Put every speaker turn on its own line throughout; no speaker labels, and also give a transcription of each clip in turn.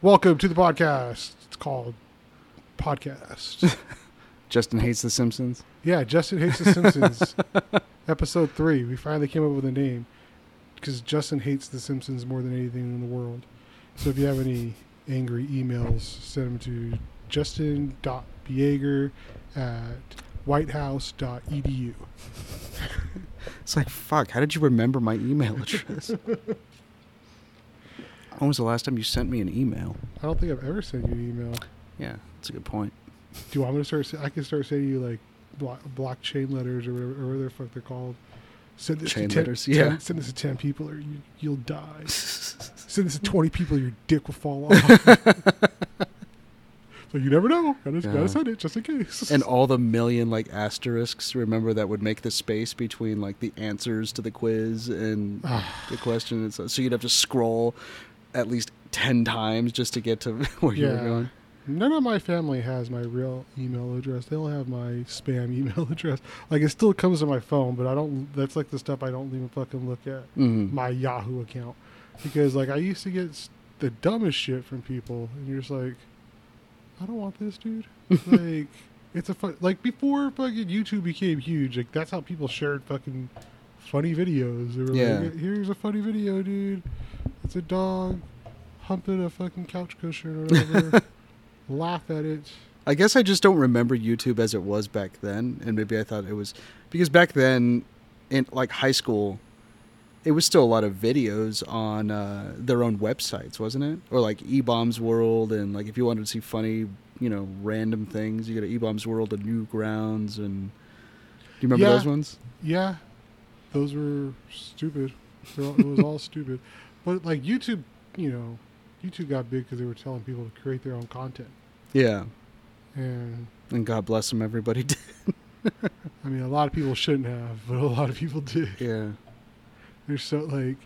Welcome to the podcast. It's called Podcast.
Justin hates The Simpsons.
yeah, Justin Hates the Simpsons, episode three. We finally came up with a name because Justin hates the Simpsons more than anything in the world. So if you have any angry emails, send them to justin.beager at whitehouse.edu.
It's like, fuck, how did you remember my email address? when was the last time you sent me an email?
I don't think I've ever sent you an email.
Yeah, that's a good point.
Do you want me to start? I can start sending you like block, blockchain letters or whatever, or whatever the fuck they're called. Send this
Chain
to 10,
letters,
10
yeah.
send this to ten people, or you, you'll die. send this to twenty people, your dick will fall off. so you never know. Gotta,
Yeah.
gotta send it just in case.
and all the million like asterisks, remember that would make the space between like the answers to the quiz and ah. the question. And so, so you'd have to scroll at least 10 times just to get to where you were
Yeah.
going.
None of my family has my real email address. They all have my spam email address. Like it still comes to my phone, but I don't. That's like the stuff I don't even fucking look at.
Mhm.
my Yahoo account because like I used to get the dumbest shit from people, and you're just like, I don't want this, dude. like, it's a fun like before fucking YouTube became huge. Like that's how people shared fucking funny videos. They were
Yeah.
like, here's a funny video, dude. It's a dog humping a fucking couch cushion or whatever. Laugh at it.
I guess I just don't remember YouTube as it was back then, and maybe I thought it was because back then, in like high school, it was still a lot of videos on uh, their own websites, wasn't it? Or like E Bombs World, and like if you wanted to see funny, you know, random things, you go to E Bombs World and Newgrounds, and do you remember
Yeah.
those ones?
Yeah, those were stupid. All- It was all stupid. But like YouTube, you know, YouTube got big because they were telling people to create their own content.
Yeah,
And
and God bless them, everybody did.
I mean, a lot of people shouldn't have, but a lot of people did.
yeah,
They're so like,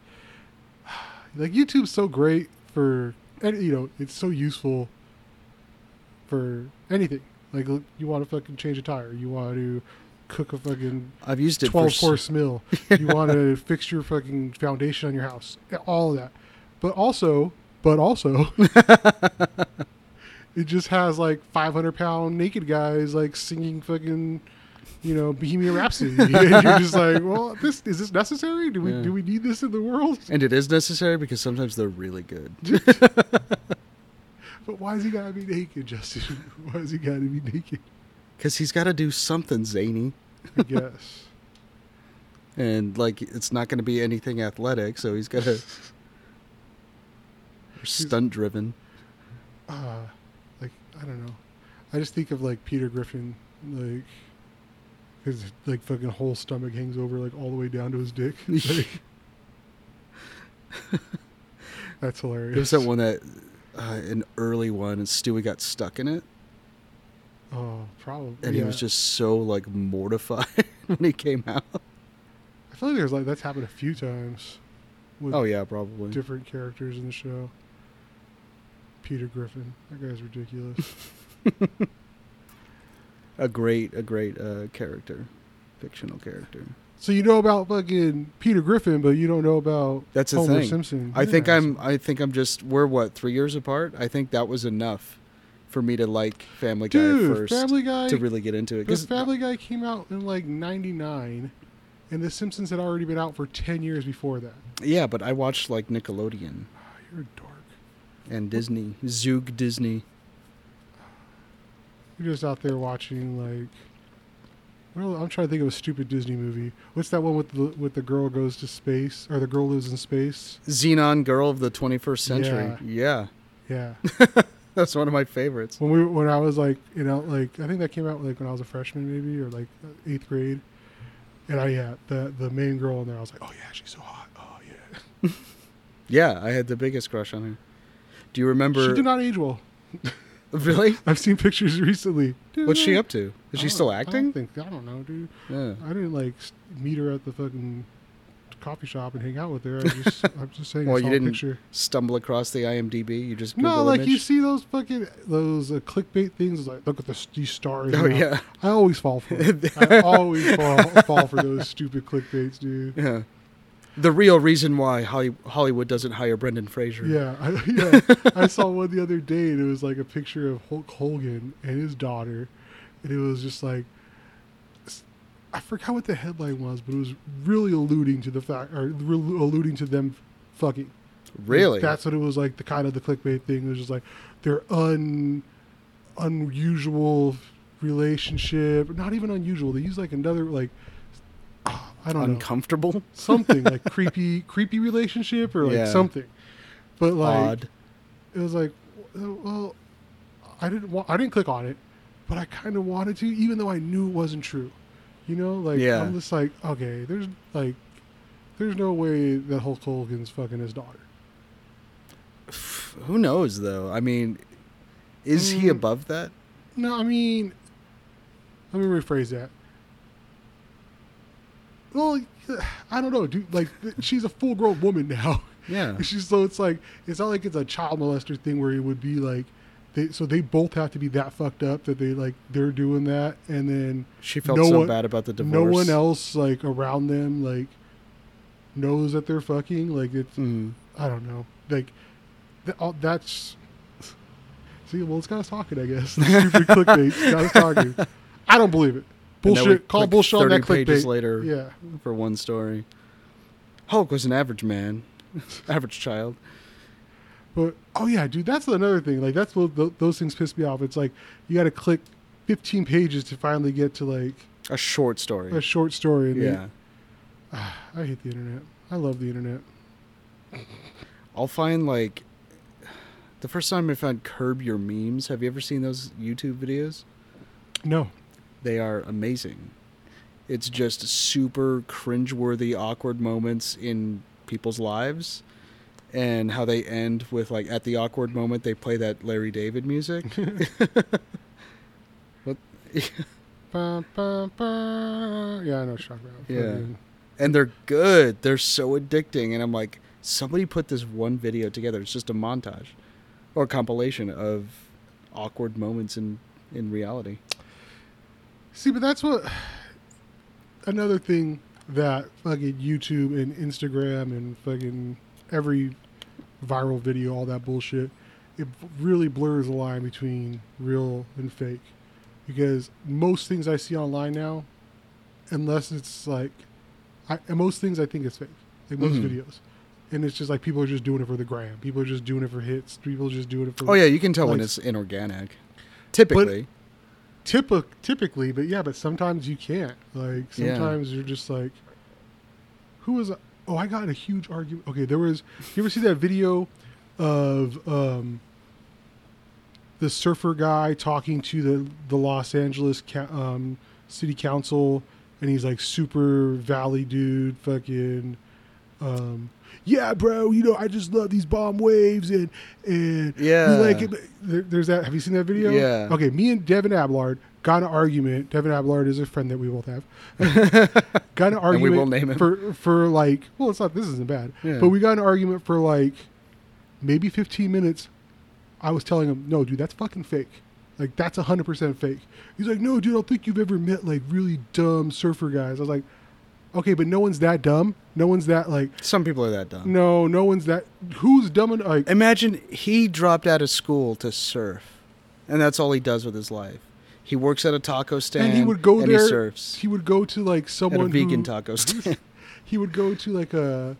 like YouTube's so great for, and you know, it's so useful for anything. Like you want to fucking change a tire, you want to cook a fucking
I've used it
twelve course meal, you want to fix your fucking foundation on your house, all of that. But also, but also, it just has like five hundred pound naked guys like singing fucking, you know, Bohemian Rhapsody. and you're just like, well, this is this necessary? Do we
Yeah.
do we need this in the world?
and it is necessary because sometimes they're really good.
But why is he gotta be naked, Justin? Why is he gotta be naked?
Because he's got to do something zany.
I guess.
and like it's not going to be anything athletic, so he's got to stunt driven.
uh, like I don't know. I just think of like Peter Griffin, like his like fucking whole stomach hangs over like all the way down to his dick. Like, that's hilarious.
There's that one that uh, an early one, and Stewie got stuck in it,
Oh, probably.
and he was just so like mortified when he came out.
I feel like there's like that's happened a few times with
Oh yeah, probably.
different characters in the show. Peter Griffin, that guy's ridiculous.
A great, a great uh, character, fictional character.
so you know about fucking Peter Griffin, but you don't know about
That's the
Homer
thing.
Simpson.
I think I'm. I think I'm just. We're what three years apart. I think that was enough for me to like Family Guy
Dude,
first
Family Guy.
to really get into it.
Because Family Guy came out in like '99, and The Simpsons had already been out for ten years before that.
yeah, but I watched like Nickelodeon
Oh, you're a dork.
and Disney, Zoog Disney.
You're just out there watching like. Well, I'm trying to think of a stupid Disney movie. What's that one with the with the girl goes to space or the girl lives in space?
Zenon Girl of the 21st Century. Yeah.
Yeah.
That's one of my favorites.
when we when I was like you know like I think that came out like when I was a freshman maybe or like eighth grade, and I yeah the the main girl in there I was like oh yeah she's so hot oh yeah
Yeah, I had the biggest crush on her. Do you remember?
she did not age well.
Really?
I've seen pictures recently.
What's she up to? Is
I
she still
I don't
acting?
think I don't know, dude.
Yeah.
I didn't like meet her at the fucking coffee shop and hang out with her. I just I'm just saying.
Well, you didn't
picture.
Stumble across the IMDb. You just
No, like
image?
you see those fucking those uh, clickbait things. Like look at the, these stars.
Oh
now.
yeah.
I always fall for it. I always fall, fall for those stupid clickbaits, dude.
Yeah. The real reason why Hollywood doesn't hire Brendan Fraser.
Yeah, I, yeah. I saw one the other day, and it was like a picture of Hulk Hogan and his daughter, and it was just like, I forgot what the headline was, but it was really alluding to the fact, or alluding to them fucking.
Really?
That's what it was like. The kind of the clickbait thing it was just like their un unusual relationship. Not even unusual. They use like another like I don't know
uncomfortable.
something like creepy creepy relationship or like
Yeah.
something. But like
Odd.
it was like well I didn't want I didn't click on it, but I kind of wanted to even though I knew it wasn't true. You know, like
Yeah.
I'm just like okay, there's like there's no way that Hulk Hogan's fucking his daughter.
Who knows though? I mean, is he
Mm.
above that?
No, I mean, let me rephrase that. Well, I don't know, dude. Like, she's a full-grown woman now.
Yeah.
she's so it's like it's not like it's a child molester thing where it would be like, they so they both have to be that fucked up that they like they're doing that, and then
She felt
No
so
one-
bad about the divorce.
no one else like around them like knows that they're fucking. Like it's
Mm.
I don't know. Like th- all, that's see. Well, it's got us talking. I guess the stupid clickbait got us talking. I don't believe it.
And then we
Bullshit. Call bullshit on
30
that
pages
clickbait.
later
Yeah.
for one story. Hulk was an average man, average child.
But oh yeah, dude, that's another thing. Like that's what th- those things piss me off. It's like you got to click 15 pages to finally get to like
A short story.
a short story.
Yeah.
They, I hate the internet. I love the internet.
I'll find like the first time I found Curb Your Memes. Have you ever seen those YouTube videos?
No.
They are amazing. It's just super cringeworthy, awkward moments in people's lives, and how they end with like at the awkward moment they play that Larry David music. what?
Ba, ba, ba. Yeah, I know what you're talking about.
Yeah. And they're good. They're so addicting, and I'm like, somebody put this one video together. It's just a montage or a compilation of awkward moments in in reality.
See, but that's what another thing that fucking YouTube and Instagram and fucking every viral video, all that bullshit, it really blurs the line between real and fake. Because most things I see online now, unless it's like, I, and most things I think is fake, like most
Mhm.
videos. And it's just like people are just doing it for the gram. People are just doing it for hits. People are just doing it for.
Oh yeah, you can tell when it's inorganic. Typically,
Typi- typically, but yeah, but sometimes you can't. Like
Yeah.
sometimes you're just like, who was? Oh, I got in a huge argument. Okay, there was. You ever see that video of um, the surfer guy talking to the the Los Angeles ca- um, city council, and he's like super valley dude, fucking. Um, yeah, bro. You know, I just love these bomb waves, and and
Yeah.
like. There, there's that. Have you seen that video?
Yeah.
Okay, me and Devin Ablard got an argument. Devin Ablard is a friend that we both have. got an argument
And we will name him.
for for like. Well, it's not. This isn't bad.
Yeah.
But we got an argument for like maybe 15 minutes. I was telling him, no, dude, that's fucking fake. Like that's 100% fake. He's like, no, dude, I don't think you've ever met like really dumb surfer guys. I was like, okay, but no one's that dumb. No one's that like.
some people are that dumb.
No, no one's that. Who's dumb enough? Like,
Imagine he dropped out of school to surf, and that's all he does with his life. He works at a taco stand,
and he would go there.
he surfs
He would go to like
at
someone
a vegan
who,
taco stand.
he would go to like a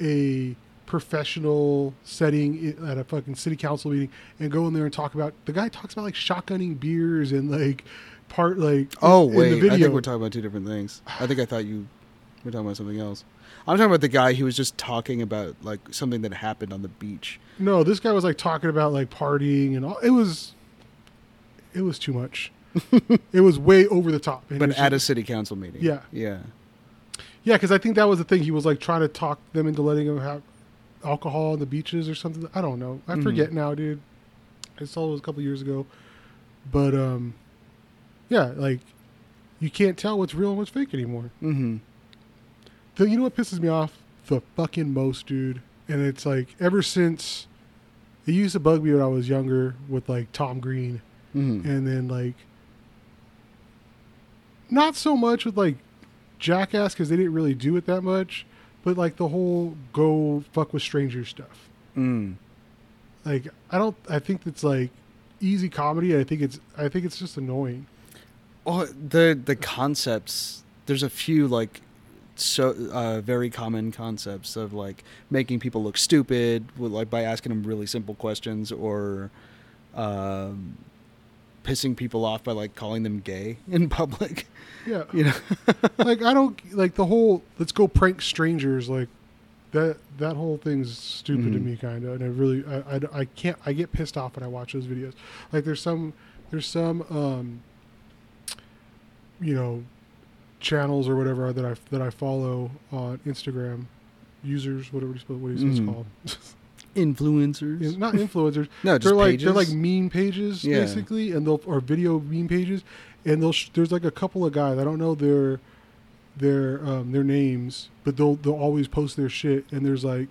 a professional setting at a fucking city council meeting and go in there and talk about the guy talks about like shotgunning beers and like part like
oh
in
wait, I think we're talking about two different things. I think I thought you were talking about something else. I'm talking about the guy who was just talking about like something that happened on the beach.
no this guy was like talking about like partying and all it was it was too much. It was way over the top. And
But at a city council meeting.
Yeah.
Yeah.
yeah because i think that was the thing. He was like trying to talk them into letting him have alcohol on the beaches or something. I don't know. I
Mhm.
forget now dude. I saw it was a couple years ago. But um yeah like you can't tell what's real and what's fake anymore.
Mm-hmm.
the, you know what pisses me off? The fucking most dude. And it's like ever since it used to bug me when i was younger with like tom green
Mm-hmm.
and then like not so much with like jackass because they didn't really do it that much but like the whole go fuck with strangers stuff.
Mm.
Like I don't. I think it's like easy comedy. I think it's. I think it's just annoying.
Well, the the concepts. There's a few like so uh, very common concepts of like making people look stupid, like by asking them really simple questions, or um, pissing people off by like calling them gay in public.
Yeah.
You know.
like I don't like the whole let's go prank strangers like that that whole thing's stupid to
Mhm.
me kind of and I really I, I, I can't I get pissed off when I watch those videos like there's some there's some um you know channels or whatever that I that I follow on Instagram users whatever you supposed what are you supposed To call them
Influencers.
Yeah, not influencers
no, just
they're like
pages.
they're like meme pages
Yeah.
basically, and they'll or video meme pages, and they'll sh- there's like a couple of guys I don't know their their um, their names, but they'll they'll always post their shit, and there's like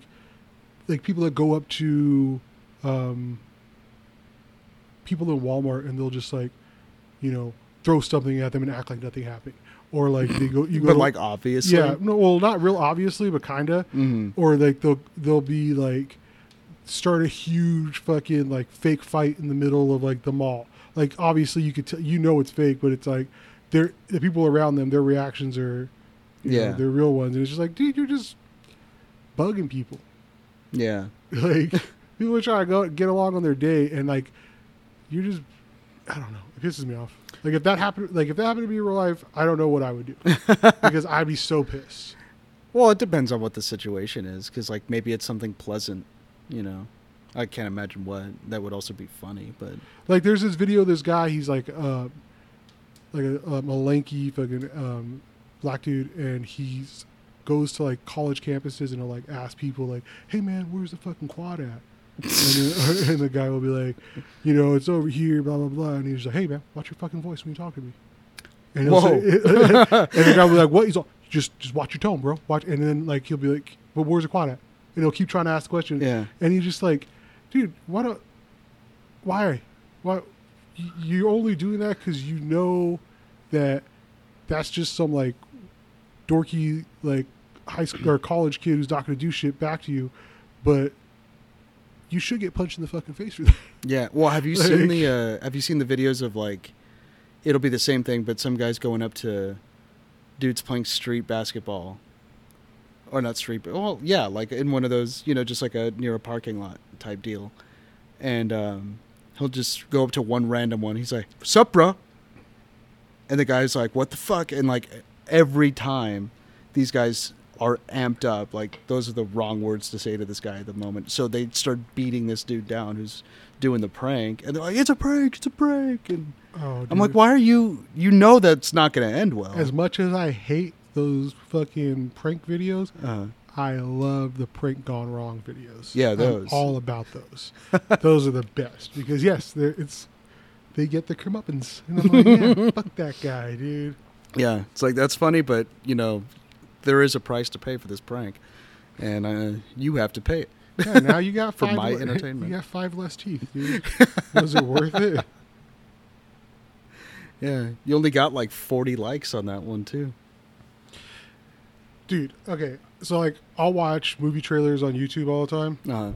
like people that go up to um, people in Walmart and they'll just like you know throw something at them and act like nothing happened, or like they go you go
but like obviously.
yeah no well not real obviously but kinda
Mhm.
or like they'll they'll be like start a huge fucking like fake fight in the middle of like the mall. Like obviously you could t- you know it's fake, but it's like they're the people around them their reactions are you know,
Yeah.
they're real ones, and it's just like dude you're just bugging people.
Yeah.
Like people are trying to go get along on their day, and like you're just I don't know it pisses me off. Like if that happened like if that happened to me in real life, I don't know what I would do because I'd be so pissed.
Well, it depends on what the situation is, because like maybe it's something pleasant, you know. I can't imagine what that would also be funny, but
Like there's this video, of this guy, he's like uh like a, um, a lanky fucking um black dude and he's goes to like college campuses and he'll like ask people like, Hey man, where's the fucking quad at? and, then, and the guy will be like, you know, it's over here, blah blah blah and he's like, Hey man, watch your fucking voice when you talk to me. And
Whoa.
say, and the guy will be like, What? He's all just just watch your tone, bro. Watch and then like he'll be like, But where's the quad at? And he'll keep trying to ask questions.
yeah,
And he's just like, dude, why don't, why, why, you're only doing that because you know that that's just some like dorky like high school or college kid who's not going to do shit back to you, but you should get punched in the fucking face for that.
yeah. Well, have you seen the uh, have you seen the videos of like it'll be the same thing, but some guys going up to dudes playing street basketball, or not street, but well, yeah, like in one of those, you know, just like a near a parking lot type deal, and um, he'll just go up to one random one. He's like, "Sup, bro?" And the guy's like, "What the fuck?" And like every time, these guys are amped up. Like those are the wrong words to say to this guy at the moment. So they start beating this dude down who's doing the prank, and they're like, "It's a prank! It's a prank!" And
Oh,
I'm like, "Why are you? You know that's not going to end well."
As much as I hate those fucking prank videos,
uh,
I love the prank gone wrong videos.
Yeah,
I'm
those.
all about those. those are the best because yes, it's they get the comeuppance, and I'm like, yeah, fuck that guy, dude.
yeah, it's like that's funny, but you know, there is a price to pay for this prank, and uh, you have to pay it.
Yeah, now you got
For my
le-
entertainment.
You got five less teeth, dude. Was it worth it?
Yeah, you only got like 40 likes on that one too.
Dude, okay. So like I'll watch movie trailers on YouTube all the time
Uh,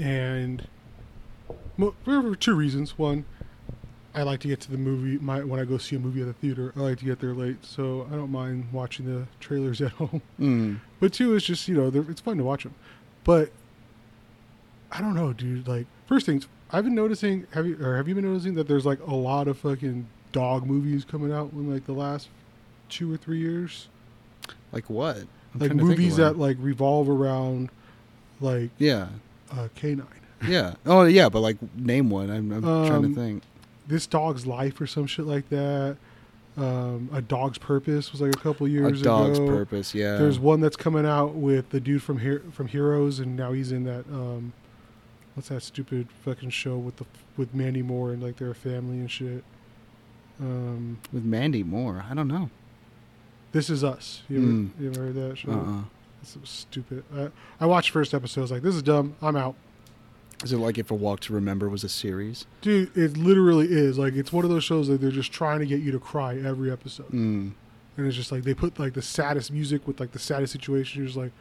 and mo- for two reasons. One, I like to get to the movie my when I go see a movie at the theater. I like to get there late, so I don't mind watching the trailers at home.
mm,
But two is just you know it's fun to watch them. But I don't know, dude. Like first things I've been noticing. Have you or have you been noticing that there's like a lot of fucking dog movies coming out in like the last two or three years?
Like what? I'm
like
trying to think of
movies that like revolve around like
Yeah,
uh, canine.
yeah. Oh yeah, but like name one. I'm, I'm trying
Um,
to think.
This dog's life or some shit like that. Um, a dog's purpose was like a couple years ago.
A dog's
ago.
Dog's purpose. Yeah.
There's one that's coming out with the dude from Her- from Heroes, and now he's in that um, what's that stupid fucking show with the with Mandy Moore and like their family and shit. Um,
with Mandy Moore. I don't know.
This is us. You ever,
Mm.
you ever heard that show?
Uh-uh.
It's so stupid. I, I watched first episode. I was like, this is dumb. I'm out.
Is it like if a Walk to Remember was a series?
Dude, it literally is. Like, it's one of those shows that they're just trying to get you to cry every episode.
Mm.
and it's just like they put like the saddest music with like the saddest situation. You're just like,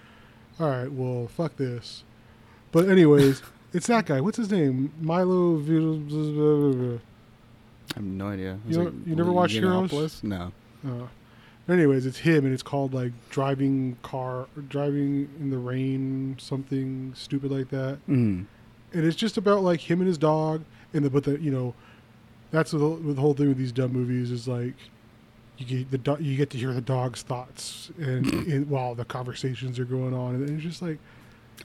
all right, well, fuck this. But anyways, it's that guy. What's his name? Milo.
I have no idea.
You know- you never watched Heroes?
No.
Uh, anyways, it's him, and it's called like driving car, driving in the rain, something stupid like that.
Mm.
And it's just about like him and his dog, and the but the you know, that's the, the whole thing with these dumb movies is like. You get the do- you get to hear the dog's thoughts, and, and while the conversations are going on, and it's just like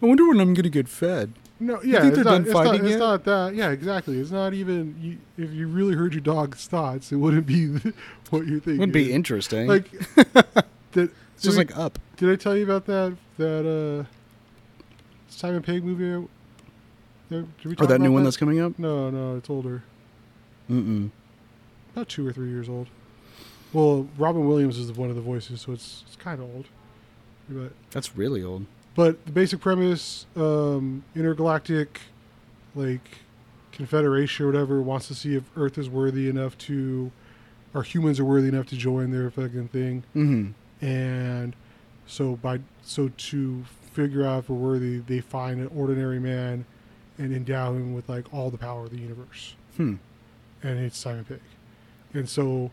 I wonder when I'm gonna get fed.
no, yeah,
think
it's,
they're
not,
done
it's, not,
fighting
it's
yet?
not that. Yeah, exactly. It's not even. You, if you really heard your dog's thoughts, it wouldn't be what you think. thinking.
Wouldn't be interesting.
like that.
it's just
did,
like up.
did I tell you about that that uh Simon Pegg movie? Did we
Or
talk
Oh, that new one that's coming up.
no, no, it's older,
Mm-mm.
about two or three years old. Well, Robin Williams is one of the voices, so it's it's kind of old, but
That's really old.
But the basic premise um intergalactic like confederation or whatever wants to see if earth is worthy enough to or humans are worthy enough to join their fucking thing
Mm-hmm.
and so by so to figure out if we're worthy they find an ordinary man and endow him with like all the power of the universe
Hmm.
and it's simon pegg and so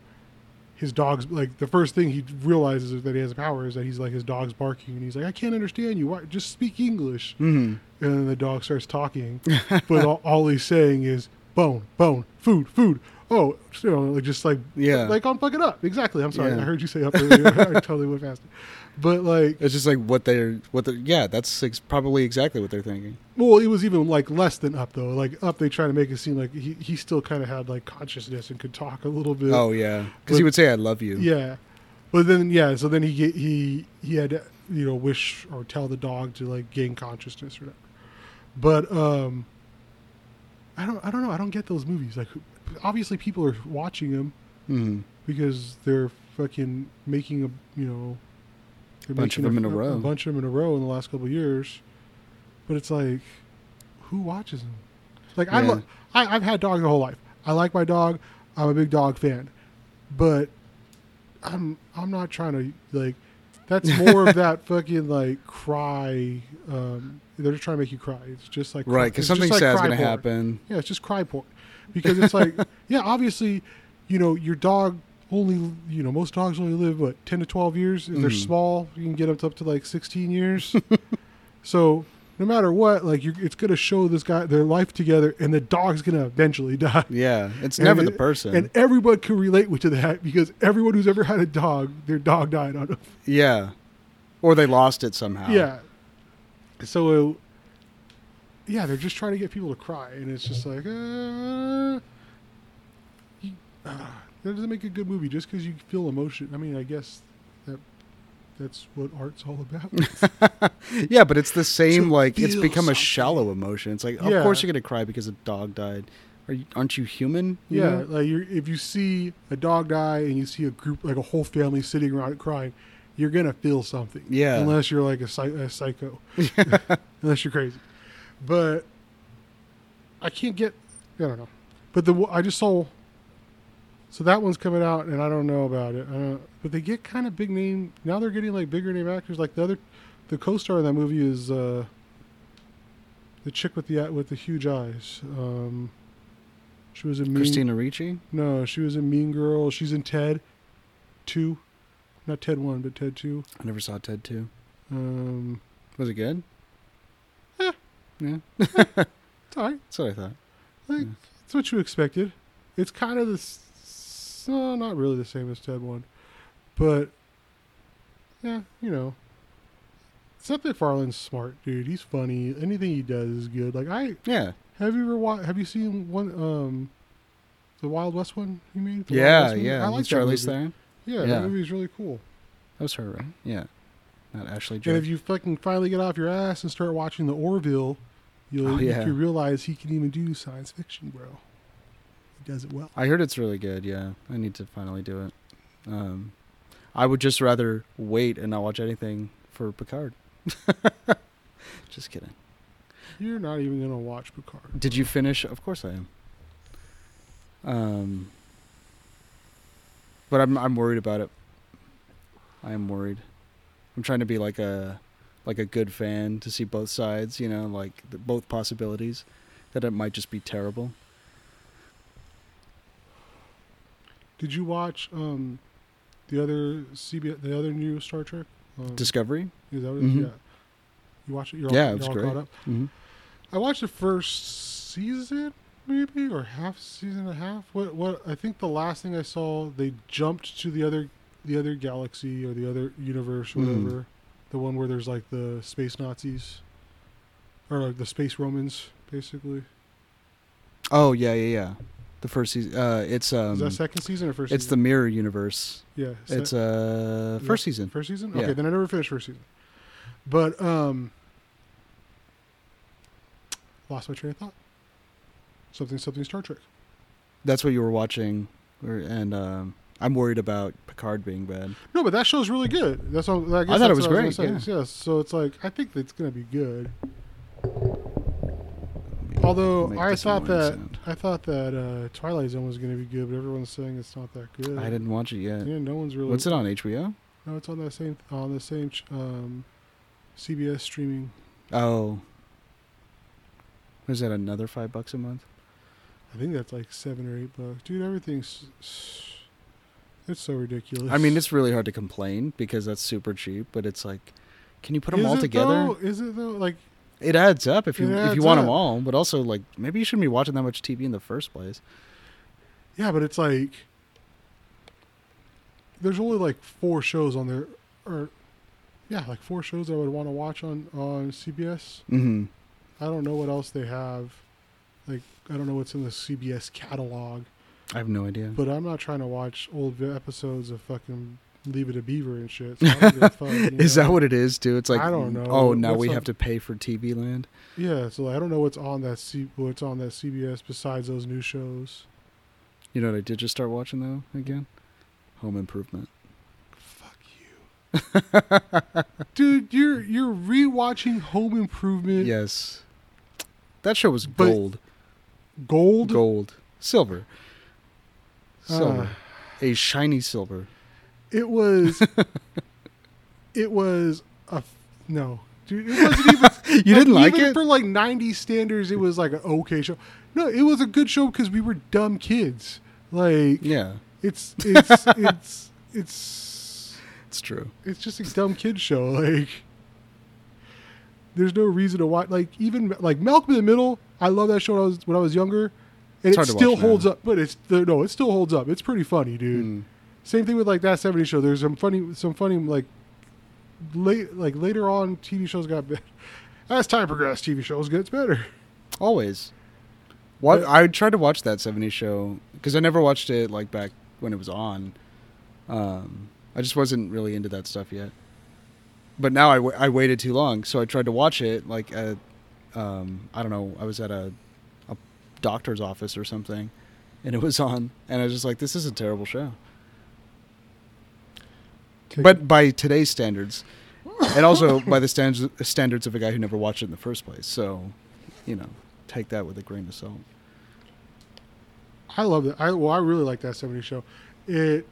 his dog's like the first thing he realizes that he has a power is that he's like his dog's barking and he's like i can't understand you. Why? Just speak english.
Mm-hmm.
and then the dog starts talking. But all, all he's saying is bone bone food food oh you know like just like
Yeah.
like fuck it up. Exactly. I'm sorry.
Yeah.
i heard you say up earlier. I totally went past it but like
It's just like what they're what they're yeah. That's ex- probably exactly what they're thinking.
well it was even like less than up though. Like up they try to make it seem like he, he still kind of had like consciousness and could talk a little bit.
Oh yeah, because he would say "I love you."
yeah. But then yeah so then he he he had to, you know wish or tell the dog to like gain consciousness or whatever. But um i don't i don't know. I don't get those movies. Like obviously people are watching them
Mm-hmm.
because they're fucking making a you know they're
Bunch of them in a row.
a bunch of them in a row in the last couple of years but it's like who watches them like I, lo- I, I've had dogs my whole life i like my dog i'm a big dog fan but i'm i'm not trying to like that's more of that fucking like cry um they're just trying to make you cry it's just like
Right, because something
like
sad's gonna
porn.
happen.
Yeah, it's just cry porn. Because it's like, yeah, obviously, you know, your dog only, you know, most dogs only live, what, 10 to 12 years? If they're
Mhm.
small, you can get them up to like 16 years. so no matter what, like, you're, it's going to show this guy their life together, and the dog's going to eventually die.
Yeah, it's
And
never
it-
the person.
And everyone can relate with to that because everyone who's ever had a dog, their dog died on them.
yeah, or they lost it somehow.
Yeah. So, uh, yeah, they're just trying to get people to cry, and it's just like, uh, you, uh, that doesn't make a good movie just because you feel emotion. I mean, I guess that that's what art's all about.
yeah, but it's the same.
To
like it's become a shallow emotion. It's like, of
Yeah.
course you're gonna cry because a dog died. Are you, aren't you human? You
yeah,
know?
like you're, if you see a dog die and you see a group, like a whole family sitting around crying, you're gonna feel something.
Yeah.
Unless you're like a, a psycho. Unless you're crazy. But I can't get. I don't know. But the I just saw. So that one's coming out, and I don't know about it. I don't, but they get kind of big name now. They're getting like bigger name actors. Like the other, the co-star in that movie is uh, the chick with the with the huge eyes. Um, she was in Mean,
Christina Ricci.
No, she was in Mean Girl. She's in Ted, two, not Ted one, but Ted two.
I never saw Ted two.
Um,
Was it good? Yeah,
it's alright.
that's what I thought.
Like
Yeah.
it's what you expected. It's kind of the, s- uh, not really the same as Ted one, but yeah, you know. Seth MacFarlane's smart, dude. He's funny. Anything he does is good. Like I
Yeah,
have you ever watched? have you seen one um, the Wild West one you mean? The
yeah, yeah.
I like
Charlize. Theron.
Yeah,
Yeah.
that movie is really cool.
That was her, right? Yeah, not Ashley
And if you fucking finally get off your ass and start watching the Orville, you'll
Oh, yeah.
you realize he can even do science fiction, bro. He does it well.
I heard it's really good. Yeah, I need to finally do it. Um, I would just rather wait and not watch anything for Picard. just kidding.
You're not even gonna watch Picard.
Did you finish? Of course I am. Um, but I'm I'm worried about it I am worried. I'm trying to be like a like a good fan to see both sides. You know, like the, both possibilities. That it might just be terrible.
Did you watch um, the other CBS, the other new Star Trek? Um,
Discovery.
is that what it is?
Mhm.
Yeah. You watch it? You're all,
Yeah, it
you're all
great.
caught up.
hmm
I watched the first season, maybe or half season and a half. What? What? I think the last thing I saw, they jumped to the other, the other galaxy or the other universe, or
Mm.
whatever. The one where there's like the space Nazis, or like the space Romans, basically.
Oh yeah, yeah, yeah. The first season. Uh, it's um.
is that second season or first?
it's the mirror universe.
yeah.
It's uh first
that
season.
First season.
Yeah.
Okay, then I never finished first season. But um, lost my train of thought. Something, something Star Trek.
That's what you were watching, and um, I'm worried about Picard being bad.
No, but that show's really good. That's all. I, guess
I thought it was great,
gonna say. Yes, so it's like I think it's gonna be good. Although I thought that
sound.
I thought that uh, Twilight Zone was gonna be good, but everyone's saying it's not that good.
I didn't watch it yet.
Yeah, no one's really.
What's it on HBO?
No, it's on that same on the same um, CBS streaming.
Oh, is that another five bucks a month?
I think that's like seven or eight bucks, dude. Everything's it's so ridiculous.
I mean, it's really hard to complain because that's super cheap, but it's like, can you put them
Is
all together?
Though? Is it though? Like
It adds up if you if you want
up.
them all, but also like maybe you shouldn't be watching that much TV in the first place.
Yeah, but it's like there's only like four shows on there, or yeah, like four shows I would want to watch on on CBS.
Mm-hmm.
I don't know what else they have. Like I don't know what's in the CBS catalog,
I have no idea.
but I'm not trying to watch old episodes of fucking Leave It to Beaver and shit. So I don't fuck,
is
know?
that what it is, too? It's like,
I don't know.
Oh, now
What's
we
on-
have to pay for TV Land.
Yeah, so I don't know what's on that C what's on that CBS besides those new shows.
You know what I did just start watching though again? Home Improvement.
Fuck you. Dude, you're you're rewatching Home Improvement
Yes, that show was gold,
Gold.
gold, silver, silver,
Ah.
a shiny silver.
It was it was a no. Dude, it wasn't even
You didn't like it?
For like 90 standards, it was like an okay show. No, it was a good show because we were dumb kids. Like
Yeah,
it's it's it's it's
it's true.
it's just a dumb kid show. Like, there's no reason to watch. Like, even like Malcolm in the Middle. I love that show when I was when I was younger, and it still
watch now.
holds up. But it's no, it still holds up. It's pretty funny, dude.
Mm.
Same thing with like that '70s show. There's some funny, some funny like late, like later on, TV shows got better. As time progressed, TV shows gets better.
Always. What I tried to watch that '70s show because I never watched it like back when it was on. Um, I just wasn't really into that stuff yet. But now I, I waited too long, so I tried to watch it like at um, I don't know. I was at a doctor's office or something, and it was on, and I was just like, "This is a terrible show." But by today's standards, and also by the standards standards of a guy who never watched it in the first place, so you know, take that with a grain of salt.
I love it. I well, I really like that '70s show. It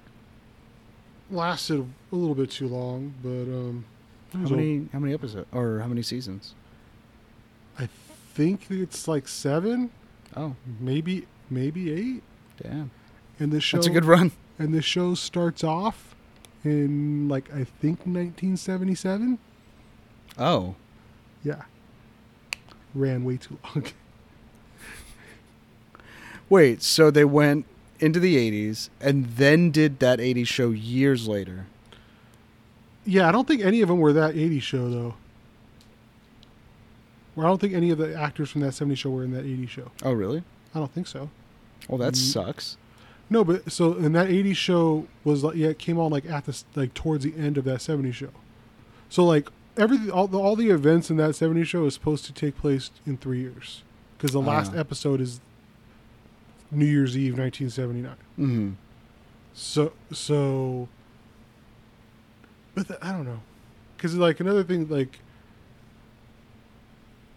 lasted a little bit too long, but um,
How many how many episodes or how many seasons?
I think it's like seven,
Oh,
maybe maybe eight.
damn.
And the show
That's a good run.
and the show starts off in like I think 1977.
Oh,
Yeah, ran way too long.
wait. So they went into the '80s and then did that '80s show years later.
yeah, I don't think any of them were that 80s show though. Well, I don't think any of the actors from that 70s show were in that 80s show.
Oh, really?
I don't think so.
Well, that
Mm.
sucks.
No, but so and that '80s show was like yeah, it came on like at the like towards the end of that '70s show. So like everything, all the all the events in that '70s show is supposed to take place in three years because the last
Ah.
episode is New Year's Eve, 1979.
Mm-hmm.
So so, but the, I don't know, because like another thing like.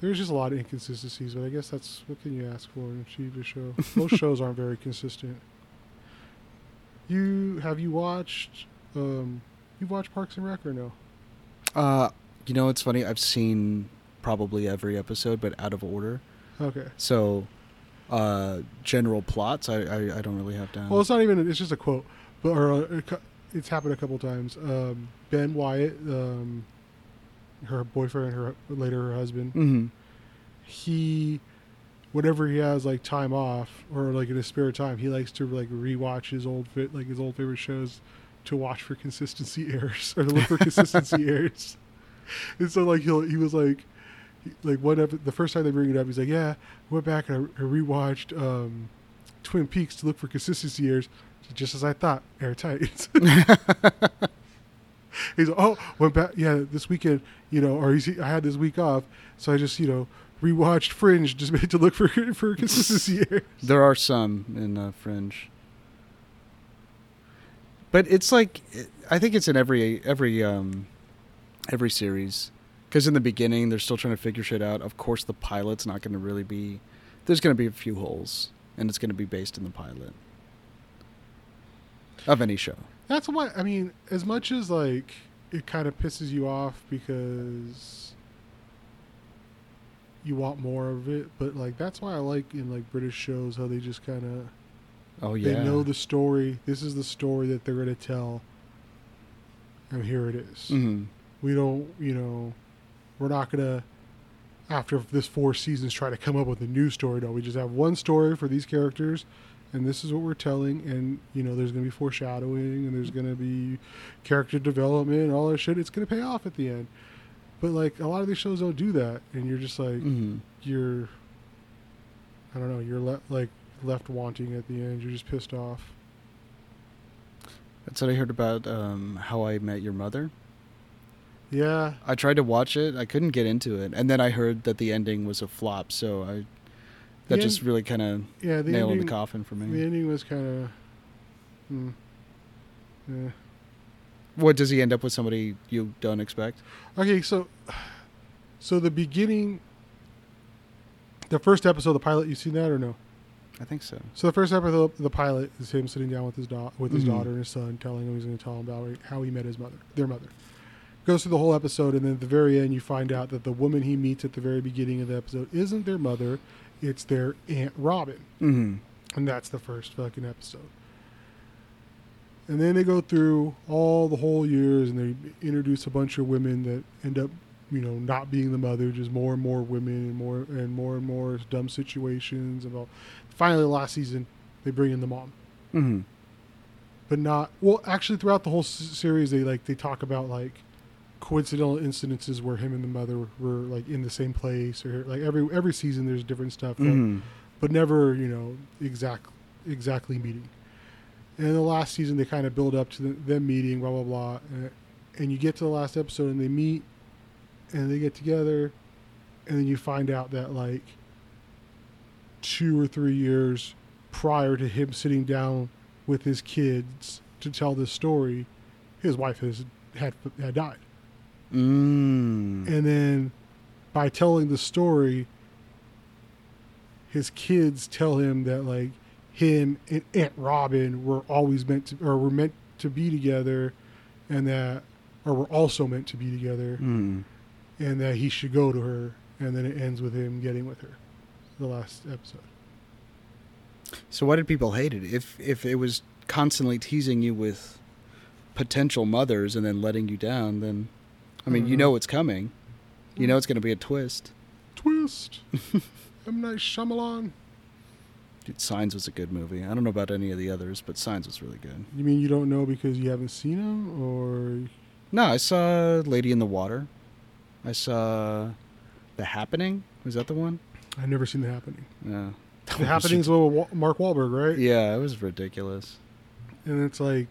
There's just a lot of inconsistencies, but I guess that's what can you ask for in a TV show. Most shows aren't very consistent. You have you watched um, you watched Parks and Rec or no?
Uh, you know, it's funny. I've seen probably every episode, but out of order.
Okay.
So, uh, general plots, I, I, I don't really have down.
Well, it's not even. It's just a quote, but or uh, it's happened a couple times. Um, ben Wyatt, um, her boyfriend, her later her husband,
hmm
he, whenever he has like time off or like in his spare time, he likes to like rewatch his old fit like his old favorite shows to watch for consistency errors or to look for consistency errors. And so like he'll he was like like one the first time they bring it up, he's like, yeah, I went back and I, I rewatched um, Twin Peaks to look for consistency errors, just as I thought, airtight. he's like, oh, went back, yeah, this weekend, you know, or he's, I had this week off, so I just you know rewatched Fringe just made to look for for consistency.
There are some in uh, Fringe, but it's like I think it's in every every um, every series because in the beginning they're still trying to figure shit out. Of course, the pilot's not going to really be. There's going to be a few holes, and it's going to be based in the pilot of any show.
That's what I mean, as much as like it kind of pisses you off because you want more of it, but like that's why I like in like British shows how they just kind of
Oh yeah,
they know the story. This is the story that they're going to tell, and here it is.
hmm
We don't, you know, we're not going to after this four seasons try to come up with a new story. No, we just have one story for these characters, and this is what we're telling. And you know, there's going to be foreshadowing, and there's going to be character development, all that shit. It's going to pay off at the end. But like a lot of these shows don't do that, and you're just like
hmm
you're, I don't know, you're le- like left wanting at the end. You're just pissed off.
That's what I heard about um, How I Met Your Mother.
Yeah,
I tried to watch it. I couldn't get into it, and then I heard that the ending was a flop. So I that
The
just
end-
really kind of
yeah. The
nailed in the coffin for me.
the ending was kind of. Hmm. Yeah.
What does he end up with? Somebody you don't expect?
Okay, so so the beginning the first episode of the pilot, you seen that or no?
I think so.
So the first episode of the pilot is him sitting down with his da- with his
Mhm.
daughter and his son, telling him he's going to tell him about how he met his mother, their mother. Goes through the whole episode, and then at the very end, you find out that the woman he meets at the very beginning of the episode isn't their mother; it's their aunt Robin.
hmm
And that's the first fucking episode. And then they go through all the whole years and they introduce a bunch of women that end up, you know, not being the mother, just more and more women and more and more and more dumb situations and all. Finally, last season, they bring in the mom,
hmm
but not well. Actually, throughout the whole s- series, they like they talk about like coincidental incidences where him and the mother were like in the same place or like every every season there's different stuff. like,
hmm
but never, you know, exact exactly meeting. And in the last season, they kind of build up to the, them meeting, blah blah blah, and, and you get to the last episode, and they meet, and they get together, and then you find out that like two or three years prior to him sitting down with his kids to tell this story, his wife has had had died.
Mm.
And then by telling the story, his kids tell him that like him and Aunt Robin were always meant to or were meant to be together and that or were also meant to be together
Mm.
and that he should go to her and then it ends with him getting with her. The last episode.
So why did people hate it? If if it was constantly teasing you with potential mothers and then letting you down, then I mean, you
Mhm.
know it's coming. You know it's going to be a twist.
Twist. M Night Shyamalan.
Dude, Signs was a good movie. I don't know about any of the others, but Signs was really good.
You mean you don't know because you haven't seen them, or
No, I saw Lady in the Water. I saw The Happening. Was that the one?
I've never seen The Happening.
Yeah.
The Happening's with Wa- Mark Wahlberg, right?
Yeah, it was ridiculous.
and it's like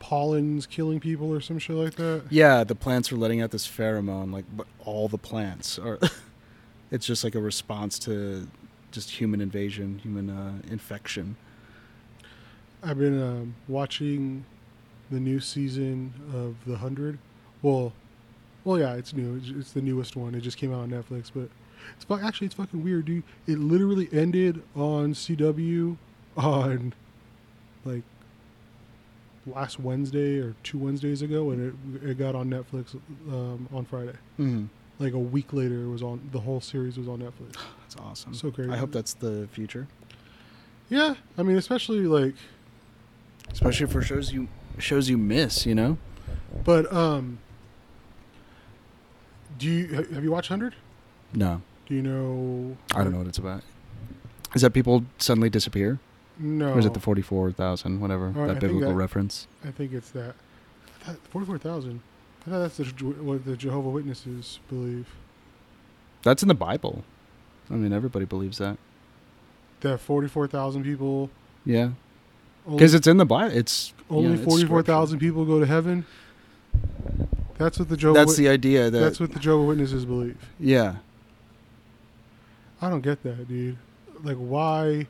pollen's killing people or some shit like that.
Yeah, the plants are letting out this pheromone, like but all the plants are. it's just like a response to just human invasion, human uh, infection.
I've been um, watching the new season of The Hundred. Well, well, yeah, it's new. It's, it's the newest one. It just came out on Netflix, but it's fu- actually it's fucking weird, dude. It literally ended on CW on like last Wednesday or two Wednesdays ago, and it it got on Netflix um, on Friday.
Mm-hmm.
Like a week later, it was on. The whole series was on Netflix.
That's awesome.
So crazy.
I hope that's the future,
Yeah, I mean, especially like,
especially for shows you shows you miss. You know.
but um, do you have you watched Hundred?
No,
Do you know?
I don't know what it's about. Is that people suddenly disappear,
No,
or is it the forty-four thousand, whatever
I
that
think
biblical
that-
reference?
I think it's that. Forty-four thousand. I thought that's the, what the Jehovah Witnesses believe.
That's in the Bible. I mean, everybody believes that.
That forty-four thousand people.
Yeah, because it's in the Bible. It's
only
yeah,
forty-four thousand people go to heaven. That's what the Jehovah.
That's
Wit-
the idea. That
that's what the Jehovah Witnesses believe.
yeah.
I don't get that, dude. Like, why?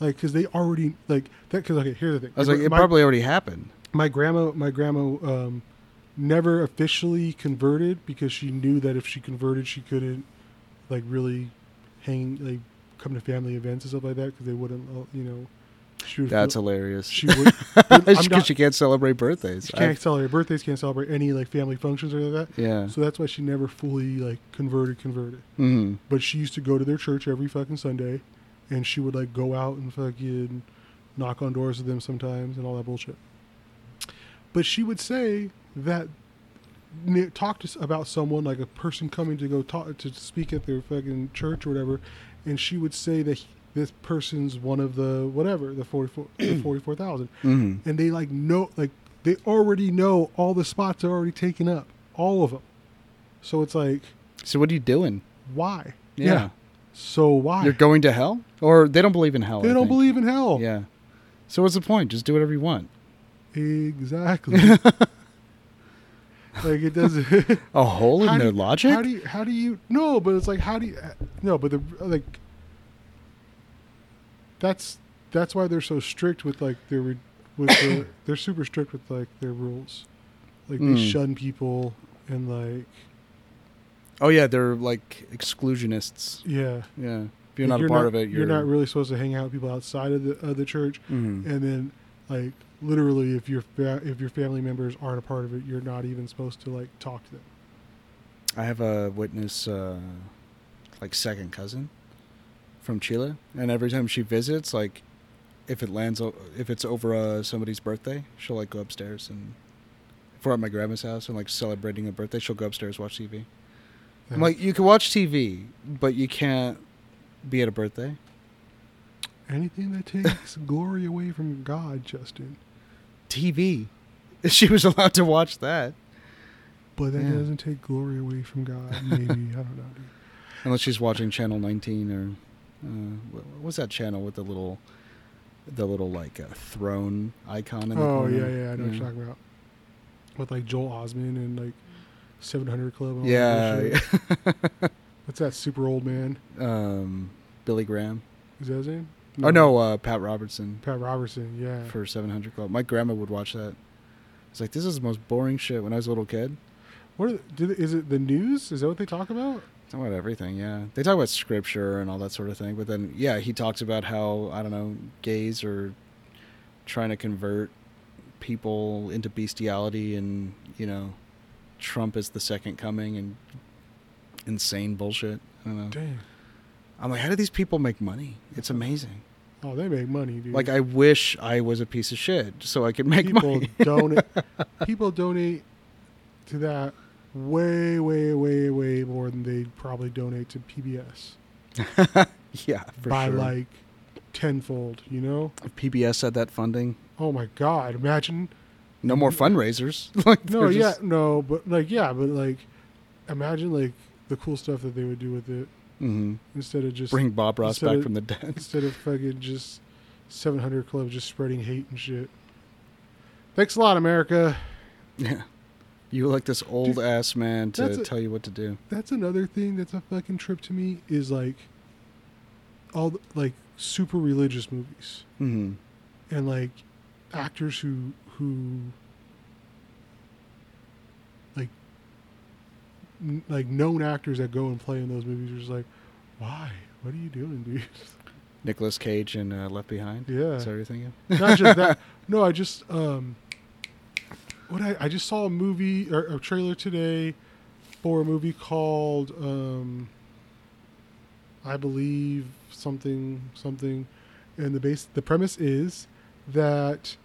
Like, because they already like that. Because okay, here's the thing.
I was like, it
my,
probably already happened.
my grandma, my grandma, um, never officially converted because she knew that if she converted, she couldn't like really hang like come to family events and stuff like that because they wouldn't, uh, you know. She would
That's hilarious.
she would.
Because she can't celebrate birthdays.
she can't celebrate birthdays, can't celebrate any like family functions or like that.
yeah.
So that's why she never fully like converted, converted.
hmm
But she used to go to their church every fucking Sunday, and she would like go out and fucking knock on doors with them sometimes and all that bullshit. But she would say that talk to about someone like a person coming to go talk to speak at their fucking church or whatever, and she would say that he- this person's one of the whatever the forty four the forty four thousand,
hmm
and they like know like they already know all the spots are already taken up, all of them. So it's like
So what are you doing?
why?
Yeah.
So why?
You're going to hell, or they don't believe in hell.
They
I
don't
think.
believe in hell.
Yeah. So what's the point? Just do whatever you want.
Exactly. like it doesn't.
A hole in
how do
their
you-
logic.
How do you? How do you? No, but it's like how do you? No, but the like. That's that's why they're so strict with like their with the, they're super strict with like their rules, like they
Mm.
shun people and like
oh yeah, they're like exclusionists.
yeah.
Yeah. If you're
Like,
not a part of it,
you're,
you're,
not really supposed to hang out with people outside of the of the church.
Mhm.
and then like literally if your fa- if your family members aren't a part of it you're not even supposed to like talk to them
I have a witness, uh, like second cousin from Chile, and every time she visits, like if it lands, o- if it's over uh, somebody's birthday, she'll like go upstairs and. If we're at my grandma's house and like celebrating a birthday, she'll go upstairs watch TV. I'm like, you can watch TV, but you can't be at a birthday.
anything that takes glory away from god justin
TV. She was allowed to watch that.
but that
Yeah.
doesn't take glory away from god maybe i don't know dude.
Unless she's watching Channel 19 or uh, what what's that channel with the little, the little like uh, throne icon in the
oh
corner?
yeah yeah i know what you're talking about with like joel osmond and like 700 club
Yeah.
what's that super old man
um, Billy Graham.
is that his name
Oh no, uh, Pat Robertson
pat robertson yeah
for 700 Club. My grandma would watch that. It's like this is the most boring shit. When I was a little kid,
what are, did, is it the news is that what they talk about
talk about everything. Yeah, they talk about scripture and all that sort of thing. But then, yeah, he talks about how I don't know, gays are trying to convert people into bestiality, and you know, Trump is the second coming, and insane bullshit. I don't know.
dang
I'm like, how do these people make money? It's amazing.
oh they make money dude
Like, I wish I was a piece of shit so I could make
people
money.
donate people donate to that way way way way more than they probably donate to pbs
yeah, for
by
sure.
like tenfold you know
if PBS had that funding,
oh my god imagine
no more fundraisers. like,
no yeah
just-
no but like yeah but like imagine like the cool stuff that they would do with it
Mhm.
instead of just
Bring Bob Ross back
of-
from the dead.
instead of fucking just 700 club just spreading hate and shit thanks a lot america
Yeah. You like this old ass man to
a-
tell you what to do.
that's another thing that's a fucking trip to me is like all the, like super religious movies
hmm
and like actors who who n- like known actors that go and play in those movies are just like why? What are you doing dude?
Nicolas Cage and uh, Left Behind.
yeah.
Is that what you're thinking?
not just that. No i just um what I, I just saw a movie or a trailer today for a movie called um, I believe something something, and the base the premise is that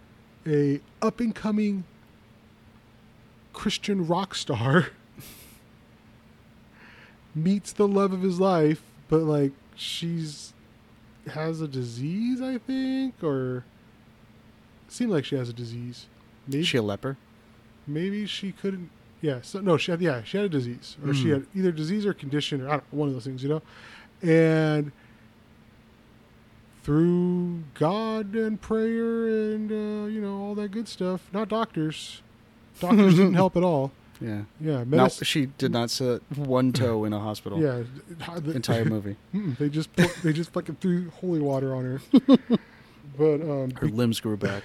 a up and coming Christian rock star meets the love of his life, but like she's has a disease, I think, or seemed like she has a disease. Maybe
she a leper?
maybe she couldn't. Yeah, so no, she had yeah she had a disease, or she
Mm.
had either disease or condition, or I don't, one of those things, you know. And through God and prayer and uh, you know all that good stuff, not doctors. Doctors didn't help at all.
Yeah.
Yeah,
No, she did not set one toe in a hospital.
yeah, the
Entire movie.
They just put, they just fucking threw holy water on her. but um,
Her limbs grew back.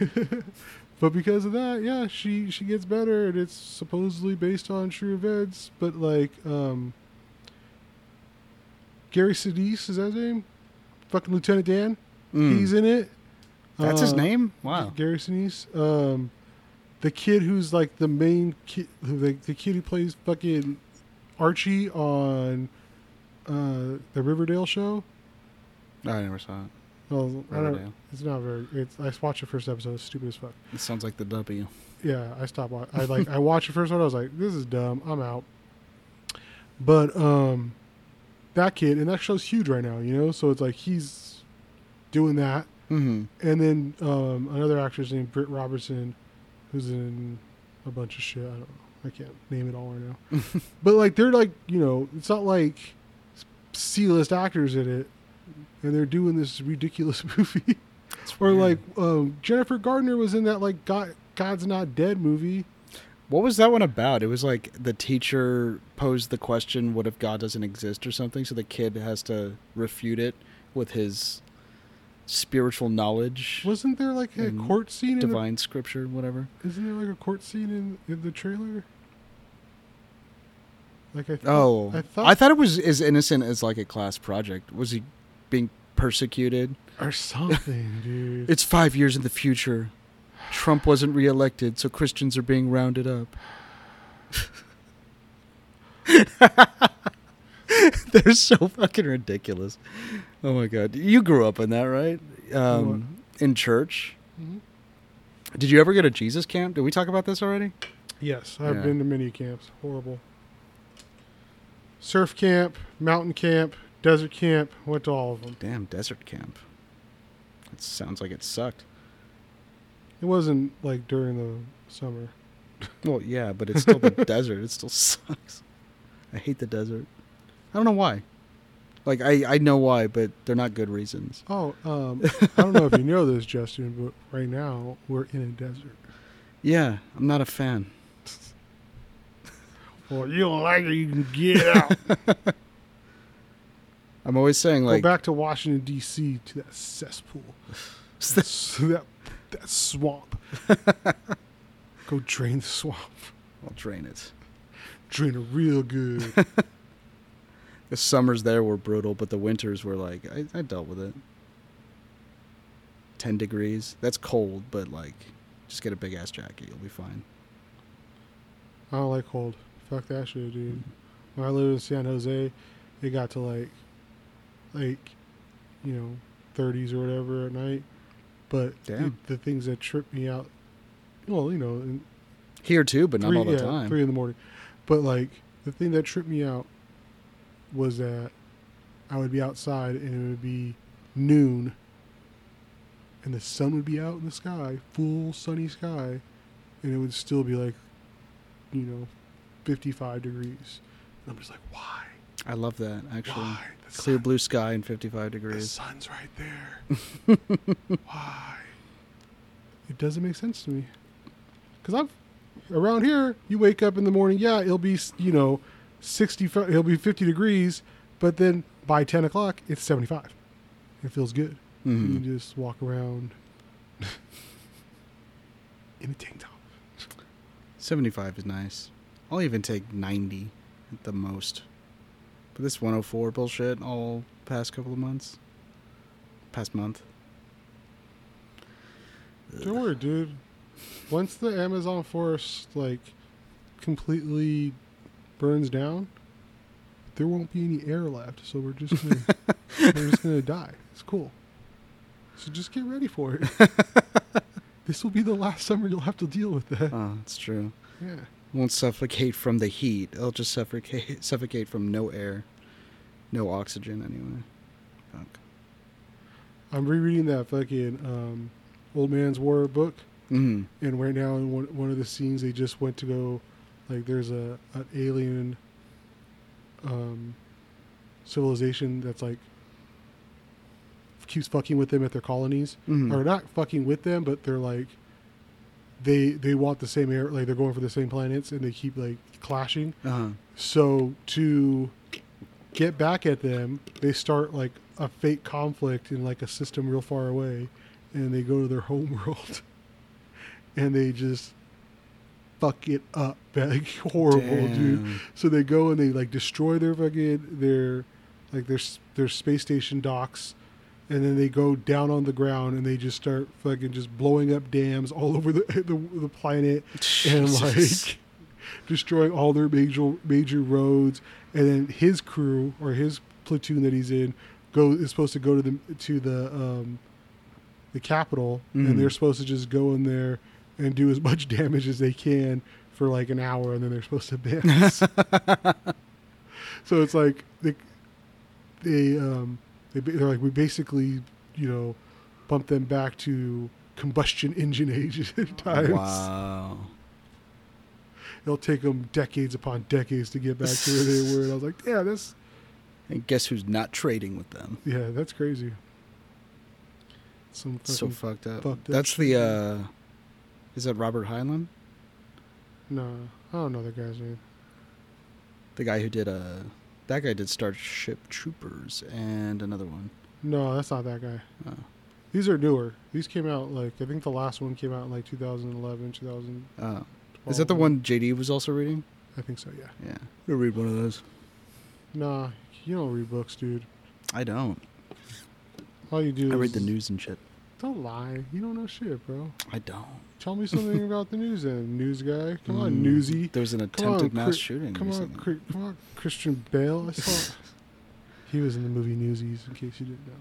but because of that, yeah, she she gets better, and it's supposedly based on true events. But like, um, Gary Sinise is that his name? Fucking Lieutenant Dan.
Mm.
He's in it.
That's his
Uh,
name? Wow.
Gary Sinise. Um, the kid who's like the main kid, who the, the kid who plays fucking Archie on uh, the Riverdale show.
I never saw it.
Well, I don't.
Riverdale.
It's not very. It's. I watched the first episode. It's stupid as fuck.
It sounds like the W.
Yeah, I stopped. Watch, I like. I watched the first one. I was like, this is dumb. I'm out. But um, that kid and that show's huge right now. You know, so it's like he's doing that,
Mm-hmm.
and then um, another actress named Britt Robertson, who's in a bunch of shit. I don't know. I can't name it all right now. but like they're like you know, it's not like C-list actors in it, and they're doing this ridiculous movie. or like um, Jennifer Gardner was in that like God, God's Not Dead movie.
What was that one about? It was like the teacher posed the question, "What if God doesn't exist?" or something. So the kid has to refute it with his spiritual knowledge,
Wasn't there like a court scene? In
divine scripture, whatever.
isn't there like a court scene in, in the trailer? Like I th-
Oh,
I
I
thought,
thought, it was as innocent as like a class project. Was he being persecuted?
or something, dude.
It's five years in the future. Trump wasn't reelected, so Christians are being rounded up. They're so fucking ridiculous. Oh my god, you grew up in that, right? Um, in church.
Mhm.
Did you ever go to Jesus camp? Did we talk about this already?
Yes, I've
Yeah.
been to many camps. Horrible. Surf camp, mountain camp, desert camp. Went to all of them.
Damn, desert camp. It sounds like it sucked.
It wasn't like during the summer.
Well, yeah, but it's still the desert. It still sucks. I hate the desert. I don't know why. Like I, I know why, but they're not good reasons.
Oh, um, I don't know if you know this, Justin, but right now we're in a desert.
Yeah, I'm not a fan.
Well, you don't like it, you can get out.
I'm always saying like
Go back to Washington D.C. to that cesspool, that that swamp. Go drain the swamp.
I'll drain it.
Drain it real good.
The summers there were brutal, but the winters were like I, I dealt with it. Ten degrees. That's cold, but like just get a big ass jacket, you'll be fine.
I don't like cold. Fuck that shit, dude. When I lived in San Jose, it got to like, like, you know, 30s or whatever at night. But the, the things that trip me out, well, you know, in
Here too, but not all the
yeah,
time.
three in the morning. But like the thing that tripped me out was that I would be outside and it would be noon, and the sun would be out in the sky, full sunny sky, and it would still be like, you know, fifty-five degrees. And I'm just like, why?
I love that actually.
Why? The
Clear
sun-
blue sky and 55 degrees.
The sun's right there. why? It doesn't make sense to me. Because I've around here, you wake up in the morning. Yeah, it'll be you know, sixty. It'll be fifty degrees, but then by ten o'clock, it's seventy-five. It feels good.
Mhm.
You can just walk around in a tank top.
75 is nice. I'll even take 90 at the most. But this 104 bullshit all past couple of months. Past month.
Don't worry, dude. once the Amazon forest like completely burns down, there won't be any air left. So we're just gonna we're just gonna die. It's cool. So just get ready for it. this will be the last summer you'll have to deal with that.
Oh, it's true.
Yeah.
Won't suffocate from the heat. It'll just suffocate suffocate from no air, no oxygen anyway. Fuck.
I'm rereading that fucking um, Old Man's War book,
Mm.
and right now in one, one of the scenes they just went to go, like there's a an alien um, civilization that's like keeps fucking with them at their colonies,
Mhm.
or not fucking with them, but they're like they they want the same air, like they're going for the same planets, and they keep like clashing.
Uh-huh.
So to get back at them, they start like a fake conflict in like a system real far away, and they go to their home world, and they just fuck it up, like horrible, dude. So they go and they like destroy their fucking their like their their space station docks, and then they go down on the ground and they just start fucking just blowing up dams all over the the, the planet and like destroying all their major major roads. And then his crew or his platoon that he's in go is supposed to go to the to the um, the capital,
Mhm.
and they're supposed to just go in there and do as much damage as they can for like an hour, and then they're supposed to dance. so it's like they they um they, they're like we basically you know bump them back to combustion engine age at times.
Wow.
It'll take them decades upon decades to get back to where they were. And I was like, yeah, that's
And guess who's not trading with them?
yeah, that's crazy. Some
so fucked up.
fucked up
That's the uh is that Robert Heinlein?
no, I don't know that guy's name.
The guy who did uh that guy did Starship Troopers and another one.
No, that's not that guy.
Oh.
These are newer. These came out like I think the last one came out in like 2011, 2000.
Uh, is that the one JD was also reading?
I think so. Yeah.
Yeah. I read one of those.
Nah, you don't read books, dude.
I don't.
All you do is
I
is
read the news and shit.
Don't lie. You don't know shit, bro.
I don't.
Tell me something about the news, then, news guy. Come on,
Mm,
newsy.
There was an
Come on,
attempted mass
Chri-
shooting.
Come on. Chri- come on, Christian Bale. I saw. he was in the movie Newsies. In case you didn't know.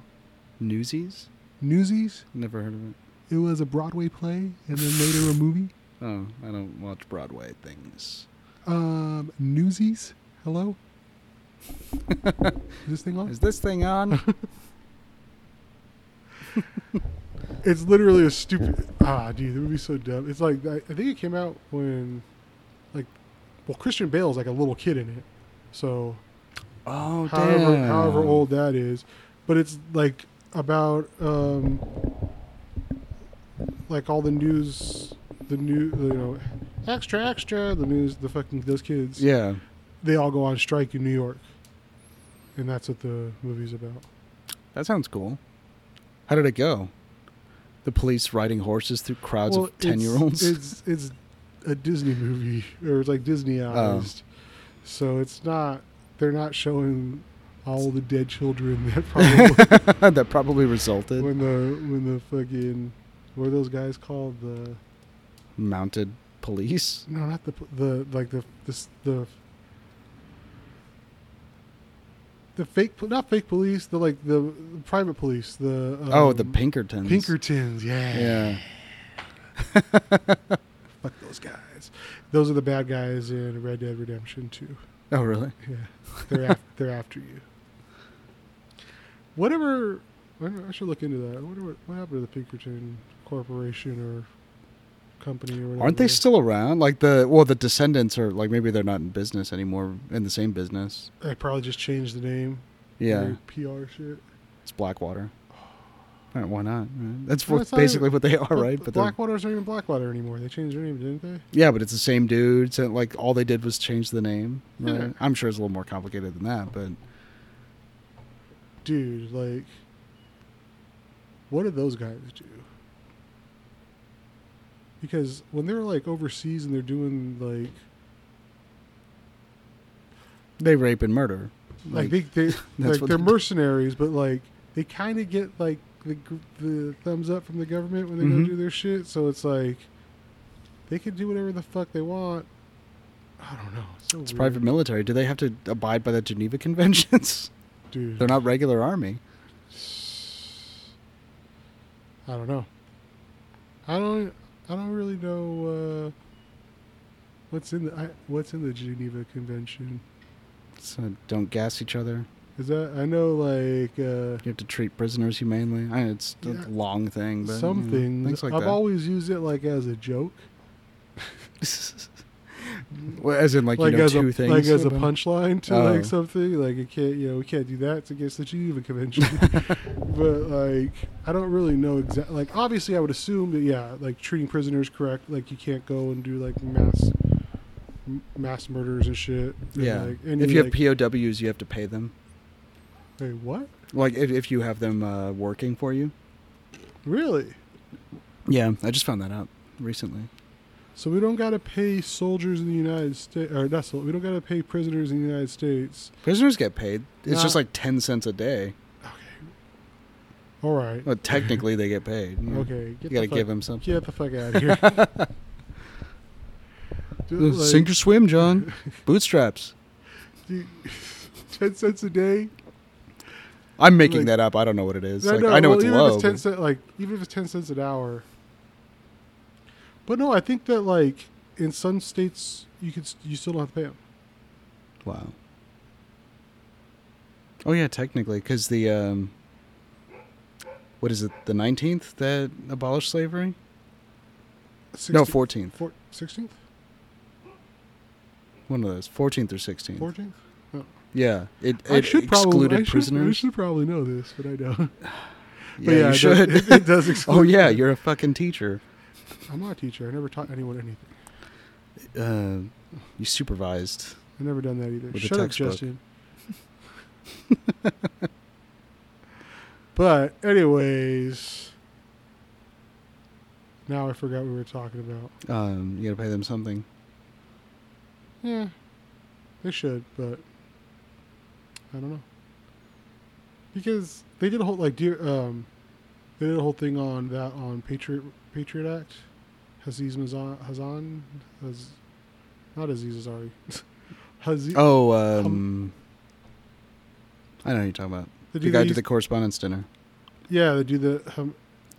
Newsies?
Newsies.
Never heard of it.
It was a Broadway play and then later a movie.
Oh, I don't watch Broadway things.
Um, Newsies. Hello. Is this thing on?
Is this thing on?
It's literally a stupid. Ah, dude, the movie's so dumb. It's like I, I think it came out when, like, well, Christian Bale's like a little kid in it, so
oh,
however
damn.
however old that is, but it's like about um, like all the news, the new you know, extra extra the news, the fucking those kids.
Yeah.
they all go on strike in New York, and that's what the movie's about.
That sounds cool. How did it go? The police riding horses through crowds
Well,
of ten year olds.
It's it's a Disney movie, or it's like Disneyized. Oh. So it's not. They're not showing all the dead children that probably
that probably resulted
when the when the fucking what are those guys called the
mounted police.
no not the the like the this the the fake not fake police the like the, the private police the um,
oh, the Pinkertons.
Pinkertons yeah
Yeah.
fuck those guys those are the bad guys in Red Dead Redemption 2
Oh, really?
yeah they're af- they're after you whatever I should look into that I wonder what, what happened to the Pinkerton corporation or company or whatever
Aren't they still around? Like the well, the descendants are like maybe they're not in business anymore in the same business.
they probably just changed the name
Yeah,
PR shit
it's Blackwater. Right, why not? right? That's
Well,
what, basically
even-
what they are,
But
right? But
Blackwater's not even Blackwater anymore. They changed their name, didn't they?
yeah, but it's the same dude. So like all they did was change the name. Right?
Yeah.
I'm sure it's a little more complicated than that, but
Dude, like, what did those guys do? Because when they're like overseas and they're doing like,
they rape and murder.
like, they, they like they're
they do.
mercenaries, but like they kind of get like the the thumbs up from the government when they
Mhm.
go do their shit. So it's like, they can do whatever the fuck they want. I don't know. It's, so
It's private military. Do they have to abide by the Geneva Conventions?
dude.
They're not regular army.
I don't know. I don't. I don't really know uh, what's in the I, what's in the Geneva Convention.
So don't gas each other.
Is that I know like uh,
You have to treat prisoners humanely. I it's a
Yeah.
long thing, but
some
you know,
things.
things like
I've
that.
always used it like as a joke,
well, as in like,
like
you know
as
two
a
things.
like as a punchline to
Oh.
like something. Like you can't you know we can't do that. It's against the Geneva Convention. but like I don't really know exactly. Like obviously I would assume that yeah, like treating prisoners correct. Like you can't go and do like mass m- mass murders and shit. And,
Yeah.
like, any,
if you
like,
have POWs, you have to pay them.
Wait, what?
Like if, if you have them uh, working for you.
Really?
Yeah, I just found that out recently.
So we don't got to pay soldiers in the United States, or not? sol- We don't got to pay prisoners in the United States.
Prisoners get paid. It's just like ten cents a day. Okay.
All right.
Well, technically they get paid. yeah.
Okay.
You got to give them something.
Get the fuck out of here. Dude, like,
Sink or swim, John. Bootstraps.
dude, Ten cents a day.
I'm making
Like-
that up. I don't know what it is.
I
Like,
know,
I know
well,
it's
even
low.
If it's ten
but-
cent, like even if it's ten cents an hour. But no, I think that like in some states you could you still don't have to pay them.
Wow. Oh yeah, technically, because the um, what is it? The nineteenth that abolished slavery? No, fourteenth.
Sixteenth,
One of those. Fourteenth or sixteenth.
fourteenth.
Yeah, it, it
should
excluded
probably I should, I should probably know this, but I don't.
yeah,
But yeah,
you
it does-
should.
it- it does
oh yeah, you're a fucking teacher.
I'm not a teacher. I never taught anyone anything.
Uh, you supervised.
I've never done that either. Shut up. Justin. but anyways, now I forgot what we were talking about.
Um, you gotta pay them something.
Yeah, they should, but I don't know because they did a whole like dear um, they did a whole thing on that on Patriot Patriot Act. Aziz Mazan Hazan Haz, not Aziz Ansari. Haziz,
Oh, um, I know you're talking about.
the
The guy did the correspondence dinner.
Yeah, the dude that um,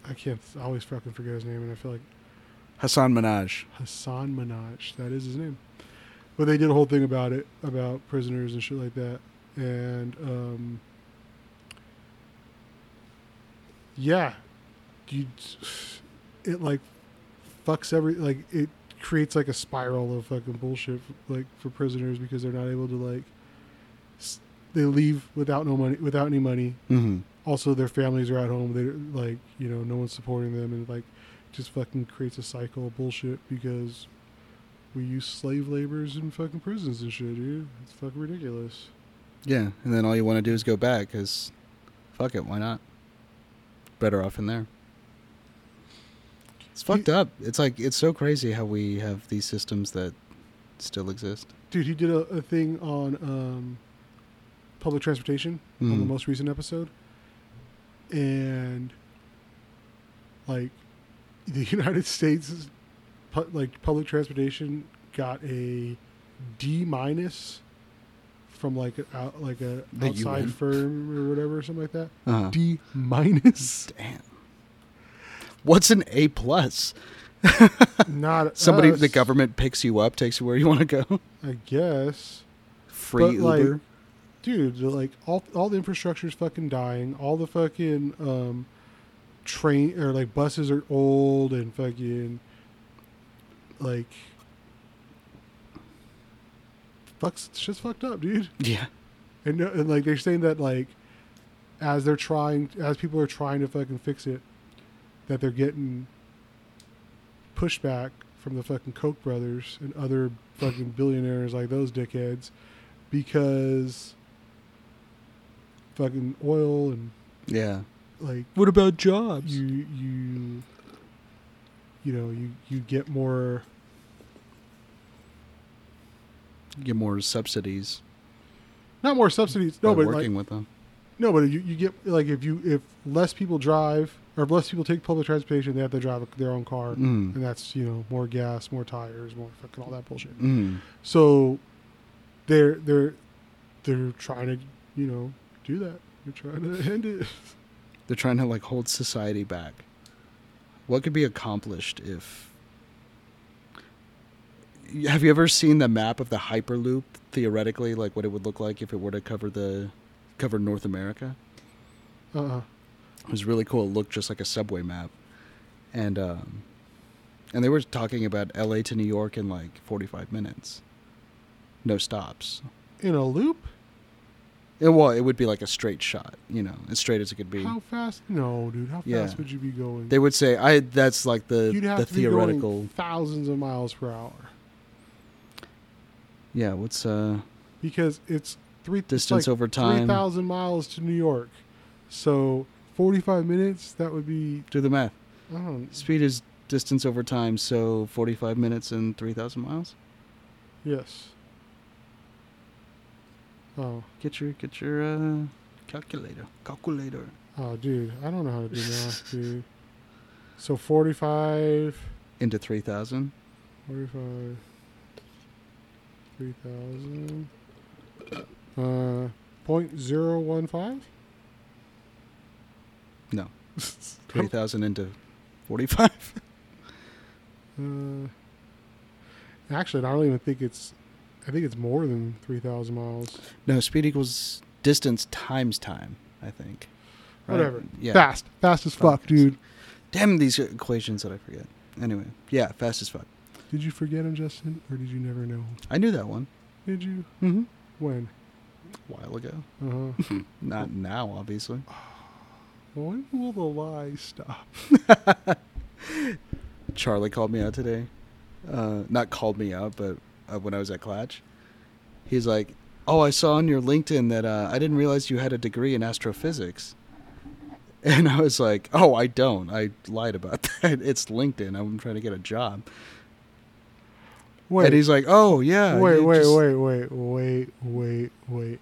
I can't I always fucking forget his name, and I feel like
Hasan Minhaj.
Hasan Minhaj. That is his name. But they did a whole thing about it, about prisoners and shit like that, and um, yeah, you it like fucks every like it creates like a spiral of fucking bullshit like for prisoners because they're not able to like s- they leave without no money without any money
Mm-hmm.
also their families are at home they're like you know no one's supporting them and like just fucking creates a cycle of bullshit because we use slave laborers in fucking prisons and shit dude it's fucking ridiculous
Yeah, and then all you want to do is go back because, fuck it, why not? Better off in there. It's
You-
fucked up. It's like it's so crazy how we have these systems that still exist.
dude he did a, a thing on um public transportation on the
Mhm.
most recent episode and like the united states pu- like public transportation got a d minus from like a, out, like a
The
outside
UN?
firm or whatever or something like that
Uh-huh.
d minus
Damn. What's an A plus?
not
Somebody,
us,
the government picks you up, takes you where you want to go.
i guess
Free
But, like,
Uber.
dude like all all the infrastructure's fucking dying all the fucking um train or like buses are old and fucking like fucks shit's fucked up dude
yeah.
and, uh, and like they're saying that like as they're trying as people are trying to fucking fix it that they're getting pushback from the fucking koch brothers and other fucking billionaires like those dickheads because fucking oil and
Yeah.
like
What about jobs?
you you you know you you get more
get more subsidies.
not more subsidies no
by
but like
working with them.
No, but you, you get like if you if less people drive or if less people take public transportation, they have to drive their own car,
Mm.
and that's you know more gas, more tires, more fucking all that bullshit.
Mm.
So they're they're they're trying to you know do that. They're trying to end it.
They're trying to like hold society back. What could be accomplished if? Have you ever seen the map of the Hyperloop? Theoretically, like what it would look like if it were to cover the cover North America.
Uh uh
It was really cool. It looked just like a subway map, and um, and they were talking about L.A. to New York in like forty-five minutes, no stops.
In a loop?
It, well, it would be like a straight shot, you know, as straight as it could be.
How fast? No, dude. How fast
Yeah.
would you be going?
They would say, "I." That's like the
You'd have
the
to be
theoretical.
going thousands of miles per hour
Yeah, what's uh
because it's three
distance
like
over time?
Three thousand miles to New York, so forty-five minutes. That would be.
Do the math.
Don't.
Speed is distance over time, so forty-five minutes and three thousand miles.
Yes. Oh,
Get your get your uh, calculator. Calculator.
oh, dude, I don't know how to do math, dude. So 45,
Into three thousand.
45, 3,000, uh, point zero one five.
No. Three thousand into forty-five.
Uh, actually, I don't even think it's. I think it's more than three thousand miles.
no, speed equals distance times time. I think. Right?
Whatever.
Yeah.
Fast, fast as fuck, dude.
Damn these equations that I forget. Anyway, yeah, fast as fuck.
Did you forget him, Justin, or did you never know?
I knew that one.
Did you?
Mm-hmm.
When?
A while ago.
Uh huh.
Not now, obviously.
when will the lie stop?
Charlie called me out today. Uh, not called me out, but uh, when I was at Clatch, he's like, "Oh, I saw on your LinkedIn that uh, I didn't realize you had a degree in astrophysics." And I was like, "Oh, I don't. I lied about that. It's LinkedIn. I'm trying to get a job."
Wait.
and he's like, "Oh, yeah."
wait, wait,
just-
wait, wait, wait, wait, wait.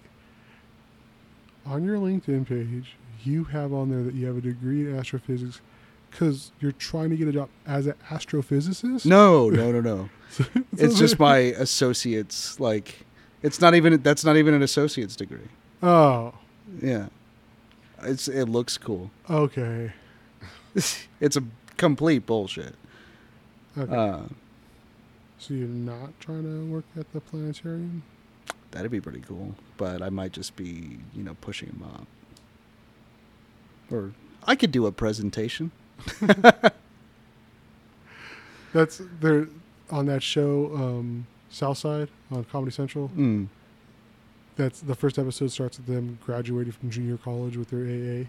On your LinkedIn page, you have on there that you have a degree in astrophysics because you're trying to get a job as an astrophysicist.
No, no, no, no. It's just my associate's. Like, it's not even. That's not even an associate's degree.
Oh,
Yeah, it's. It looks cool.
okay.
it's a complete bullshit.
Okay.
Uh,
so you're not trying to work at the planetarium?
that'd be pretty cool, but I might just be, you know, pushing him up. Or I could do a presentation.
That's they're on that show, um, Southside on Comedy Central.
Mm.
That's the first episode starts with them graduating from junior college with their AA,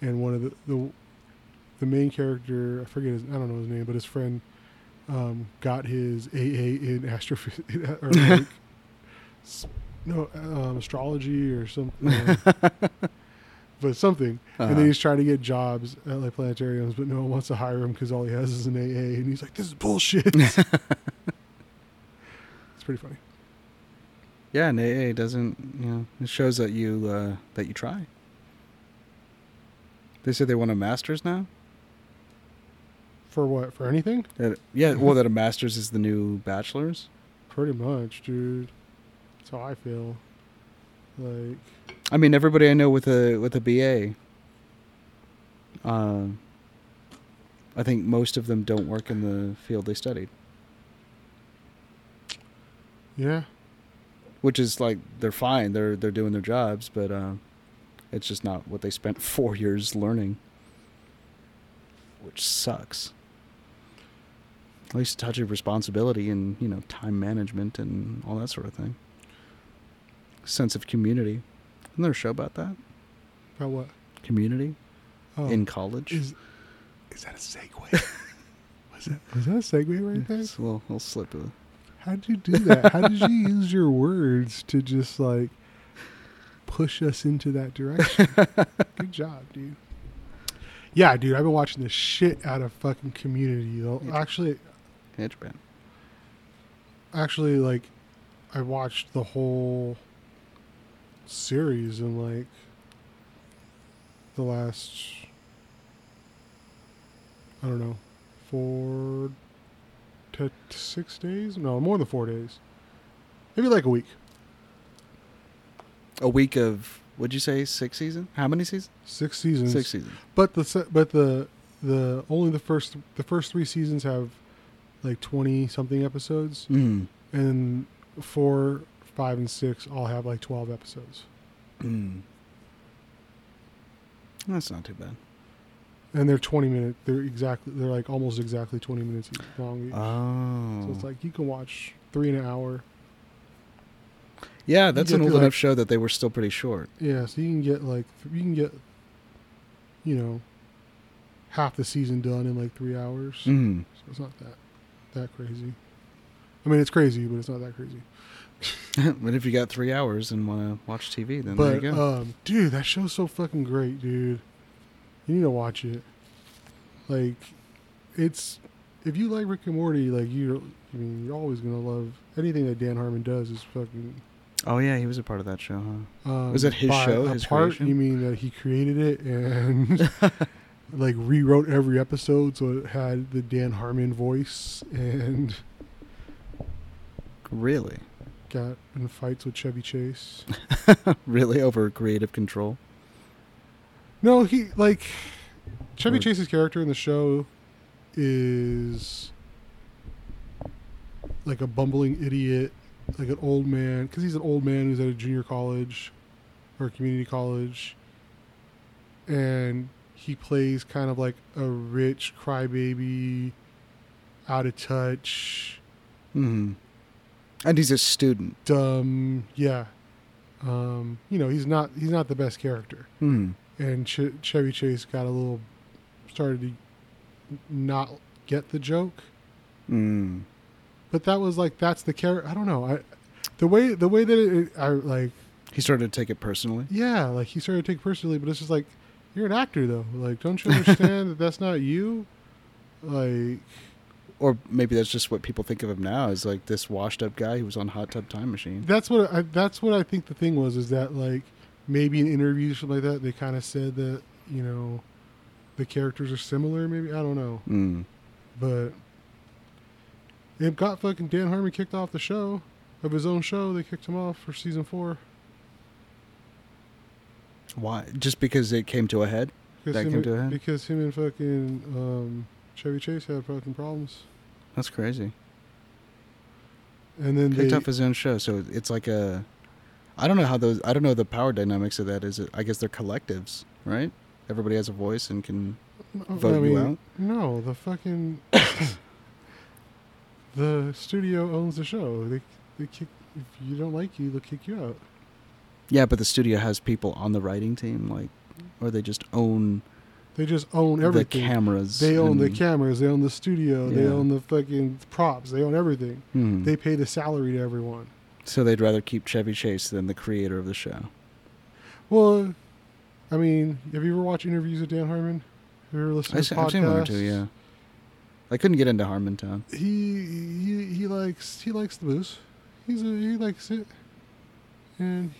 and one of the the, the main character I forget his I don't know his name, but his friend um, got his AA in astrophysics or like no um, astrology or something, but something. And
Uh-huh.
then he's trying to get jobs at like planetariums, but no one wants to hire him because all he has is an AA, and he's like, "This is bullshit." it's pretty funny.
Yeah, and AA doesn't. You know, it shows that you uh, that you try. They say they want a master's now.
For what? For anything?
That, yeah, well, that a master's is the new bachelor's.
Pretty much, dude. That's how I feel. Like,
I mean, everybody I know with a with a BA, uh, I think most of them don't work in the field they studied,
yeah,
which is like they're fine. They're they're doing their jobs, but uh, it's just not what they spent four years learning, which sucks. At least touch of responsibility and you know time management and all that sort of thing. Sense of community. Isn't there a show about that?
about what?
Community
Oh,
in college.
is is that a segue? was that was that a segue right there?
A little, little slip of
How did you do that? How did you use your words to just like push us into that direction? Good job, dude. Yeah, dude, I've been watching the shit out of fucking Community.
Yeah.
Actually,
Japan.
actually, like, I watched the whole series in like the last I don't know, four to six days. No, more than four days. Maybe like a week.
A week of what'd you say? Six season? How many seasons?
Six seasons.
Six seasons.
But the but the the only the first the first three seasons have like twenty something episodes,
Mm.
and four, five, and six all have like twelve episodes.
Mm. That's not too bad.
And they're twenty minute. They're exactly. They're like almost exactly twenty minutes long. Each.
Oh.
So it's like you can watch three in an hour.
yeah, that's an old
to,
enough
like-
show that they were still pretty short.
Yeah, so you can get like you can get, you know, half the season done in like three hours.
Mm.
So it's not that that crazy. I mean, it's crazy, but it's not that crazy.
but if you got three hours and want to watch TV, then there you go.
um, dude, that show's so fucking great, dude. You need to watch it. Like, it's if you like Rick and Morty, like you, I mean, you're always gonna love anything that Dan Harmon does. Is fucking.
oh yeah, he was a part of that show, huh?
Um,
Was it his show, his
part,
creation?
You mean that he created it and like rewrote every episode so it had the Dan Harmon voice and
Really,
in fights with Chevy Chase.
really over creative control.
No, he like Chevy
Or-
Chase's character in the show is like a bumbling idiot, like an old man, because he's an old man who's at a junior college or community college, and he plays kind of like a rich crybaby, out of touch,
hmm And he's a student.
dumb. Yeah, um, you know he's not he's not the best character.
Hmm.
and Ch- Chevy Chase got a little started to not get the joke.
Mm.
But that was like that's the character. I don't know. I the way the way that it, I like
He started to take it personally.
yeah like he started to take it personally, but it's just like you're an actor though. Like don't you understand that that's not you? Like
Or maybe that's just what people think of him now as like this washed up guy who was on Hot Tub Time Machine.
that's what I, that's what I think the thing was is that like maybe in interviews or something like that they kind of said that you know the characters are similar. Maybe I don't know.
Mm.
But it got fucking Dan Harmon kicked off the show of his own show. They kicked him off for season four.
Why? Just because it came to a head?
Because
That
him,
came to a head?
Because him and fucking um, Chevy Chase had fucking problems,
That's crazy.
and then
Kicked
they,
off his own show, so it's like a. I don't know how those. I don't know the power dynamics of that. Is it? I guess they're collectives, right? Everybody has a voice and can.
Mm, I
vote you out?
No, the fucking the studio owns the show. They they kick if you don't like you, they'll kick you out.
Yeah, but the studio has people on the writing team, like, or they just own
They just own everything.
the cameras.
They own the cameras. They own the studio. They own the fucking props. They own everything.
Hmm.
They pay the salary to everyone.
so they'd rather keep Chevy Chase than the creator of the show.
Well, I mean, have you ever watched interviews with Dan Harmon? Have you ever listened
I
to
I've seen one or two. Yeah, I couldn't get into Harmontown.
He he he likes he likes the booze. He's a he likes it, and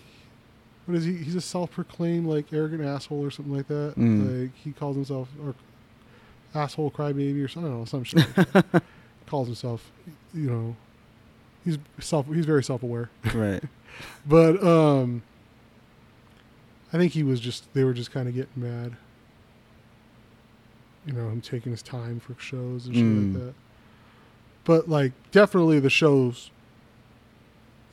what is he? He's a self-proclaimed like arrogant asshole or something like that.
Mm.
Like he calls himself or asshole crybaby or something. I don't know some shit. Calls himself, you know, he's self he's very self-aware.
right.
But um I think he was just they were just kind of getting mad. You know, him taking his time for shows and shit
Mm.
like that. But like definitely the shows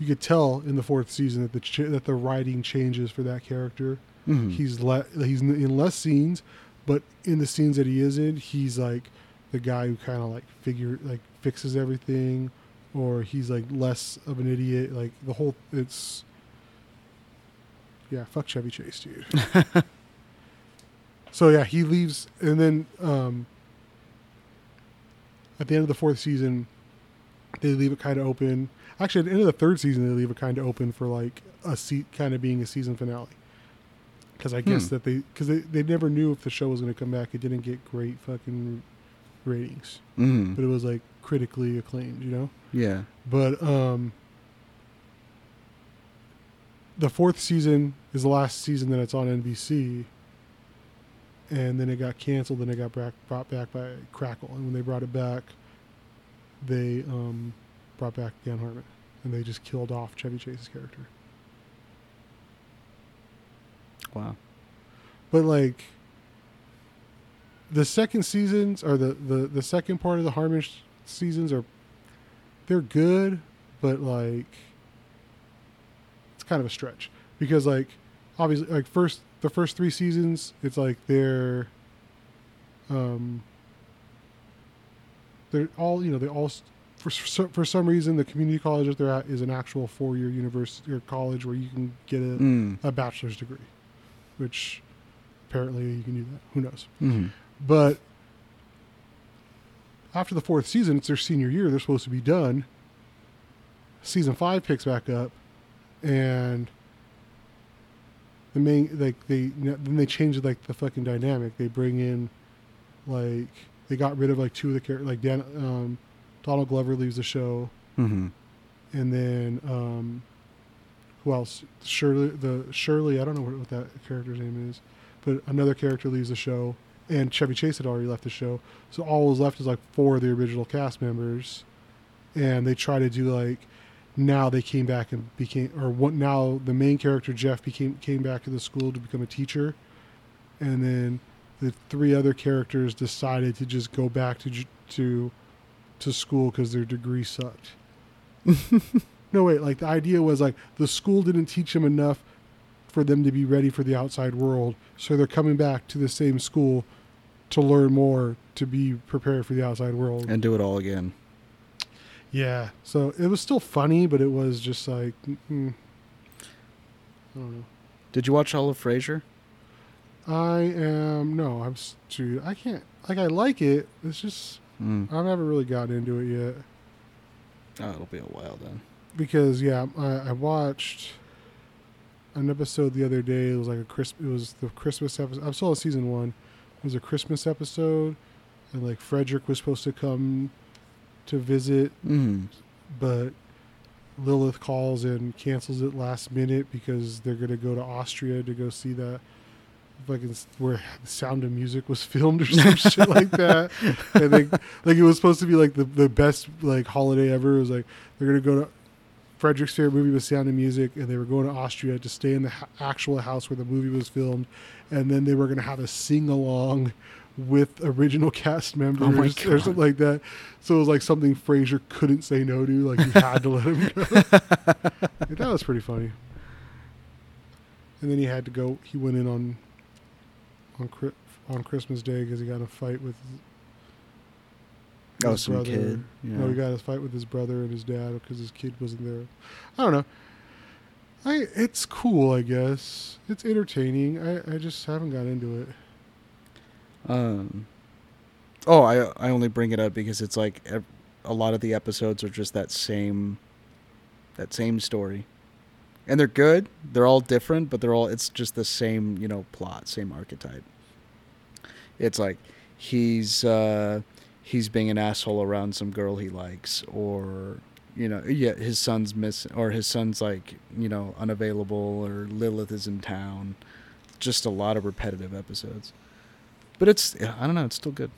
you could tell in the fourth season that the ch- that the writing changes for that character.
Mhm.
He's le- he's in- in less scenes, but in the scenes that he is in, he's like the guy who kind of like figure like fixes everything, or he's like less of an idiot. Like the whole it's yeah, fuck Chevy Chase, dude. so yeah, he leaves, and then um, at the end of the fourth season, they leave it kind of open. Actually, at the end of the third season, they leave it kind of open for like a seat, kind of being a season finale. Because I guess
Hmm.
that they, because they, they never knew if the show was going to come back. It didn't get great fucking ratings,
Mhm.
but it was like critically acclaimed, you know.
Yeah.
But um, the fourth season is the last season that it's on NBC, and then it got canceled. Then it got brought, brought back by Crackle, and when they brought it back, they um, brought back Dan Harmon, and they just killed off Chevy Chase's character.
Wow.
But like the second seasons or the the the second part of the Harmon seasons are they're good, but like it's kind of a stretch because like obviously like first the first three seasons it's like they're um they're all you know they all for for some reason the community college that they're at is an actual four year university or college where you can get a,
Mm.
a bachelor's degree, which apparently you can do that. Who knows?
hmm
But after the fourth season, it's their senior year. They're supposed to be done. Season five picks back up, and the main like they then they change like the fucking dynamic. They bring in like they got rid of like two of the characters. Like Dan, um, Donald Glover leaves the show
hmm
and then um, who else? Shirley. The Shirley. I don't know what, what that character's name is, but another character leaves the show, and Chevy Chase had already left the show. So all was left is like four of the original cast members, and they try to do like now they came back and became or what now the main character Jeff became came back to the school to become a teacher, and then the three other characters decided to just go back to to to school because their degree sucked. No, wait. Like the idea was like the school didn't teach them enough for them to be ready for the outside world, so they're coming back to the same school to learn more to be prepared for the outside world.
And do it all again.
yeah. So it was still funny, but it was just like, mm, I don't know.
Did you watch all of Frasier?
I am no. I'm too. I can't. Like I like it. It's just
Mm.
I haven't really gotten into it yet.
Oh, it'll be a while then.
because yeah, I, I watched an episode the other day. It was like a Chris. It was the Christmas episode. I saw on season one. It was a Christmas episode, and like Frederick was supposed to come to visit,
Mm.
but Lilith calls and cancels it last minute because they're gonna go to Austria to go see that. Fucking where the Sound of Music was filmed or some shit like that, and they, like it was supposed to be like the, the best like holiday ever. It was like they're gonna go to Frederick's favorite movie was Sound of Music, and they were going to Austria to stay in the ha- actual house where the movie was filmed, and then they were gonna have a sing along with original cast members
Oh
or something like that. So it was like something Frasier couldn't say no to, like you had to let him go. that was pretty funny. And then he had to go. He went in on on on Christmas Day because he got in a fight with.
Oh,
his
some kid. Yeah.
No, he got in a fight with his brother and his dad because his kid wasn't there. I don't know. I it's cool, I guess. It's entertaining. I, I just haven't got into it.
Um. Oh, I I only bring it up because it's like a lot of the episodes are just that same, that same story, and they're good. They're all different, but they're all it's just the same you know plot, same archetype. It's like he's uh, he's being an asshole around some girl he likes, or you know, yeah, his son's missing, or his son's like you know unavailable, or Lilith is in town. Just a lot of repetitive episodes but it's I don't know. It's still good.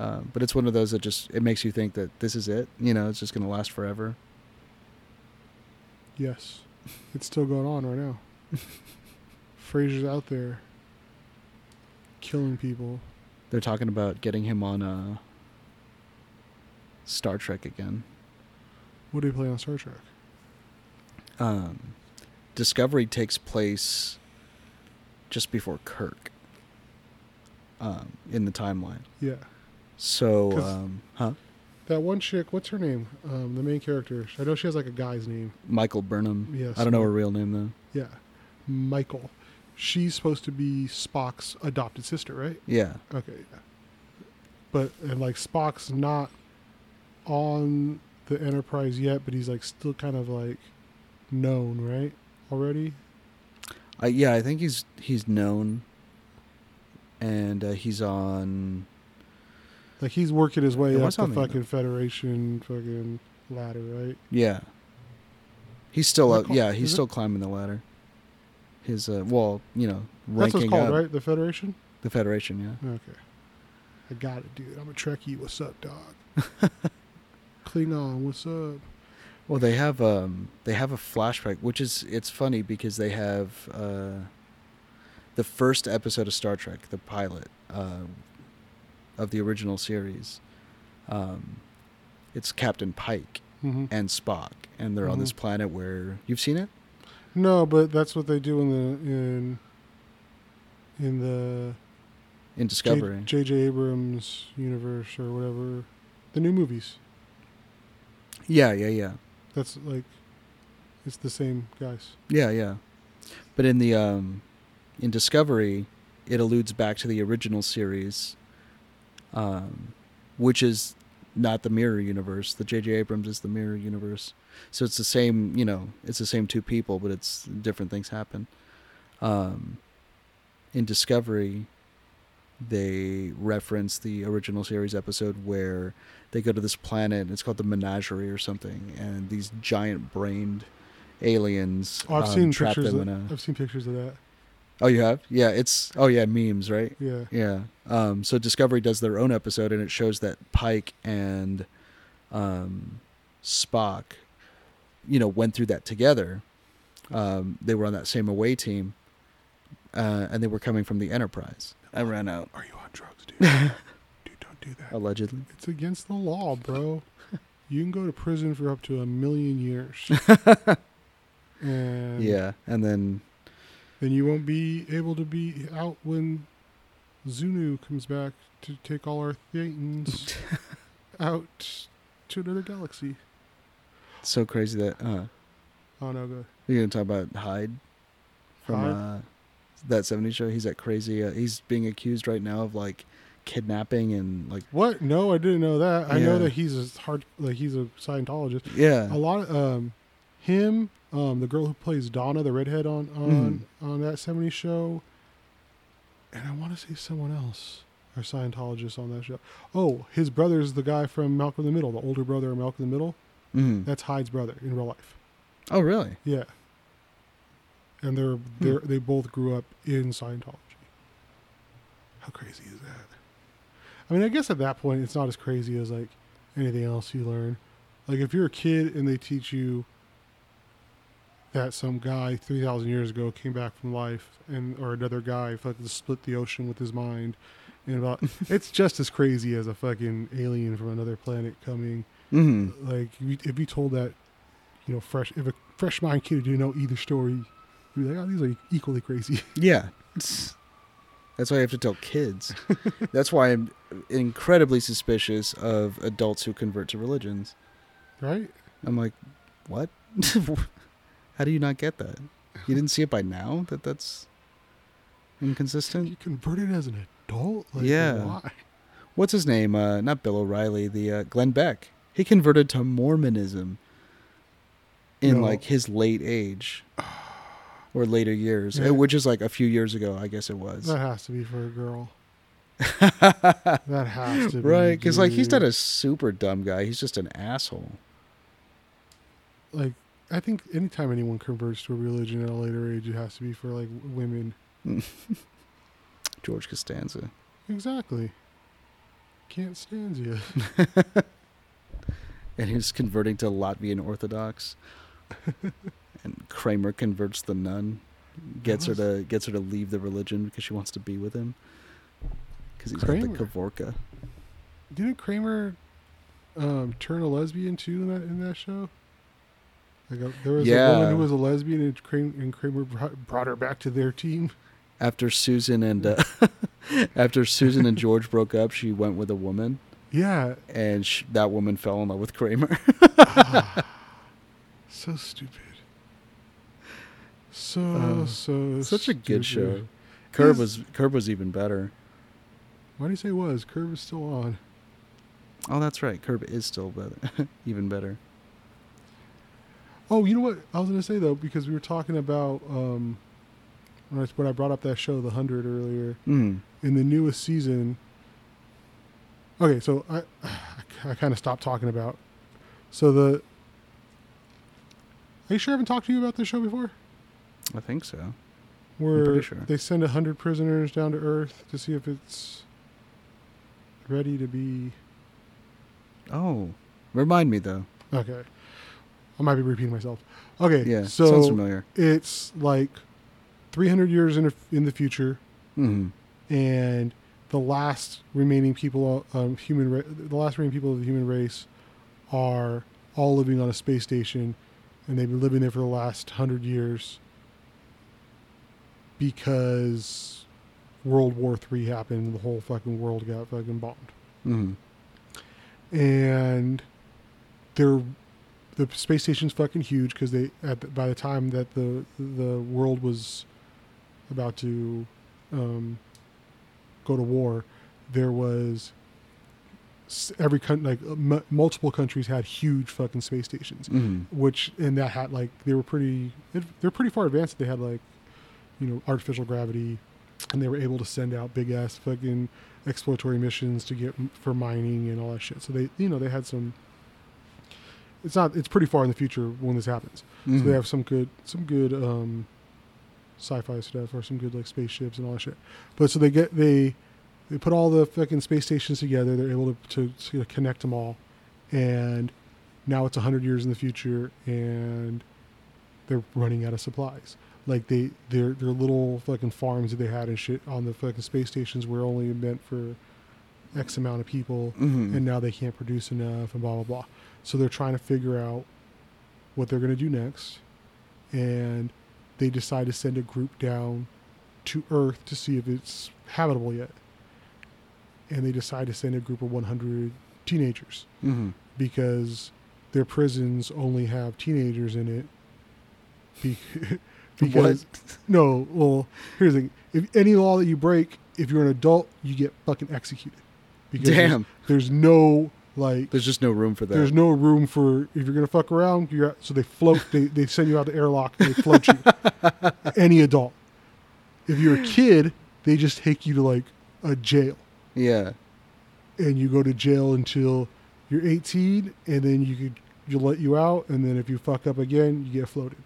Uh, but it's one of those that just it makes you think that this is it. You know, it's just gonna last forever.
Yes, it's still going on right now. Frasier's out there killing people.
They're talking about getting him on uh, Star Trek again.
What do you play on Star Trek?
Um, Discovery takes place just before Kirk. Um, in the timeline.
Yeah,
So, um, huh?
That one chick. What's her name? Um, the main character. I know she has like a guy's name.
Michael Burnham.
Yes.
I don't know her real name though.
Yeah, Michael. She's supposed to be Spock's adopted sister, right?
Yeah.
Okay, yeah. But and like Spock's not on the Enterprise yet, but he's like still kind of like known, right? Already.
Uh, yeah, I think he's he's known, and uh, he's on.
Like he's working his way
It
up the fucking Federation fucking ladder, right?
Yeah, he's still up.
called-
Yeah, he's
is it-
still climbing the ladder. his uh, well, you know,
That's what it's called,
up
right? The Federation.
the Federation. Yeah.
Okay. I got it, dude. I'm a Trekkie. What's up, dog? Klingon, what's up?
Well, they have um they have a flashback, which is it's funny because they have uh the first episode of Star Trek, the pilot uh, of the original series. Um, it's Captain Pike
hmm
and Spock, and they're on this
Mhm.
planet where you've seen it.
No, but that's what they do in the in in the
in Discovery.
J.J. Abrams universe or whatever, the new movies.
yeah, yeah, yeah,
That's like, it's the same guys.
yeah, yeah. But in the um, in Discovery, it alludes back to the original series, um, which is not the mirror universe. The J.J. Abrams is the mirror universe, so it's the same. You know, it's the same two people, but it's different things happen. Um, in Discovery, they reference the original series episode where they go to this planet. It's called the Menagerie or something, and these giant-brained aliens
Oh, I've
um,
seen
trap
pictures.
them
Of,
in a.
I've seen pictures of that.
Oh, you have? Yeah, it's oh yeah, memes, right?
Yeah.
Yeah. Um, so Discovery does their own episode, and it shows that Pike and um, Spock, you know, went through that together. Um, they were on that same away team, uh, and they were coming from the Enterprise. I ran out
Are you on drugs, dude? dude, don't do that.
allegedly.
It's against the law, bro. you can go to prison for up to a million years. and
Yeah, and then
then you won't be able to be out when Xenu comes back to take all our Thetans out to another galaxy.
so crazy that uh,
Oh no, go.
you're gonna talk about Hyde from
Hyde?
Uh, that '70s show. He's that crazy. Uh, he's being accused right now of like kidnapping and like
What? No, I didn't know that. I know that he's a hard, like he's a Scientologist.
yeah.
A lot of um, him, um, the girl who plays Donna, the redhead on on on that '70s show, and I want to say someone else are Scientologist on that show. Oh, his brother's the guy from Malcolm in the Middle, the older brother of Malcolm in the Middle.
Mhm.
That's Hyde's brother in real life.
Oh, really?
Yeah. And they're they are they both grew up in Scientology. How crazy is that? I mean, I guess at that point it's not as crazy as like anything else you learn. Like if you're a kid and they teach you that some guy three thousand years ago came back from life and or another guy fucking split the ocean with his mind and about it's just as crazy as a fucking alien from another planet coming
hmm
like if you, told that you know fresh if a fresh mind kid didn't know either story you'd be like oh these are equally crazy
Yeah. That's why I have to tell kids. That's why I'm incredibly suspicious of adults who convert to religions.
right
I'm like, what? How do you not get that? You didn't see it by now that that's inconsistent.
you converted as an adult like
Yeah.
why
What's his name? Uh, not Bill O'Reilly, the uh, Glenn Beck. He converted to Mormonism in
No.
like his late age or later years,
Yeah.
which is like a few years ago, I guess it was.
that has to be for a girl that has to be
right because like he's not a super dumb guy he's just an asshole
like i think anytime anyone converts to a religion at a later age it has to be for like women.
George costanza.
Exactly. Can't stand you
and he's converting to latvian orthodox? And kramer converts the nun gets her to gets her to leave the religion because she wants to be with him? Because he's got the kavorka
didn't kramer um, turn a lesbian too in that in that show like a, there was a woman who was a lesbian and kramer, and kramer brought, brought her back to their team.
After susan and uh, after susan and george broke up she went with a woman.
Yeah.
And sh- that woman fell in love with kramer.
So stupid. So
Uh,
so
such a good show.
Stupid.
curb was curb was even better.
Why do you say was? Curb is still on.
Oh, that's right. Curb is still better, even better.
Oh, you know what I was gonna say though, because we were talking about um, when I when I brought up that show, The Hundred, earlier.
Mm.
In the newest season. Okay, so I I kind of stopped talking about. So the. Are you sure I haven't talked to you about this show before?
I think so.
where
pretty sure.
they send a hundred prisoners down to Earth to see if it's ready to be.
Oh, remind me though.
Okay, I might be repeating myself. Okay,
Yeah,
so
sounds familiar.
it's like 300 years in, the in the future,
hmm
and the last remaining people, um, human, ra- the last remaining people of the human race, are all living on a space station, and they've been living there for the last hundred years because World War Three happened, and the whole fucking world got fucking bombed,
hmm
and they're the space station's fucking huge because they at by the time that the the world was about to um, go to war, there was every country like m- multiple countries had huge fucking space stations,
hmm
which and that had like they were pretty they're pretty far advanced. They had like you know artificial gravity, and they were able to send out big ass fucking exploratory missions to get for mining and all that shit. So they you know they had some. It's not. It's pretty far in the future when this happens. So
Mm-hmm.
they have some good, some good um, sci-fi stuff or some good like spaceships and all that shit. But so they get they they put all the fucking space stations together. They're able to to, to connect them all, and now it's hundred years in the future, and they're running out of supplies. Like they their their little fucking farms that they had and shit on the fucking space stations were only meant for X amount of people,
hmm
and now they can't produce enough and blah blah blah. So they're trying to figure out what they're going to do next, and they decide to send a group down to Earth to see if it's habitable yet. And they decide to send a group of 100 teenagers
hmm
because their prisons only have teenagers in it. Be- because no, well, here's the thing: if any law that you break, if you're an adult, you get fucking executed. Because there's-
Damn,
there's no like
there's just no room for that.
there's no room for if you're gonna fuck around. You're out, so they float. they they send you out the airlock they float you. Any adult. If you're a kid, they just take you to like a jail,
yeah.
and you go to jail until you're 18, and then you could you let you out, and then if you fuck up again, you get floated.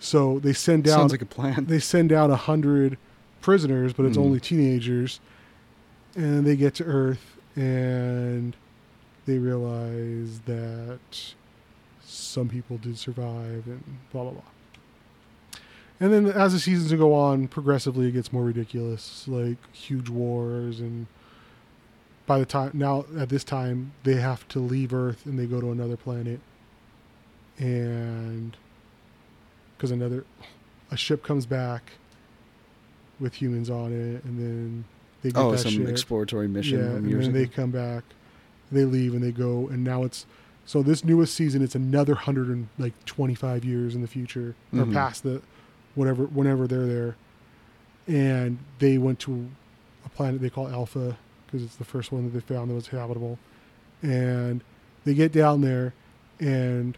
So they send down
Sounds like a plan.
they send down a hundred prisoners, but it's
Mhm.
only teenagers, and they get to Earth and they realize that some people did survive and blah blah blah. And then as the seasons go on, progressively it gets more ridiculous, like huge wars and by the time now at this time they have to leave Earth and they go to another planet and because another a ship comes back with humans on it, and then they get
Oh,
that
some
ship.
exploratory mission.
yeah, and then they come back, they leave, and they go, and now it's so this newest season. It's another hundred and like twenty five years in the future, or
Mhm.
past the whatever whenever they're there, and they went to a planet they call Alpha because it's the first one that they found that was habitable, and they get down there, and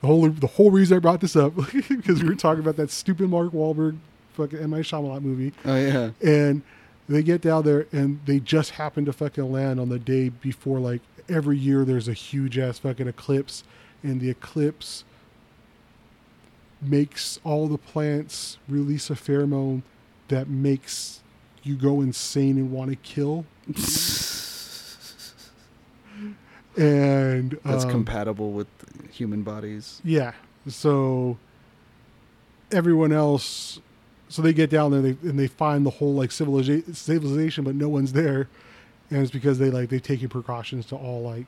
the whole the whole reason I brought this up because we were talking about that stupid Mark Wahlberg fucking M. Night Shyamalan movie,
Oh yeah.
and they get down there and they just happen to fucking land on the day before like every year there's a huge ass fucking eclipse, and the eclipse makes all the plants release a pheromone that makes you go insane and want to kill. And
That's
um,
compatible with human bodies.
yeah. So everyone else, so they get down there they, and they find the whole like civilization, civilization, but no one's there, and it's because they like they've taken precautions to all like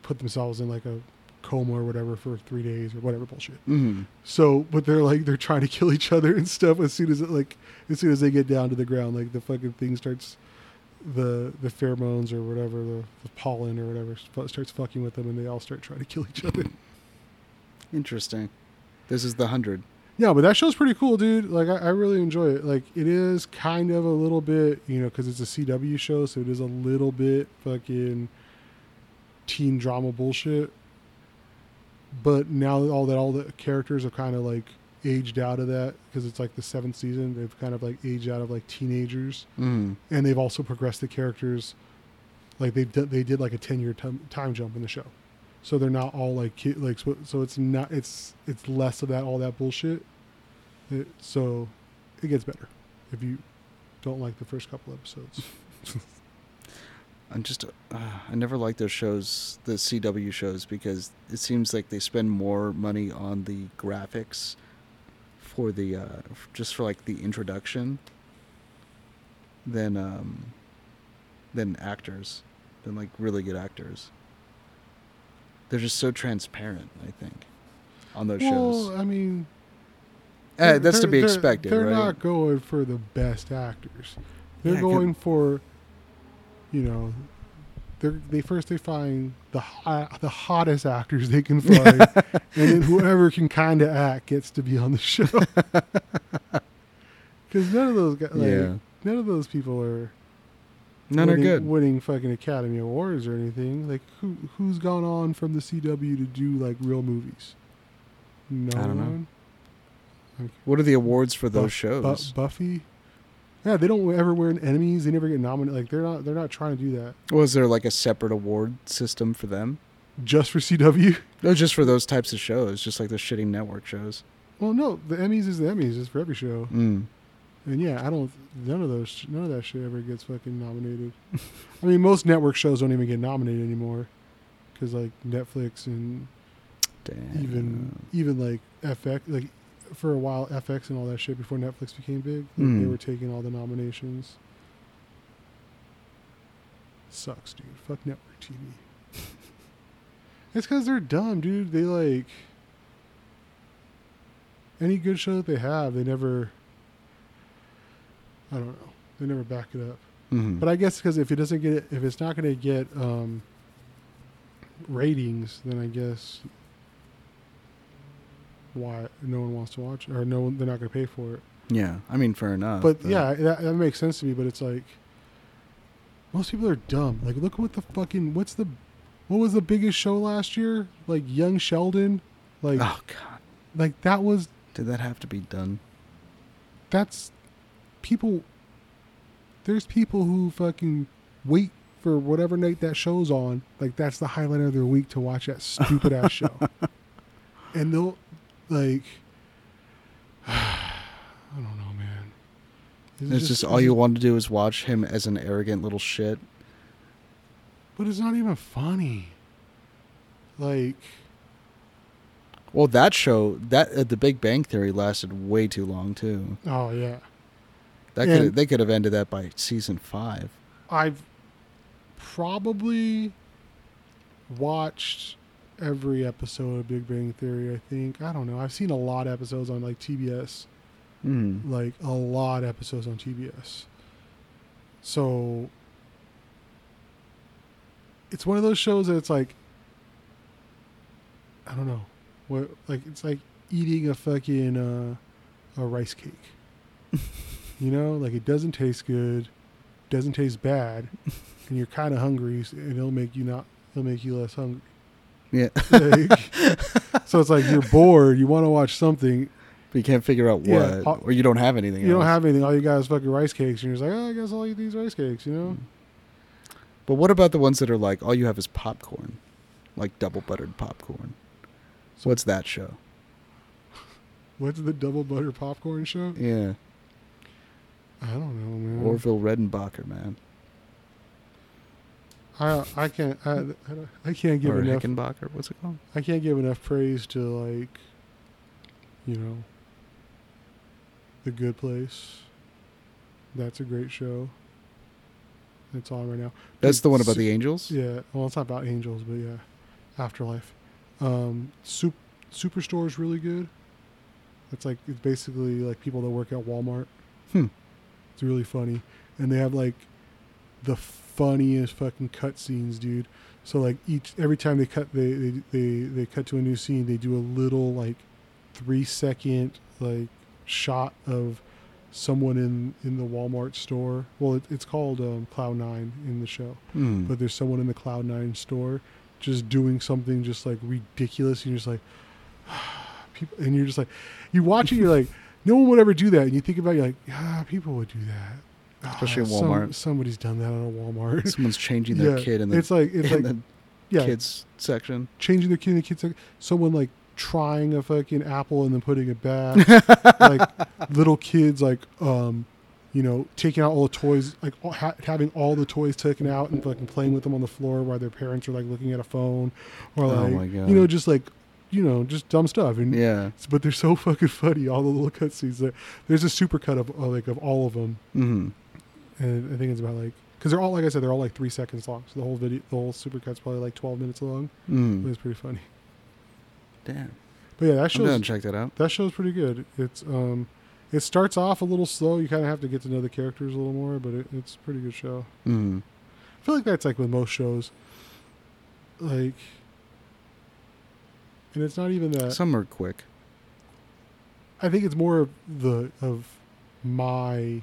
put themselves in like a coma or whatever for three days or whatever bullshit.
hmm
So, but they're like they're trying to kill each other and stuff as soon as it like as soon as they get down to the ground, like the fucking thing starts the the pheromones or whatever the, the pollen or whatever starts fucking with them and they all start trying to kill each other.
Interesting. This is the hundred.
Yeah, but that show's pretty cool, dude. Like, I, I really enjoy it. Like, it is kind of a little bit, you know, because it's a CW show, so it is a little bit fucking teen drama bullshit. But now that all that all the characters have kind of like aged out of that because it's like the seventh season, they've kind of like aged out of like teenagers,
Mm.
and they've also progressed the characters. Like they did, they did like a ten year time time jump in the show, so they're not all like kid like so, so it's not it's it's less of that all that bullshit It, so it gets better if you don't like the first couple episodes.
I'm just, uh, I never liked those shows, the CW shows, because it seems like they spend more money on the graphics for the, uh, f- just for like the introduction than, um, than actors, than like really good actors. They're just so transparent, I think, on those
well,
shows.
I mean,
Eh, that's to
they're-
be
they're-
expected,
They're
right?
not going for the best actors. They're
Yeah, 'cause-
going for, you know, they they first they find the hot, the hottest actors they can find, and then whoever can kind of act gets to be on the show. Because none of those guys, like,
Yeah.
none of those people are
None
winning,
are good.
winning fucking Academy Awards or anything. Like who who's gone on from the CW to do like real movies? No
I don't know. What are the awards for those
Buff-
shows?
Bu- Buffy. Yeah, they don't ever wear enemies. They never get nominated. Like they're not. They're not trying to do that
Was there like a separate award system for them?
just for CW.
No, just for those types of shows, just like the shitting network shows.
Well, no, the Emmys is the Emmys. It's for every show.
Mm.
And yeah, I don't. None of those. None of that shit ever gets fucking nominated. I mean, most network shows don't even get nominated anymore, because like Netflix and
Damn.
even even like FX, like for a while FX and all that shit before Netflix became big, like, they
Mm.
were taking all the nominations. Sucks, dude. Fuck network TV. it's because they're dumb, dude. They like any good show that they have, they never. I don't know. They never back it up.
Mhm.
But I guess because if it doesn't get, if it's not going to get um, ratings, then I guess why no one wants to watch it, or no one they're not going to pay for it.
yeah, I mean, fair enough.
but yeah, that, that makes sense to me. But it's like most people are dumb. Like, look what the fucking what's the what was the biggest show last year? Like Young Sheldon, like
oh god,
like that was
did that have to be done?
that's people there's people who fucking wait for whatever night that show's on like that's the highlight of their week to watch that stupid ass show and they'll like i don't know man
It's just, all you want to do is watch him as an arrogant little shit.
but it's not even funny like
Well, that show, that uh, The Big Bang Theory, lasted way too long too.
oh yeah
That could they could have ended that by season five.
I've probably watched every episode of Big Bang Theory. I think I don't know. I've seen a lot of episodes on like TBS,
Mm.
like a lot of episodes on TBS. So it's one of those shows that it's like I don't know, what like it's like eating a fucking uh, a rice cake. you know, like it doesn't taste good, doesn't taste bad, and you're kind of hungry, and it'll make you not. It'll make you less hungry.
Yeah,
Like, so it's like you're bored. You want to watch something.
but you can't figure out what,
Yeah,
or you don't have anything.
You don't have anything. All you got is fucking rice cakes, and you're just like, oh, I guess I'll eat these rice cakes. You know. Mm-hmm.
But what about the ones that are like all you have is popcorn, like double buttered popcorn? So what's that show?
What's the double butter popcorn show?
Yeah,
I don't know, man.
Orville Redenbacher, man,
I I can't I, I can't give
or
enough.
What's it called?
I can't give enough praise to like you know the good place. That's a great show. It's on right now.
That's the one about the angels.
Yeah, well, it's not about angels, but yeah, afterlife. Um, Sup- Superstore is really good. It's like it's basically like people that work at Walmart.
Hmm.
It's really funny, and they have like the funniest fucking cutscenes, dude. So like each every time they cut they, they they they cut to a new scene, they do a little like three second like shot of someone in in the Walmart store. Well, it, it's called um, Cloud Nine in the show,
Hmm.
but there's someone in the Cloud Nine store just doing something just like ridiculous, and you're just like, people, and you're just like, you watch it, you're like, no one would ever do that, and you think about, it, you're like, ah, people would do that.
Especially at
some-
Walmart.
somebody's done that at a Walmart.
Someone's changing their
Yeah,
kid in the,
it's like it's
in
like
the
yeah,
kids section.
changing their kid in the kids. Section. Someone like trying a fucking apple and then putting it back. like little kids, like um, you know, taking out all the toys, like ha- having all the toys taken out and fucking playing with them on the floor while their parents are like looking at a phone, or
Oh
like
my God.
you know, just like you know, just dumb stuff. And
Yeah.
but they're so fucking funny. All the little cutscenes. There, there's a super cut of uh, like of all of them,
hmm
and I think it's about like because they're all like I said, they're all like three seconds long. So the whole video, the whole supercut's probably like 12 minutes long. But
Mm.
it's pretty funny.
Damn.
But yeah, that shows
check that out.
that show's pretty good. It's um, it starts off a little slow. You kind of have to get to know the characters a little more, but it, it's a pretty good show.
Mm.
I feel like that's like with most shows. Like, and it's not even that.
Some are quick.
I think it's more of the of my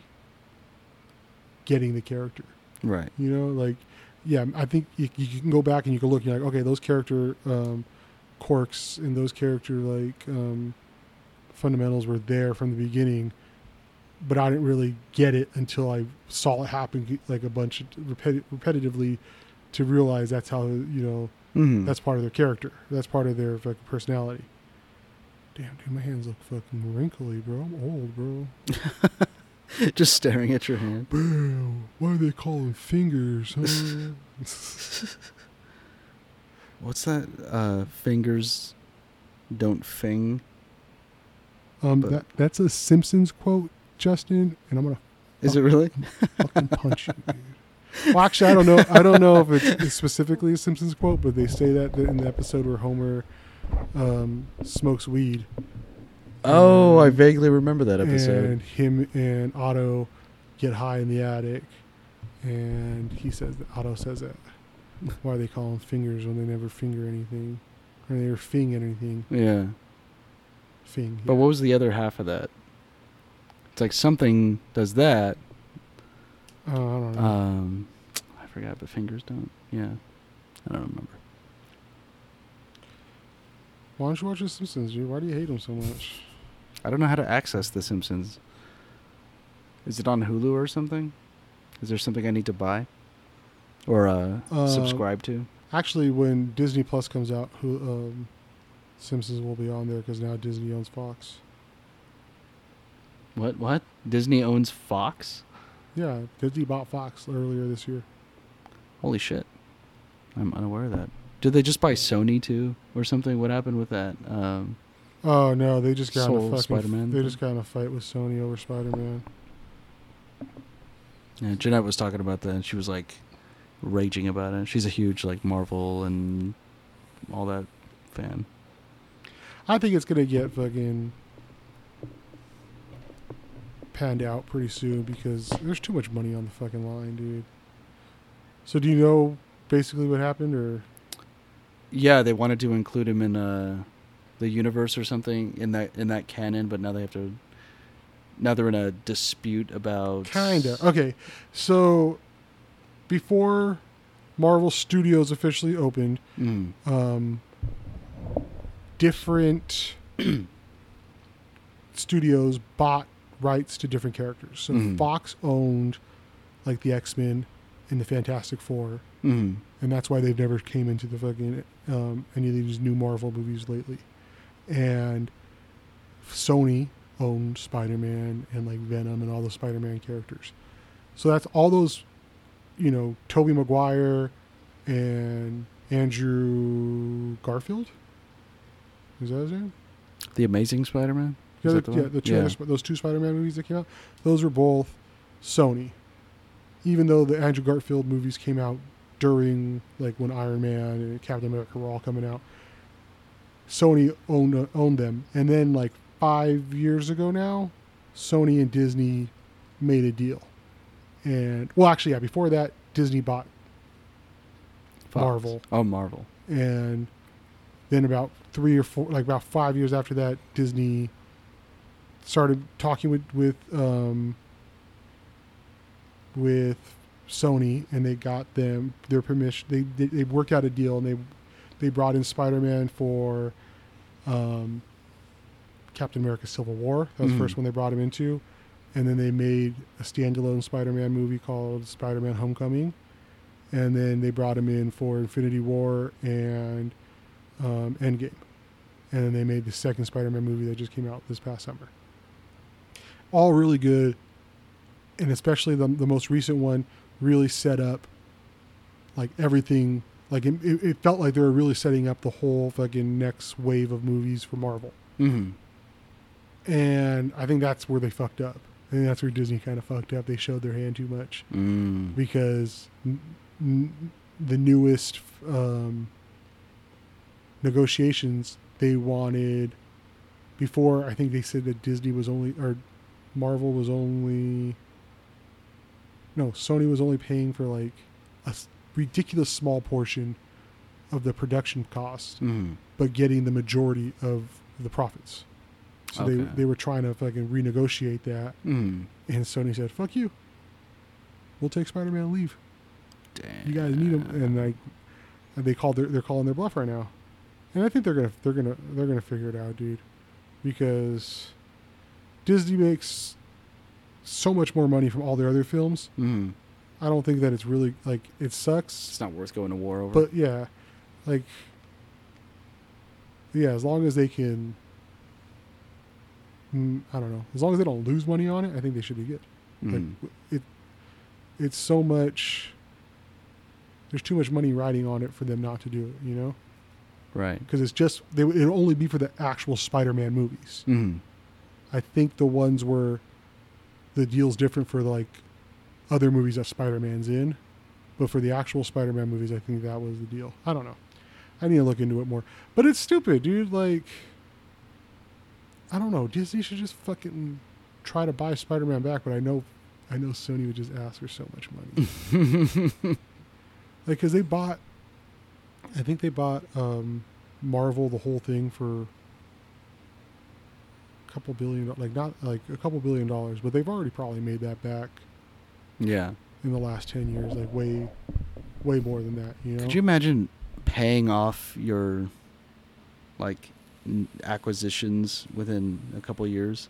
getting the character.
Right.
You know, like yeah, I think you, you can go back and you can look. And you're like, okay, those character um, quirks and those character like um, fundamentals were there from the beginning, but I didn't really get it until I saw it happen like a bunch of repeti- repetitively to realize that's how you know
Mm.
that's part of their character. That's part of their like personality. Damn, dude, my hands look fucking wrinkly, bro. I'm old, bro.
just staring at your hand.
Bam. Why are they calling fingers? Huh?
What's that? Uh, fingers don't fing.
um,
But-
that that's a Simpsons quote, Justin, and I'm gonna
Is it really?
fucking punch you, dude. Well, actually, I don't know. I don't know if it's, it's specifically a Simpsons quote, but they say that in the episode where Homer um, smokes weed.
Oh, I vaguely remember that episode.
And him and Otto get high in the attic, and he says that Otto says that. Why they call them fingers when they never finger anything, or they never fing anything.
yeah.
Fing.
But what was the other half of that? It's like something does that.
Uh, I don't know.
Um, I forgot, but fingers don't. Yeah, I don't remember.
Why don't you watch The Simpsons, dude? Why do you hate them so much?
I don't know how to access The Simpsons. Is it on Hulu or something? Is there something I need to buy or uh,
Uh,
subscribe to?
Actually, when Disney Plus comes out, who um, Simpsons will be on there because now Disney owns Fox.
What? What? Disney owns Fox?
Yeah, Disney bought Fox earlier this year.
Holy shit! I'm unaware of that. Did they just buy Sony too, or something? What happened with that? Um,
Oh no, they just got in a fucking.
Spider-Man
they
thing?
just got in a fight with Sony over Spider-Man.
yeah, Jeanette was talking about that, and she was like raging about it. She's a huge like Marvel and all that fan.
I think it's gonna get fucking panned out pretty soon because there's too much money on the fucking line, dude. So do you know basically what happened, or
Yeah, they wanted to include him in uh, the universe or something in that in that canon, but now they have to. Now they're in a dispute about.
kinda? Okay, so before Marvel Studios officially opened,
Mm.
um, different studios bought rights to different characters. So
Mhm.
Fox owned like the X Men and the Fantastic Four,
Mm.
and that's why they've never came into the fucking um, any of these new Marvel movies lately. And Sony owned Spider Man and like Venom and all the Spider Man characters. So that's all those, you know, Tobey Maguire and Andrew Garfield. Is that his name?
The Amazing Spider-Man.
The other-
that the
yeah, the two
Yeah.
those two Spider-Man movies that came out, those were both Sony. Even though the Andrew Garfield movies came out during like when Iron Man and Captain America were all coming out, Sony owned uh, owned them. And then like five years ago now, Sony and Disney made a deal. And well, actually, yeah, before that, Disney bought
Fox.
Marvel.
Oh, Marvel.
and then about three or four like about five years after that disney started talking with with um with sony and they got them their permission they they, they worked out a deal and they they brought in spider-man for um captain america civil war that was
Mhm.
the first one they brought him into and then they made a standalone spider-man movie called spider-man homecoming and then they brought him in for Infinity War and um, Endgame, and then they made the second Spider-Man movie that just came out this past summer. All really good, and especially the the most recent one really set up like everything. Like it, it it felt like they were really setting up the whole fucking next wave of movies for Marvel,
Mm-hmm.
and I think that's where they fucked up. I think that's where Disney kind of fucked up. They showed their hand too much
Mm.
because n- n- the newest um, negotiations they wanted before I think they said that Disney was only or Marvel was only no Sony was only paying for like a ridiculous small portion of the production cost
Mm-hmm.
but getting the majority of the profits so they
Okay.
they were trying to fucking renegotiate that
Mm.
and Sony said fuck you we'll take Spider-Man leave
Damn.
you guys need them, and like and they called their they're calling their bluff right now, and I think they're gonna they're gonna they're gonna figure it out, dude, because Disney makes so much more money from all their other films.
Mm.
I don't think that it's really like it sucks,
It's not worth going to war over.
but yeah, like yeah, as long as they can. mm, I don't know. As long as they don't lose money on it, I think they should be good.
Mhm.
Like it, it's so much. There's too much money riding on it for them not to do it, you know,
right.
because it's just they it'll only be for the actual Spider-Man movies.
Mm.
I think the ones where the deal's different for like other movies that Spider-Man's in, but for the actual Spider-Man movies, I think that was the deal. I don't know. I need to look into it more, but it's stupid, dude. Like, I don't know. Disney should just fucking try to buy Spider-Man back, but I know, I know Sony would just ask for so much money. like because they bought i think they bought um marvel the whole thing for a couple billion like not like a couple billion dollars but they've already probably made that back
yeah.
in the last 10 years like way way more than that you know
Could you imagine paying off your like acquisitions within a couple years?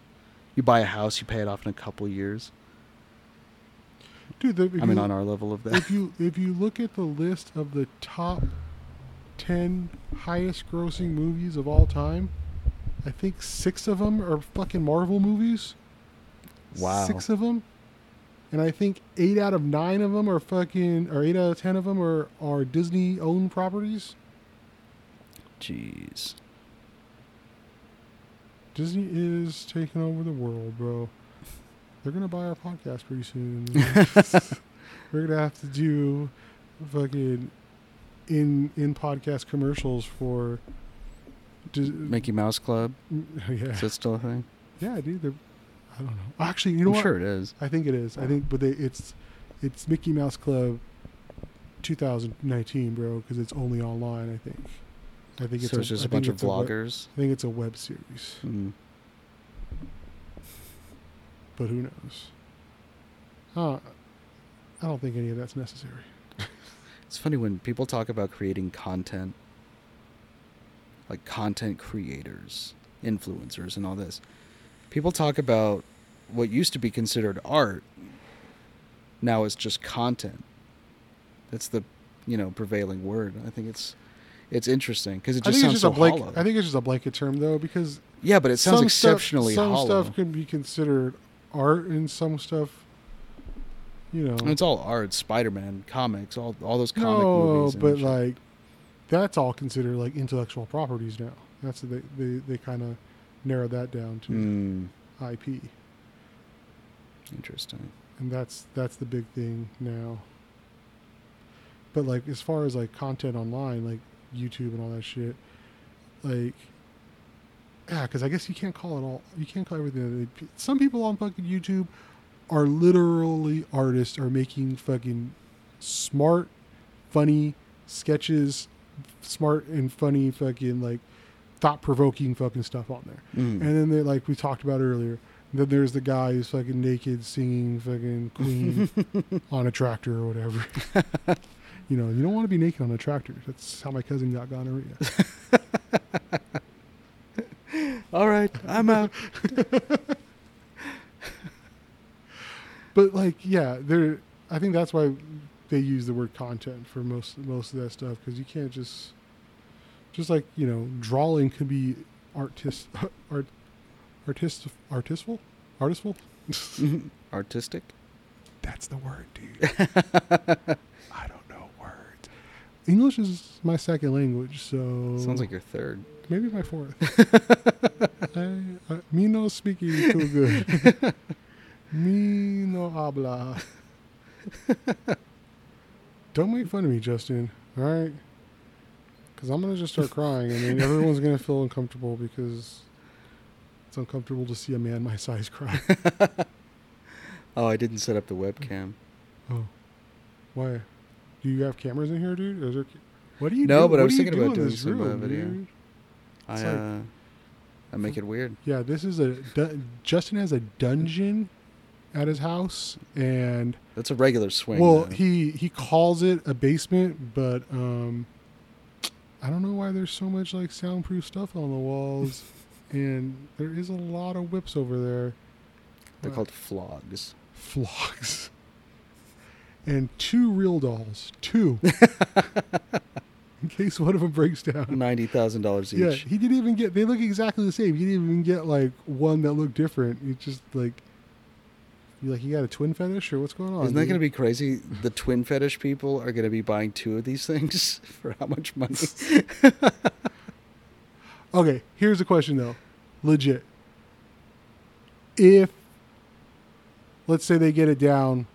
You buy a house, you pay it off in a couple years.
dude the,
I mean,
you-
on our level of that.
if you if you look at the list of the top 10 highest grossing movies of all time i think six of them are fucking marvel movies
Wow.
six of them and i think eight out of nine of them are fucking or eight out of ten of them are are disney owned properties
Jeez.
disney is taking over the world bro they're gonna buy our podcast pretty soon we're gonna have to do fucking in in podcast commercials for Dis-
Mickey Mouse Club.
yeah
Is that still a thing?
yeah dude they're i don't know actually you know
I'm
what
sure it is.
I think it is. I think, but they, it's it's Mickey Mouse Club 2019, bro, because it's only online. I think. I think it's
so it's
a,
just
I
a bunch of
a web-
vloggers.
I think it's a web series,
Mm.
but who knows? Uh, I don't think any of that's necessary.
It's funny when people talk about creating content, like content creators, influencers, and all this. People talk about what used to be considered art. Now it's just content. That's the, you know, prevailing word. I think it's, it's interesting because it
I
just
it's
sounds
just
so
a blank.
hollow.
I think it's just a blanket term though, because
yeah, but it sounds
some
exceptionally
stuff, some
hollow.
stuff can be considered art, and some stuff, you know,
And it's all art, Spider-Man, comics, all all those comic
no,
movies. and
but like that's all considered like intellectual properties now. That's they they, they kind of narrowed that down to
Mm,
IP,
interesting.
and that's that's the big thing now. But like as far as like content online, like YouTube and all that shit, like yeah, because I guess you can't call it all. You can't call everything. Some people on fucking YouTube are literally artists are making fucking smart, funny sketches, smart and funny fucking like thought provoking fucking stuff on there.
Mm.
And then they like we talked about earlier. Then there's the guy who's fucking naked singing fucking Queen on a tractor or whatever. you know, you don't want to be naked on a tractor. That's how my cousin got gonorrhea.
all right, I'm out.
But like, yeah, there. I think that's why they use the word content for most most of that stuff because you can't just Just like you know, drawing could be artist, art, artist, artistful, artistful. Mm-hmm.
Artistic.
That's the word, dude. I don't know words. English is my second language, so
Sounds like your third.
maybe my fourth. I, I, me no speaking too good. me no habla. Don't make fun of me, Justin. All right, because I'm gonna just start crying, and then everyone's gonna feel uncomfortable because it's uncomfortable to see a man my size cry.
Oh, I didn't set up the webcam.
Oh, why? Do you have cameras in here, dude? Is there, what do you?
No,
do?
but I was
do
thinking
do
about doing
this
some, uh,
room,
video.
dude?
I
It's like-
uh, I make it weird.
Yeah, this is a du- Justin has a dungeon at his house, and
That's a regular swing.
well,
though.
he he calls it a basement, but um, I don't know why there's so much like soundproof stuff on the walls, and there is a lot of whips over there.
They're called flogs.
flogs, and two real dolls, two, in case one of them breaks down.
Ninety thousand dollars each.
Yeah, he didn't even get. They look exactly the same. He didn't even get like one that looked different. It's just like, you like you got a twin fetish or what's going on?
Isn't that
dude?
to be crazy? The twin fetish people are going to be buying two of these things for how much money?
Okay, here's a question though, legit. If let's say they get it down,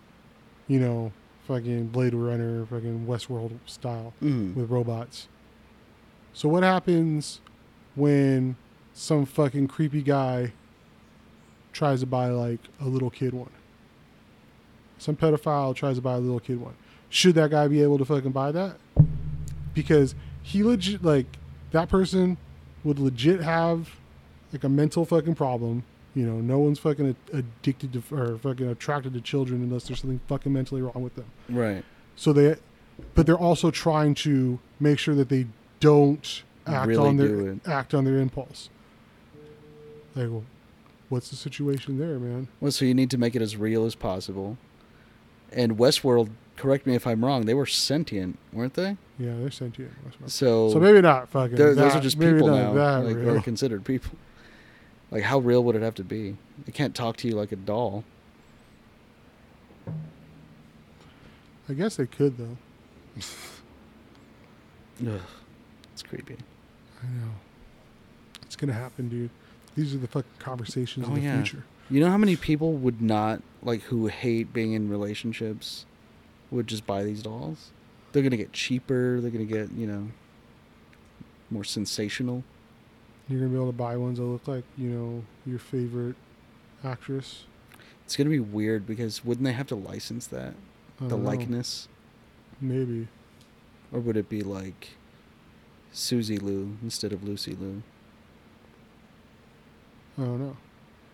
you know, fucking Blade Runner, fucking Westworld style
Mm.
with robots. So what happens when some fucking creepy guy tries to buy like a little kid one? Some pedophile tries to buy a little kid one. Should that guy be able to fucking buy that? Because he legit like that person would legit have like a mental fucking problem. You know, no one's fucking addicted to or fucking attracted to children unless there's something fucking mentally wrong with them.
Right.
So they, but they're also trying to make sure that they don't act
Really
on their act on their impulse. Like, well, what's the situation there, man?
Well, so you need to make it as real as possible. And Westworld, correct me if I'm wrong, they were sentient, weren't they?
Yeah, they're sentient.
So,
So maybe not fucking.
they're- those are just people now,
That
like,
real.
or considered people. Like, how real would it have to be? It can't talk to you like a doll.
I guess they could though.
Ugh, it's creepy.
I know. It's gonna happen, dude. These are the fucking conversations
Oh,
of the
yeah.
future.
You know how many people would not like who hate being in relationships would just buy these dolls? They're gonna get cheaper. They're gonna get you know more sensational.
You're gonna be able to buy ones that look like you know your favorite actress.
It's gonna be weird because wouldn't they have to license that the
know.
likeness,
Maybe.
or would it be like Susie Lou instead of Lucy Liu?
I don't know.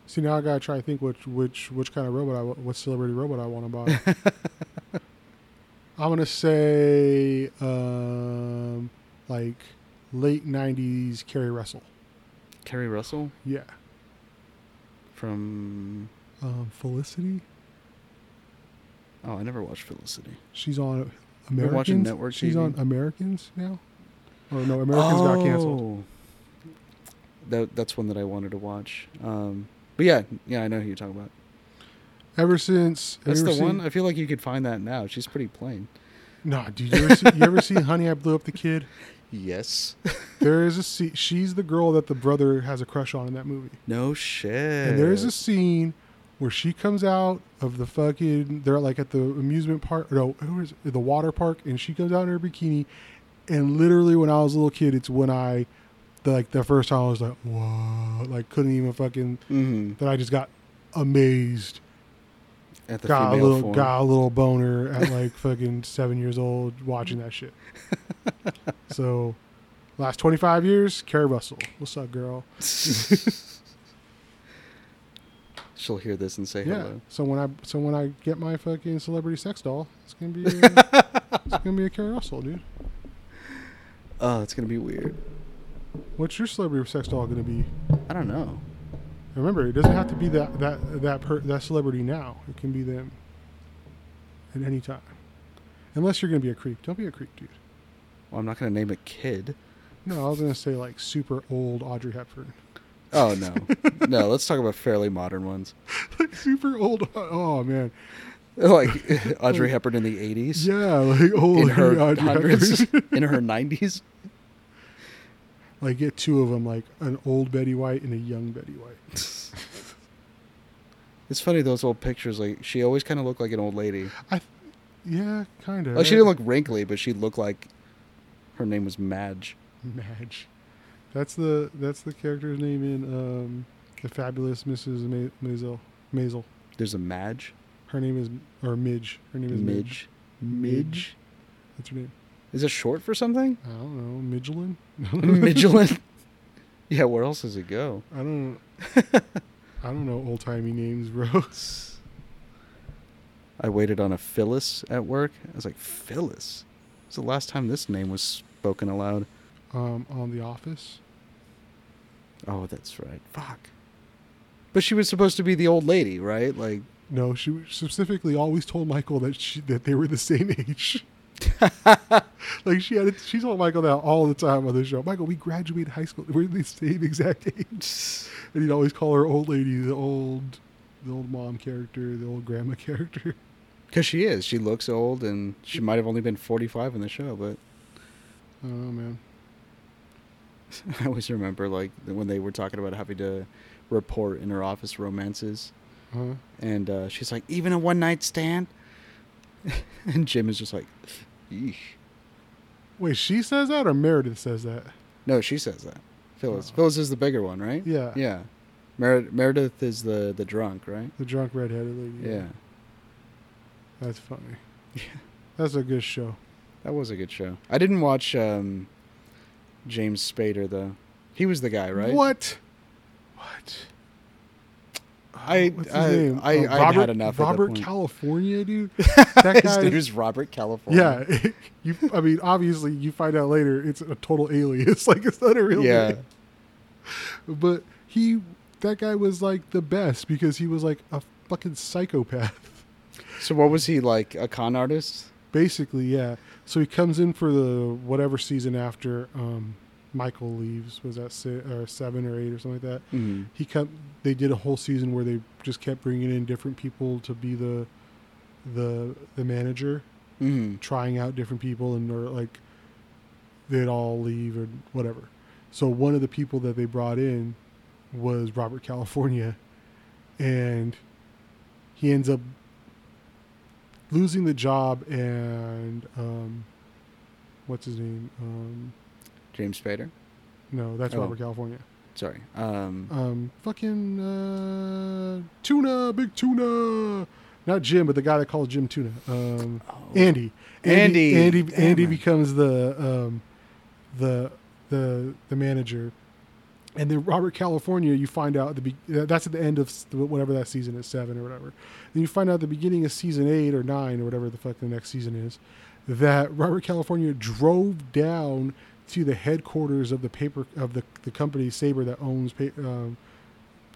See now I gotta try to think which which which kind of robot I what celebrity robot I want to buy. I'm gonna say um like late '90s Keri Russell.
Keri Russell
Yeah.
from
Um, Felicity.
oh I never watched Felicity.
She's on Americans.
watching network
She's
TV?
on Americans now. Or no, Americans got canceled.
That that's one that I wanted to watch. Um, but yeah, yeah, I know who you're talking about.
Ever since
That's
you
the
ever
one. I feel like you could find that now. She's pretty plain.
Nah, dude. You ever, see, you ever seen Honey? I Blew Up the Kid.
Yes.
There is a scene. She's the girl that the brother has a crush on in that movie.
no shit.
And there is a scene where she comes out of the fucking. They're like at the amusement park. No, who is it? the water park, and she comes out in her bikini. And literally, when I was a little kid, it's when I, the, like the first time I was like, whoa, Like couldn't even fucking.
hmm
That I just got amazed.
At the
got a little
form.
got a little boner at like fucking seven years old watching that shit. so, last twenty five years, Keri Russell. What's up, girl?
She'll hear this and say
Yeah.
hello.
So when I so when I get my fucking celebrity sex doll, it's gonna be a, it's gonna be a Keri Russell, dude.
Oh, it's gonna be weird.
What's your celebrity sex doll gonna be?
I don't know.
Remember, it doesn't have to be that that that per, that celebrity now. It can be them at any time, unless you're gonna be a creep. Don't be a creep, dude.
Well, I'm not gonna name a kid.
No, I was gonna say like super old Audrey Hepburn.
Oh no, no. Let's talk about fairly modern ones,
like super old. Oh man,
like Audrey Hepburn in the eighties,
yeah, like old
in her
Audrey
hundreds,
Hepburn.
in her nineties.
like get two of them, like an old Betty White and a young Betty White.
It's funny those old pictures. Like she always kind of looked like an old lady.
I, Yeah, kind of.
Like she didn't look wrinkly, but she looked like her name was Madge.
Madge. That's the that's the character's name in um, the fabulous Mrs. Ma- Maisel. Maisel.
There's a Madge,
Her name is or Midge. Her name is Midge.
Midge, Midge.
That's her name.
Is it short for something?
I don't know. Midgelin.
Midgelin. yeah, where else does it go?
I don't. I don't know old timey names, bro.
I waited on a Phyllis at work. I was like, Phyllis. It's the last time this name was spoken aloud.
Um, on The Office.
Oh, that's right. Fuck. But she was supposed to be the old lady, right? Like,
No, she specifically always told Michael that she that they were the same age. like she had, she told Michael that all the time on the show. Michael, we graduated high school. We're the same exact age. And he'd always call her old lady, the old, the old mom character, the old grandma character.
because she is. She looks old, and she might have only been 45 in the show, but
I don't know, man.
I always remember, like, when they were talking about having to report in her office romances.
Huh?
And uh, she's like, even a one night stand? and Jim is just like, Eesh.
Wait, she says that or Meredith says that?
No, she says that. Phyllis.
Oh.
Phyllis is the bigger one, right?
Yeah.
Yeah. Mer- Meredith is the, the drunk, right?
The drunk redheaded lady.
Yeah.
That's funny.
Yeah.
That's a good show.
That was a good show. I didn't watch um, James Spader, though. He was the guy, right?
What? What?
I-
What's his
I-
name?
I-
Oh,
I'd
Robert,
had enough
Robert. California, dude. That
His
guy.
name is Robert California.
yeah, you. I mean, obviously, you find out later it's a total alias. Like it's not a real
Yeah.
name. But he, that guy was like the best because he was like a fucking psychopath.
So what was he like? A con artist?
Basically, yeah. So he comes in for the whatever season after um, Michael leaves. Was that se- or seven or eight or something like that?
Mm-hmm.
he kept they did a whole season where they just kept bringing in different people to be the the the manager
Mm-hmm.
trying out different people and or like they'd all leave or whatever so one of the people that they brought in was robert california and he ends up losing the job and um what's his name um
James Spader.
no that's
Oh.
robert california
Sorry. Um,
um, fucking uh, tuna, big tuna. Not Jim, but the guy that calls Jim Tuna. Um,
oh.
Andy.
Andy.
Andy.
Damn
Andy becomes the um, the the the manager, and then Robert California. You find out the be- that's at the end of whatever that season is, seven or whatever. Then you find out at the beginning of season eight or nine or whatever the fuck the next season is, that Robert California drove down to the headquarters of the paper of the the company Sabre that owns pa- um,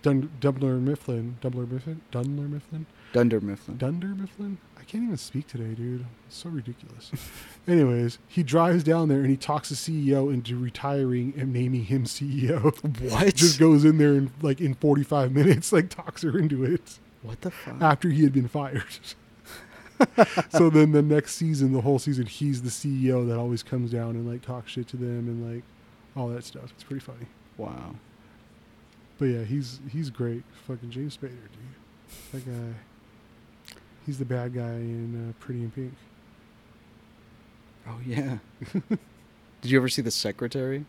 Dun- Dumbler Mifflin, Dumbler Mifflin, Dunler Mifflin,
Dunder Mifflin.
Dunder Mifflin. I can't even speak today, dude. It's so ridiculous. Anyways, he drives down there and he talks the CEO into retiring and naming him CEO.
What?
Just goes in there and like in 45 minutes, like talks her into it
what the fuck?
after he had been fired. so then the next season, the whole season, he's the CEO that always comes down and like talks shit to them and like all that stuff. It's pretty funny.
wow.
But yeah, he's he's great. Fucking James Spader, dude. That guy. He's the bad guy in uh, Pretty in Pink.
Oh yeah. Did you ever see The Secretary?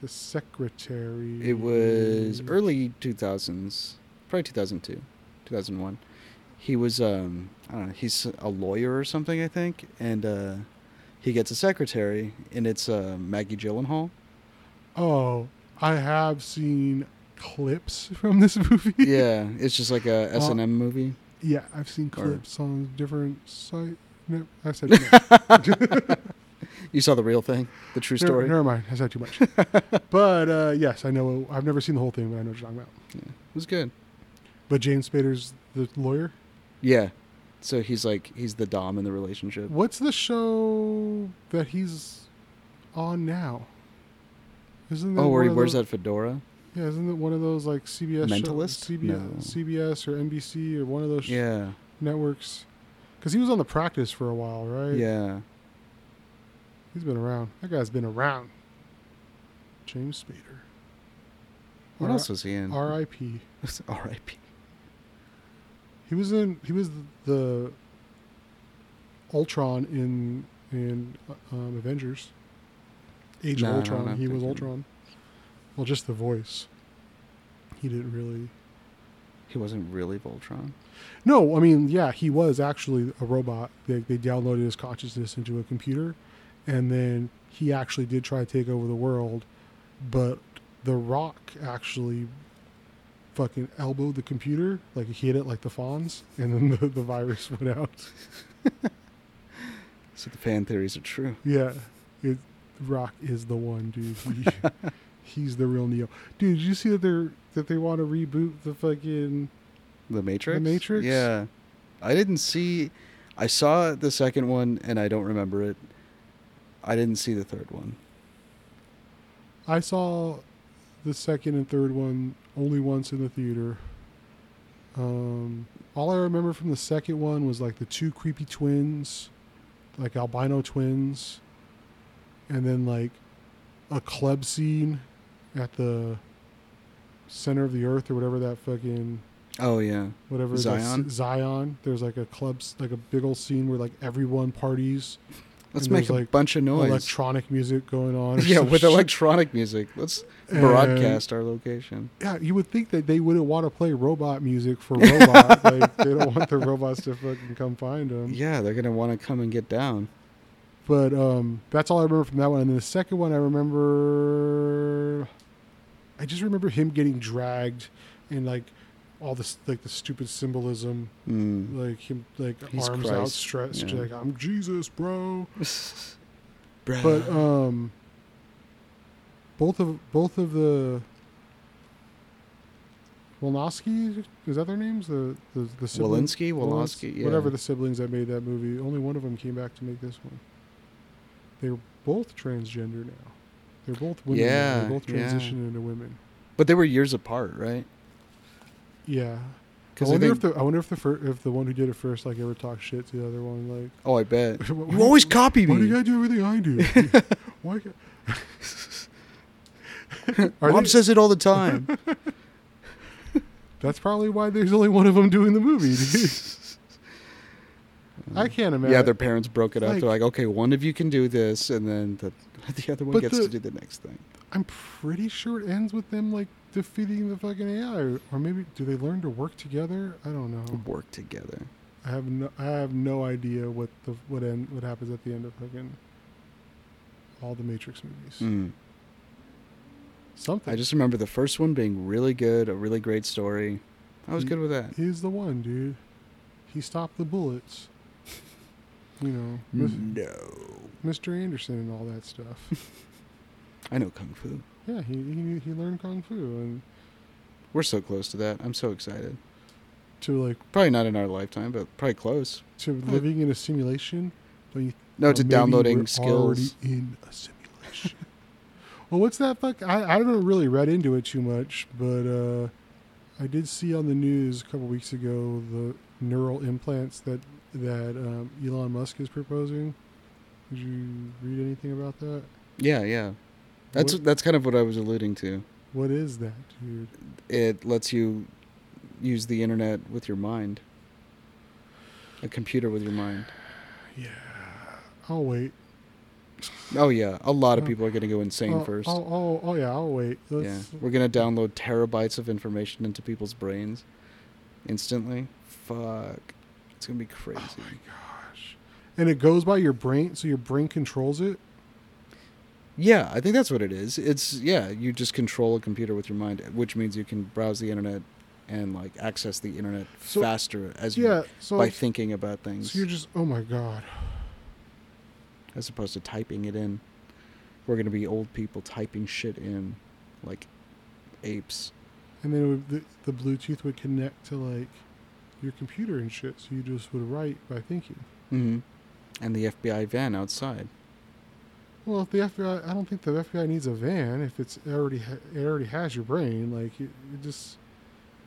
The secretary.
It was early 2000s, probably 2002, 2001. He was, um, I don't know, he's a lawyer or something, I think, and uh, he gets a secretary, and it's uh, Maggie Gyllenhaal.
Oh, I have seen clips from this movie.
yeah, it's just like a S and M movie.
yeah, I've seen
Or-
clips on different sites. No, I said much.
You saw the real thing, the true story.
never mind, I said too much. but uh, yes, I know. I've never seen the whole thing, but I know what you're talking about.
It was good.
But James Spader's the lawyer.
Yeah, so he's like he's the dom in the relationship.
What's the show that he's on now? Isn't that
Oh, where he wears
those-
that fedora.
Yeah, isn't it one of those like CBS show-
Mentalist?
CBS,
No.
CBS or NBC or one of those
Yeah,
networks? Because he was on the practice for a while, right?
yeah.
he's been around. That guy's been around. James Spader.
What
R-
else was he in?
R.I.P.
R.I.P.
He was in. He was the Ultron in in um, Avengers. Age
No,
of Ultron.
not
he was. Ultron. Well, just the voice. He didn't really.
He wasn't really Voltron.
No, I mean, yeah, he was actually a robot. They, they downloaded his consciousness into a computer, and then he actually did try to take over the world, but The Rock actually fucking elbowed the computer, like he hit it like the Fonz, and then the, the virus went out.
So the fan theories are true.
Yeah, it, Rock is the one, dude. He, he's the real Neo, dude. Did you see that they're that they want to reboot the fucking?
The Matrix.
Matrix?
Yeah, I didn't see. I saw the second one and I don't remember it. I didn't see the third one.
I saw the second and third one only once in the theater. Um, all I remember from the second one was like the two creepy twins, like albino twins, and then like a club scene at the center of the earth or whatever that fucking
Oh yeah,
whatever
Zion?
Zion. There's like a club, like a big old scene where like everyone parties,
let's make a
like,
bunch of noise.
electronic music going on.
yeah, with
shit.
electronic music. Let's
And-
broadcast our location.
Yeah, you would think that they wouldn't want to play robot music for robot. like they don't want the robots to fucking come find them.
Yeah, they're gonna want to come and get down.
But um, that's all I remember from that one. And then the second one, I remember. I just remember him getting dragged, and like all this like the stupid symbolism,
Mm.
like him like
He's
arms
Christ,
outstretched,
yeah.
like I'm Jesus, bro.
Bruh.
But um, both of both of the Wolnowski is that their names? The the the siblings?
Walensky, Wolowski, yeah.
whatever the siblings that made that movie. Only one of them came back to make this one. They're both transgender now. They're both women.
Yeah,
they both
yeah.
transitioned into women.
But they were years apart, right?
Yeah. I wonder if the I wonder if the fir- if the one who did it first like ever talked shit to the other one like
oh, I bet.
Why-
You always copy me
why do you gotta do everything I do? why? ca-
Mom
they-
says it all the time.
That's probably why there's only one of them doing the movie. I can't imagine.
yeah, their parents broke it up.
Like-
They're like, okay, one of you can do this, and then the, the other one
But
gets
the-
to do the next thing.
I'm pretty sure it ends with them like defeating the fucking AI, or, or maybe do they learn to work together? I don't know.
Work together.
I have no, I have no idea what the what end what happens at the end of fucking all the Matrix movies.
Mm.
Something.
I just remember the first one being really good, a really great story. I was
He-
good with that.
He's the one, dude. He stopped the bullets. You know,
No.
Mr. Anderson and all that stuff.
I know Kung Fu.
yeah, he, he he learned kung fu and
We're so close to that. I'm so excited.
to like
Probably not in our lifetime, but probably close.
to living in a simulation. You,
No, to downloading skills.
Already in a simulation. well, what's that fuck? I I haven't really read into it too much, but uh, I did see on the news a couple weeks ago the neural implants that that um, Elon Musk is proposing. Did you read anything about that?
Yeah, yeah. That's
What-
that's kind of what I was alluding to.
What is that, dude?
It lets you use the internet with your mind. A computer with your mind.
Yeah, I'll wait.
Oh yeah, a lot of
Oh.
people are going to go insane
oh,
first.
Oh, oh, oh, yeah, I'll wait.
yeah,
Let's,
we're going to download terabytes of information into people's brains instantly. Fuck. It's going to be crazy.
Oh my gosh. And it goes by your brain, so your brain controls it.
Yeah, I think that's what it is. It's yeah, you just control a computer with your mind, which means you can browse the internet and like access the internet
So-
faster as
Yeah,
you
so
by thinking about things
so you're just oh my god.
as opposed to typing it in. We're gonna be old people typing shit in like apes.
And then it would, the, the Bluetooth would connect to like your computer and shit, so you just would write by thinking.
Mm-hmm. And the FBI van outside.
Well, if the FBI, I don't think the FBI needs a van if it's already ha- it already has your brain. Like it, it just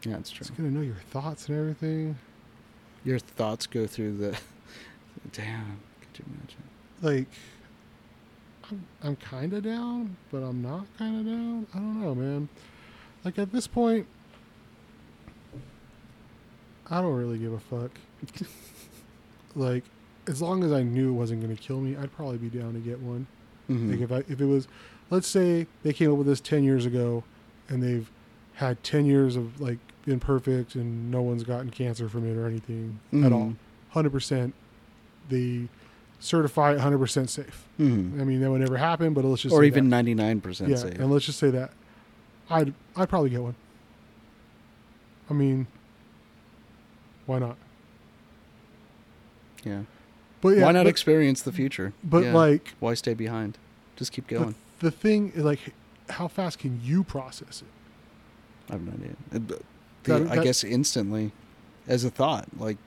Yeah, it's true.
it's gonna know your thoughts and everything.
Your thoughts go through the. Damn, could you imagine?
Like I'm I'm kind of down, but I'm not kind of down. I don't know, man. Like at this point, I don't really give a fuck. like as long as I knew it wasn't gonna kill me, I'd probably be down to get one.
Mhm.
Like if I if it was, let's say they came up with this ten years ago, and they've had ten years of like been perfect and no one's gotten cancer from it or anything at all.
Mhm.
Hundred percent, they certify hundred percent safe.
Mhm.
I mean that would never happen, but let's just
or
say
even ninety nine percent safe.
and let's just say that I'd I'd probably get one. I mean, why not?
yeah.
But yeah,
Why not
but,
experience the future?
but
Yeah.
like
why stay behind? Just keep going.
the thing is like, how fast can you process it?
I have no idea. Uh, but
That-
I guess instantly, as a thought. Like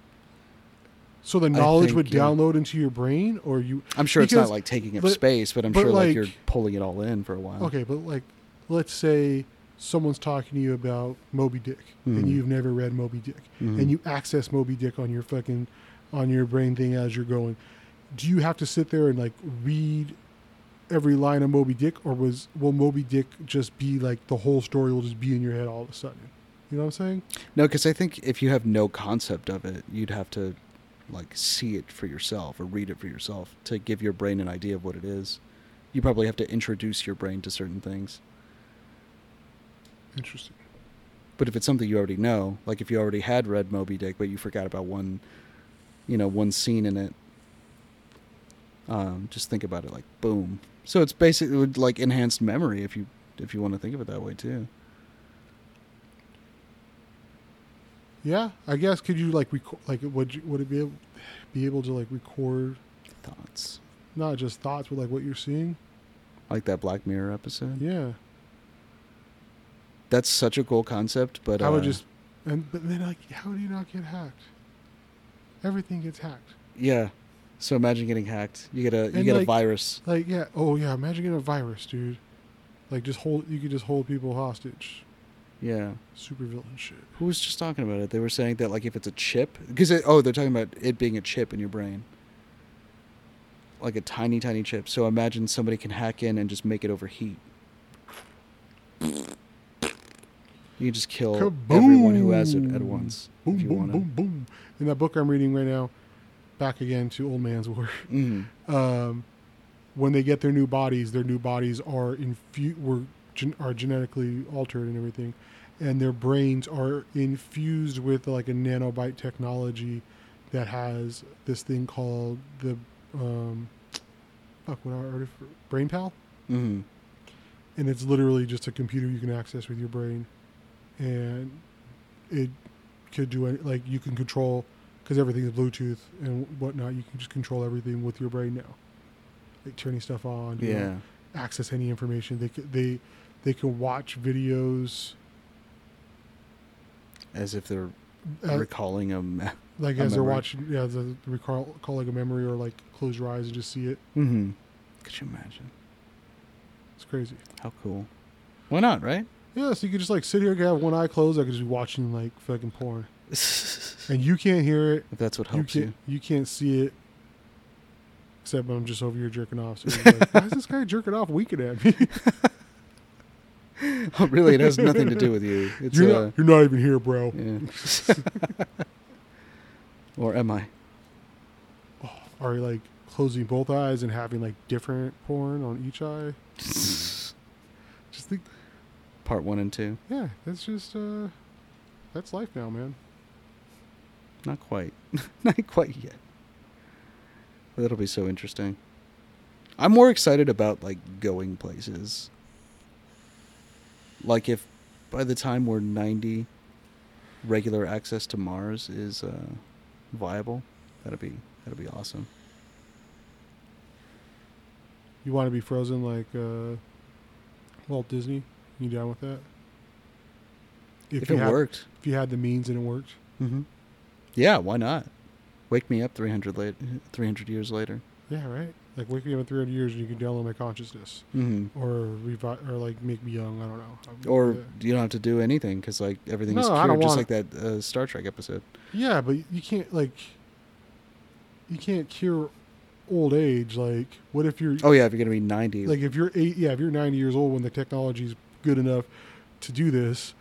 So the knowledge
think,
would
yeah.
download into your brain, or you
I'm sure it's not like taking up
but-
space, but I'm
but
sure like,
like-
you're pulling it all in for a while.
okay, but like, let's say someone's talking to you about Moby Dick,
Mhm.
and you've never read Moby Dick,
Mhm.
and you access Moby Dick on your fucking on your brain thing as you're going. Do you have to sit there and like read every line of Moby Dick, or was will Moby Dick just be like the whole story will just be in your head all of a sudden? You know what I'm saying?
No, because I think if you have no concept of it, you'd have to like see it for yourself or read it for yourself to give your brain an idea of what it is. You probably have to introduce your brain to certain things.
Interesting.
But if it's something you already know, like if you already had read Moby Dick but you forgot about one, you know, one scene in it, um, just think about it like boom. So it's basically like enhanced memory if you if you want to think of it that way too.
Yeah, I guess could you like record like would you, would it be able, be able to like record
Thoughts
not just thoughts but like what you're seeing?
like that Black Mirror episode.
Yeah.
That's such a cool concept, but
I would
uh,
just, and but then like, how do you not get hacked? Everything gets hacked.
yeah. So imagine getting hacked. You get a you
And,
get a virus.
Like, yeah, oh yeah, imagine getting a virus, dude. Like, just hold, you could just hold people hostage.
Yeah.
Super villain shit.
Who was just talking about it? They were saying that like if it's a chip, because oh they're talking about it being a chip in your brain, like a tiny tiny chip. So imagine somebody can hack in and just make it overheat. You can just kill everyone who has it at once
Boom, boom,
want
boom, boom. In that book I'm reading right now, back again to Old Man's War.
Mm.
Um, when they get their new bodies, their new bodies are infu- were gen- are genetically altered and everything, and their brains are infused with like a nanobite technology that has this thing called the um, fuck what are BrainPal,
Mm.
and it's literally just a computer you can access with your brain, and it could do any, like you can control because everything is Bluetooth and whatnot. You can just control everything with your brain now, like turning stuff on.
Yeah.
access any information. They they they can watch videos
As if they're
uh,
recalling a. Me-
like
a
as they're watching. Yeah, the recall calling a memory or like close your eyes and just see it.
mm-hmm. Could you imagine?
It's crazy.
How cool. Why not, right?
Yeah, so you could just like sit here, and have one eye closed. I could just be watching like fucking porn, and you can't hear it.
that's what
You
helps
can't
you.
you can't see it. Except I'm just over here jerking off. So you're like, why is this guy jerking off winking at me?
Oh, really, it has nothing to do with you. It's
you're,
uh,
not, you're not even here, bro.
yeah. or am I?
Are you like closing both eyes and having like different porn on each eye?
Part one and two.
Yeah, that's just uh that's life now, man.
Not quite. Not quite yet. But that'll be so interesting. I'm more excited about like going places. Like if by the time we're 90 regular access to Mars is uh, viable, that'd be that'd be awesome.
You want to be frozen like uh Walt Disney? You down with that?
If,
you
it
had,
worked.
if you had the means and it worked.
hmm Yeah, why not? Wake me up 300 late, 300 years later.
Yeah, right. Like wake me up in 300 years and you can download my consciousness,
hmm
or revive, or like make me young. I don't know.
Or
yeah.
you don't have to do anything because like everything is
No, I
cured, just like that uh, Star Trek episode.
yeah, but you can't like you can't cure old age. Like what if you're
Oh yeah, if you're gonna be ninety,
like if you're eight yeah if you're 90 years old when the technology's good enough to do this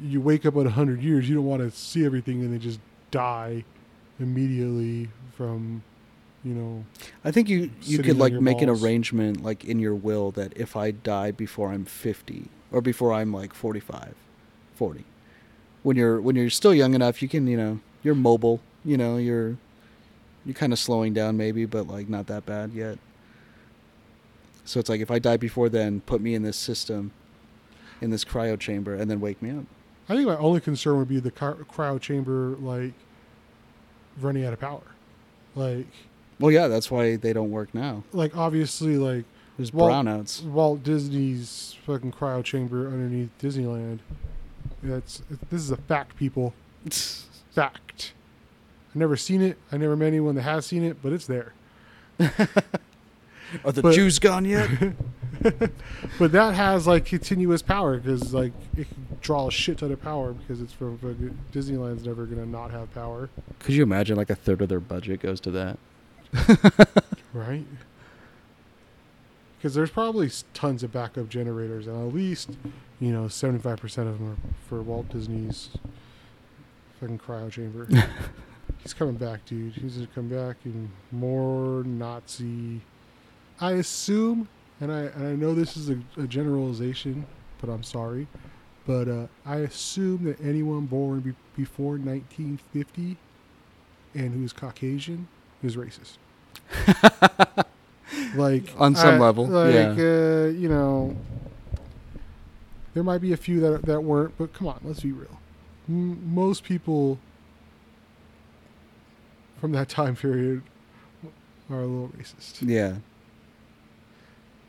you wake up at 100 years you don't want to see everything and then just die immediately from you know
I think you you could like make an arrangement like in your will that if I die before I'm 50 or before I'm like 45, 40, when you're when you're still young enough, you can you know you're mobile, you know you're you're kind of slowing down maybe, but like not that bad yet. So it's like if I die before then, put me in this system, in this cryo chamber, and then wake me up.
i think my only concern would be the cryo chamber like running out of power like
Well, yeah, that's why they don't work now.
like obviously like
There's
Well-
brownouts.
walt disney's fucking cryo chamber underneath disneyland that's this is a fact people fact i've never seen it i never met anyone that has seen it but it's there
Are the
But-
Jews gone yet?
but that has like continuous power because like it can draw a shit ton of power because it's from Disneyland's never gonna not have power,
Could you imagine like a third of their budget goes to that?
right? Because there's probably tons of backup generators, and at least you know 75 percent of them are for Walt Disney's fucking cryo chamber. He's coming back, dude. He's gonna come back in more Nazi. I assume, and I and I know this is a, a generalization, but I'm sorry, but uh, I assume that anyone born be, before 1950 and who's Caucasian is racist. like
On some
I-
level,
like
yeah.
uh, you know, there might be a few that that weren't, but come on, let's be real. M- most people from that time period are a little racist.
Yeah.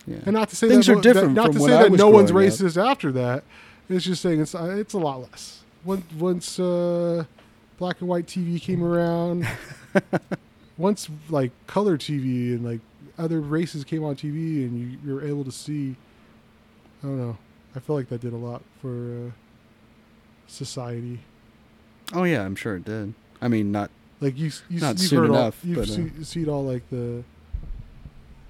Yeah.
And not to say
Things
that,
are different
That, not
from
to say
I
that no one's
growing up.
racist after that. It's just saying it's uh, it's a lot less. Once once uh, black and white TV came around, once like color TV and like other races came on TV, and you you're able to see. I don't know. I feel like that did a lot for uh, society.
Oh yeah, I'm sure it did. I mean, not
Like you, you
Not
you've
soon
heard
enough,
all, you've
but, uh,
see, seen all like the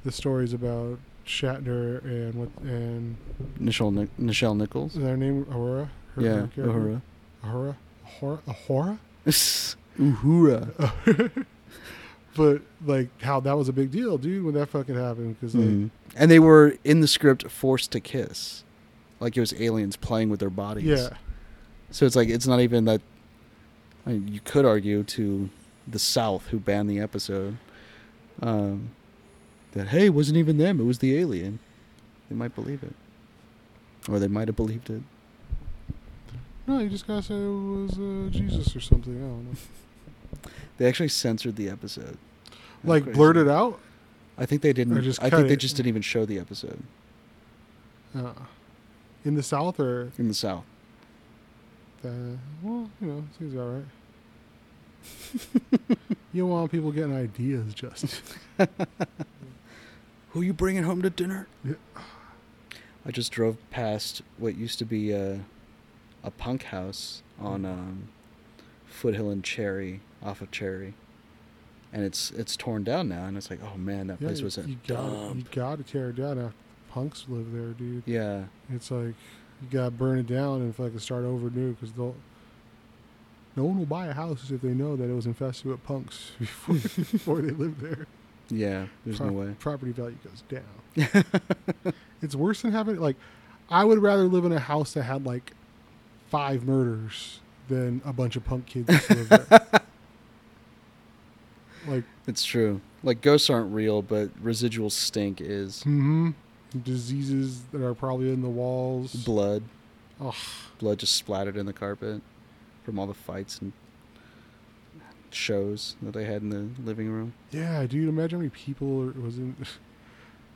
the stories about Shatner and what and
Nichelle Nic- Nichelle Nichols.
Is their name Aurora? Her-
yeah,
character?
Uhura.
Ahura? Ahura? Ahura?
Uhura.
But like how that was a big deal, dude, when that fucking happened. Because like,
Mhm. And they were in the script forced to kiss, like it was aliens playing with their bodies.
yeah,
So it's like it's not even that. I mean, you could argue to the South who banned the episode um, that hey, it wasn't even them; it was the alien. They might believe it, or they might have believed it.
no, you just gotta say it was uh, Jesus or something. I don't know.
They actually censored the episode. How
Like
crazy.
blurted out.
I think they didn't. I think they just didn't even show the episode
Uh, in the South or
in the South.
the well, you know, seems all right. you don't want people getting ideas, just
Who you bringing home to dinner?
Yeah.
I just drove past what used to be a, a punk house on um, Foothill and Cherry, off of Cherry, and it's it's torn down now. And it's like, oh man, that place was a
you gotta you gotta tear it down. After punks live there, dude.
Yeah,
It's like you gotta burn it down and fucking start over new because they'll. No one will buy a house if they know that it was infested with punks before before they lived there.
Yeah. There's no way.
Property value goes down. it's worse than having like. I would rather live in a house that had like five murders than a bunch of punk kids live there. like,
It's true. Like ghosts aren't real, but residual stink is
hmm diseases that are probably in the walls.
blood.
Oh,
Blood just splattered in the carpet from all the fights and shows that they had in the living room.
Yeah, dude. Imagine how many people it was in.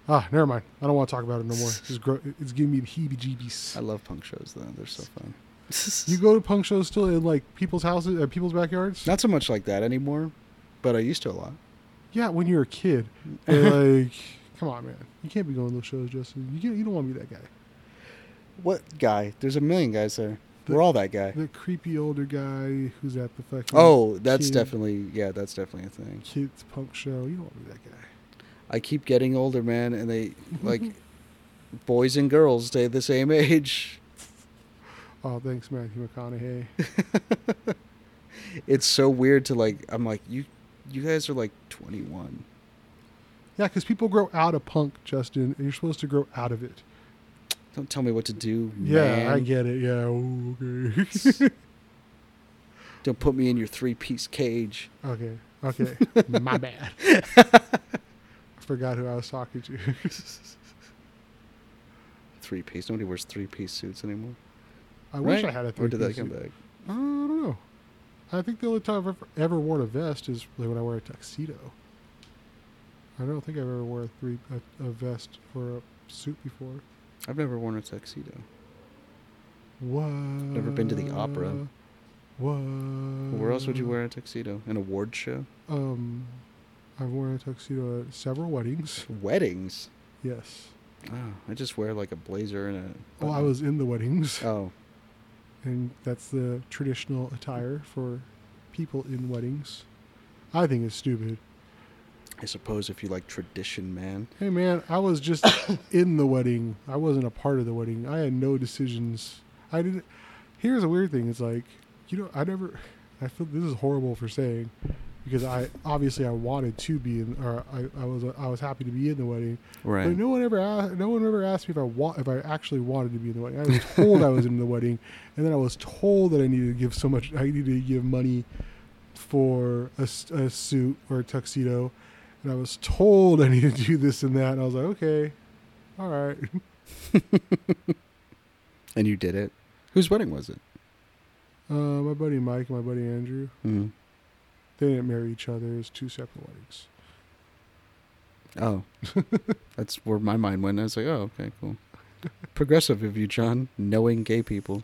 Ah, never mind. I don't want to talk about it no more. It's, gro- it's giving me the heebie-jeebies.
I love punk shows though; they're so fun.
You go to punk shows still in like people's houses, uh, people's backyards.
Not so much like that anymore, but I used to a lot.
Yeah, when you're a kid. But, like, come on, man. You can't be going to those shows, Justin. You can't, you don't want to be that guy.
What guy? There's a million guys there.
The-
We're all that guy.
The creepy older guy who's at the fucking
Oh, that's
kid-
definitely yeah, that's definitely a thing.
kids punk show. You don't want to be that guy.
I keep getting older, man, and they like boys and girls stay the same age.
Oh, thanks, Matthew McConaughey.
It's so weird to like. I'm like you. You guys are like 21.
Yeah, because people grow out of punk, Justin, and you're supposed to grow out of it.
Don't tell me what to do.
Yeah, I get it. Yeah, ooh, okay.
Don't put me in your three piece cage.
okay, okay. My bad. I forgot who I was talking to.
Three piece. Nobody wears three piece suits anymore.
I wish I had a
Or
three
did that come back?
I don't know. I think the only time I've ever, ever worn a vest is when I wear a tuxedo. I don't think I've ever worn a three a, a vest for a suit before.
I've never worn a tuxedo.
What?
Never been to the opera.
What?
Where else would you wear a tuxedo? An award show?
Um, I've worn a tuxedo at several weddings.
Weddings.
Yes.
Oh, I just wear like a blazer and a.
Well, I was in the weddings,
Oh,
and that's the traditional attire for people in weddings. I think it's stupid.
I suppose if you like tradition, man.
Hey man, I was just in the wedding. I wasn't a part of the wedding. I had no decisions. I didn't. Here's a weird thing. It's like, you know, I never. I feel this is horrible for saying, because I obviously I wanted to be in, or I, I was I was happy to be in the wedding.
Right.
But no one ever asked, no one ever asked me if I wa- if I actually wanted to be in the wedding. I was told I was in the wedding, and then I was told that I needed to give so much. I needed to give money for a, a suit or a tuxedo, and I was told I needed to do this and that. And I was like, okay, all right.
And you did it. Whose wedding was it?
Uh, my buddy Mike and my buddy Andrew,
Hmm.
they didn't marry each other. It's two separate weddings.
Oh, that's where my mind went. I was like, oh, okay, cool. Progressive of you, John, knowing gay people.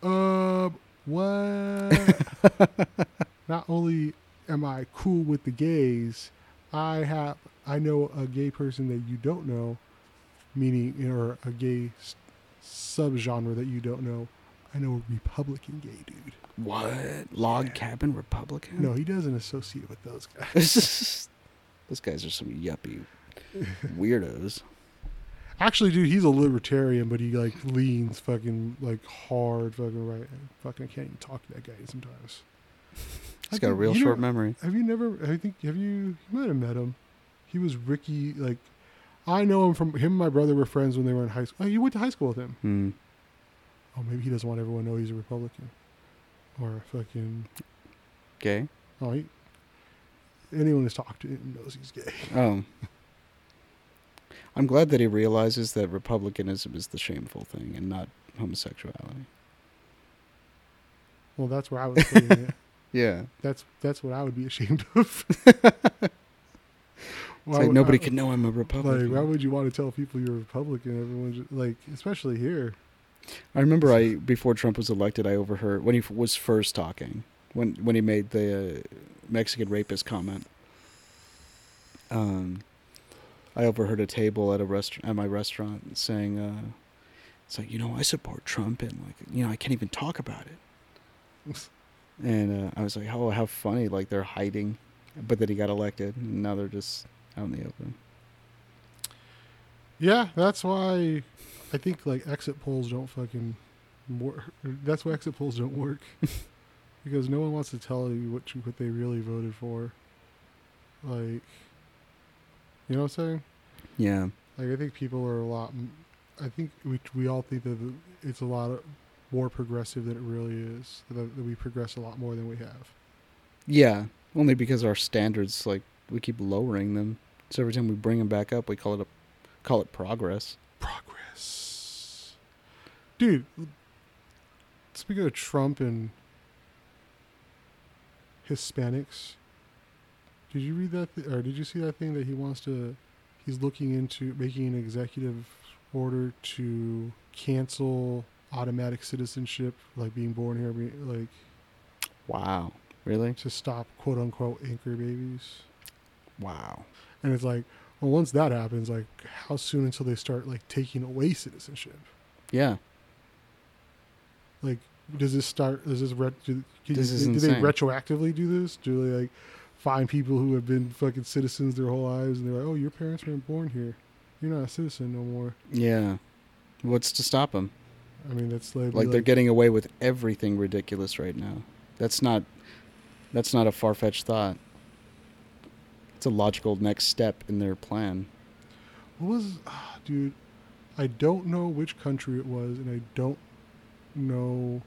Um, what? Not only am I cool with the gays, I have I know a gay person that you don't know, meaning or a gay subgenre that you don't know. I know a Republican gay dude.
What? Log cabin Republican?
No, he doesn't associate with those guys.
Those guys are some yuppie weirdos.
Actually, dude, he's a libertarian, but he like leans fucking like hard, fucking right. Fucking I can't even talk to that guy sometimes.
He's got a real short memory.
Have you never? I think have you? You might have met him. He was Ricky. Like, I know him from him. and My brother were friends when they were in high school. Oh, you went to high school with him.
Hmm.
Oh, maybe he doesn't want everyone to know he's a Republican, or a fucking.
Gay?
Oh, he, anyone who's talked to him knows he's gay.
Oh. I'm glad that he realizes that republicanism is the shameful thing and not homosexuality.
Well, that's where I was putting it.
Yeah.
That's that's what I would be ashamed of.
It's like nobody can know I'm a Republican.
Like, why would you want to tell people you're a Republican? Everyone, just, like, especially here.
I remember I before Trump was elected, I overheard when he was first talking when when he made the uh, Mexican rapist comment. Um, I overheard a table at a restaurant at my restaurant saying, uh, "It's like you know I support Trump and like you know I can't even talk about it." And uh, I was like, "Oh, how funny! Like they're hiding, but that he got elected, and now they're just out in the open."
Yeah, that's why I think like exit polls don't fucking work. That's why exit polls don't work because no one wants to tell you what you, what they really voted for. Like, you know what I'm saying?
Yeah,
Like, I think people are a lot. I think we we all think that it's a lot of, more progressive than it really is. That, that we progress a lot more than we have.
yeah. Only because our standards, like, we keep lowering them. So every time we bring them back up, we call it a call it progress.
Progress, dude. Speaking of Trump and Hispanics, did you read that, th- or did you see that thing that he wants to? He's looking into making an executive order to cancel automatic citizenship, like being born here. Like,
Wow. Really?
to stop quote unquote anchor babies.
Wow.
And it's like, well, once that happens, like, how soon until they start like taking away citizenship?
Yeah.
Like, does this start? Does this do,
This is
do they retroactively do this? Do they like find people who have been fucking citizens their whole lives, and they're like, oh, your parents weren't born here, you're not a citizen no more.
Yeah. What's to stop them?
I mean, that's like,
Like they're getting away with everything ridiculous right now. That's not. That's not a far fetched thought. It's a logical next step in their plan.
What was, ah, dude? I don't know which country it was, and I don't know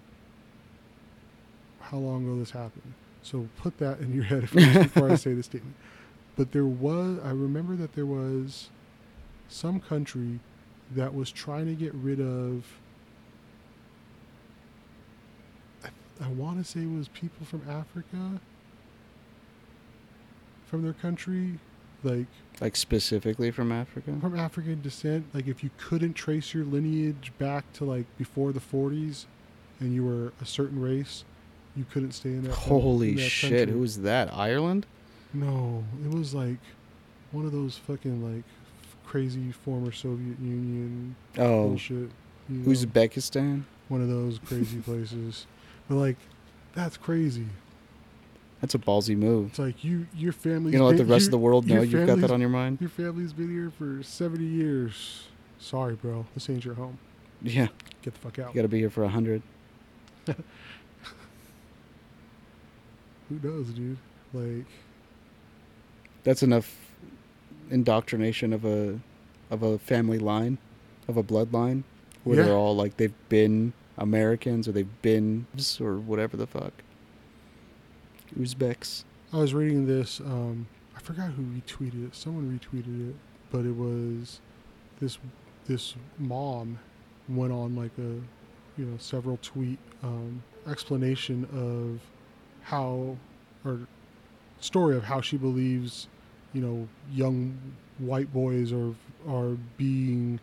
how long ago this happened. So put that in your head before I say the statement. But there was, I remember that there was some country that was trying to get rid of. I, want to say it was people from Africa, from their country, like
Like specifically from Africa.
from African descent, like if you couldn't trace your lineage back to like before the 40s and you were a certain race, you couldn't stay in that. coun- in
Holy
that
shit!
country.
Who was that? Ireland?
No, it was like one of those fucking like crazy former Soviet Union
Oh,
bullshit. you know?
Uzbekistan.
one of those crazy places. But like, that's crazy.
That's a ballsy move.
It's like you, your family.
You know, let the rest of the world know you've got that on your mind.
Your family's been here for 70 years. Sorry, bro. This ain't your home.
Yeah,
Get the fuck out.
you got to be here for a hundred.
Who knows, dude? Like,
That's enough indoctrination of a of a family line, of a bloodline, where
Yeah.
they're all like they've been Americans or they've been or whatever the fuck. Uzbeks.
I was reading this. Um, I forgot who retweeted it. Someone retweeted it, but it was this this mom went on like a you know several tweet um, explanation of how or story of how she believes you know young white boys are are being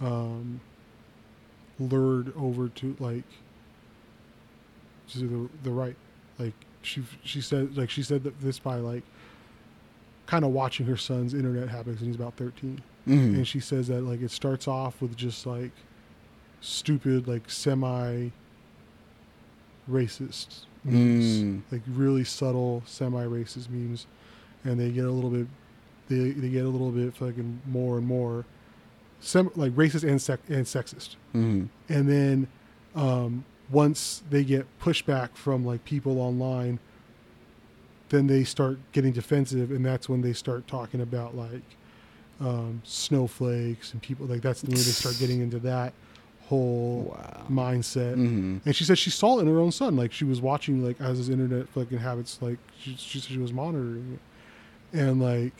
um, lured over to like to the the right. Like she she said like she said that this by like kind of watching her son's internet habits and he's about 13
Mhm.
and she says that like it starts off with just like stupid like semi racist memes.
Mm.
like really subtle semi racist memes. And they get a little bit they, they get a little bit fucking more and more sem- like racist and sec- and sexist
Mhm.
and then um, once they get pushback from like people online then they start getting defensive and that's when they start talking about like um, snowflakes and people like that's when they start getting into that whole
Wow.
mindset
Mhm.
and she said she saw it in her own son like she was watching like as his internet fucking habits like she, she said she was monitoring it and like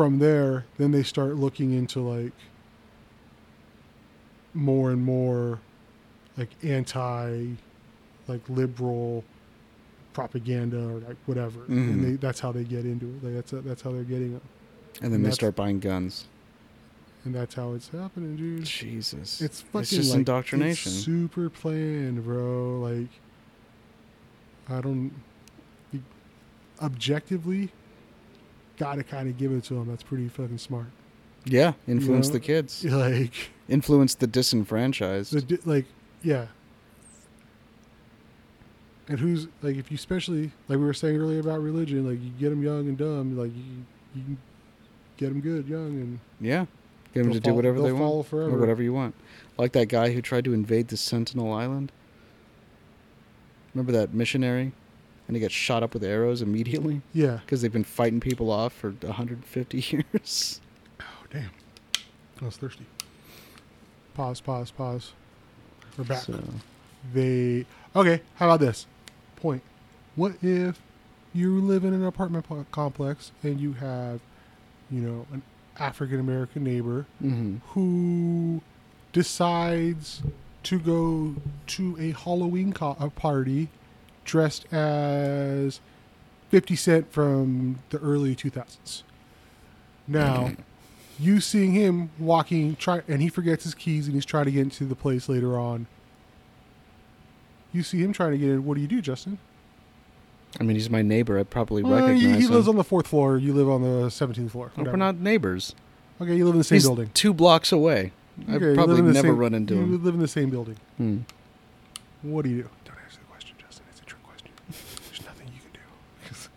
from there then they start looking into like more and more like anti like liberal propaganda or like whatever
Mhm.
and they, that's how they get into it like that's that's how they're getting it
And then
And
they start buying guns.
and that's how it's happening dude
Jesus.
it's fucking
just
like,
indoctrination.
It's super planned, bro. Like, I don't. You, objectively, gotta kind of give it to them. That's pretty fucking smart.
yeah, influence
know,
the kids.
Like,
Influence the disenfranchised.
the di- like, yeah. And who's like, if you especially like we were saying earlier about religion, like you get them young and dumb, like you you get them good young and
yeah. Get them to do whatever they want.
forever.
Or whatever you want. Like that guy who tried to invade the Sentinel Island. Remember that missionary? And he got shot up with arrows immediately
Yeah.
because they've been fighting people off for 150 years.
Oh damn! I was thirsty. Pause. Pause. Pause. We're back.
So,
they okay how about this point what if you live in an apartment po- complex and you have you know an african american neighbor
mhm.
who decides to go to a halloween co- a party dressed as 50 cent from the early 2000s now you seeing him walking try and he forgets his keys and he's trying to get into the place later on You see him trying to get in. What do you do, Justin?
I mean, he's my neighbor. I'd probably
Well,
recognize
he, he
him.
lives on the fourth floor. You live on the seventeenth floor.
But we're not neighbors.
Okay, you live in the same
He's
building.
two blocks away.
Okay,
I'd probably
live in the
never
same-
run into
you
him.
live in the same building.
Hmm.
What do you do? Don't answer the question, Justin. It's a trick question. There's nothing you can do.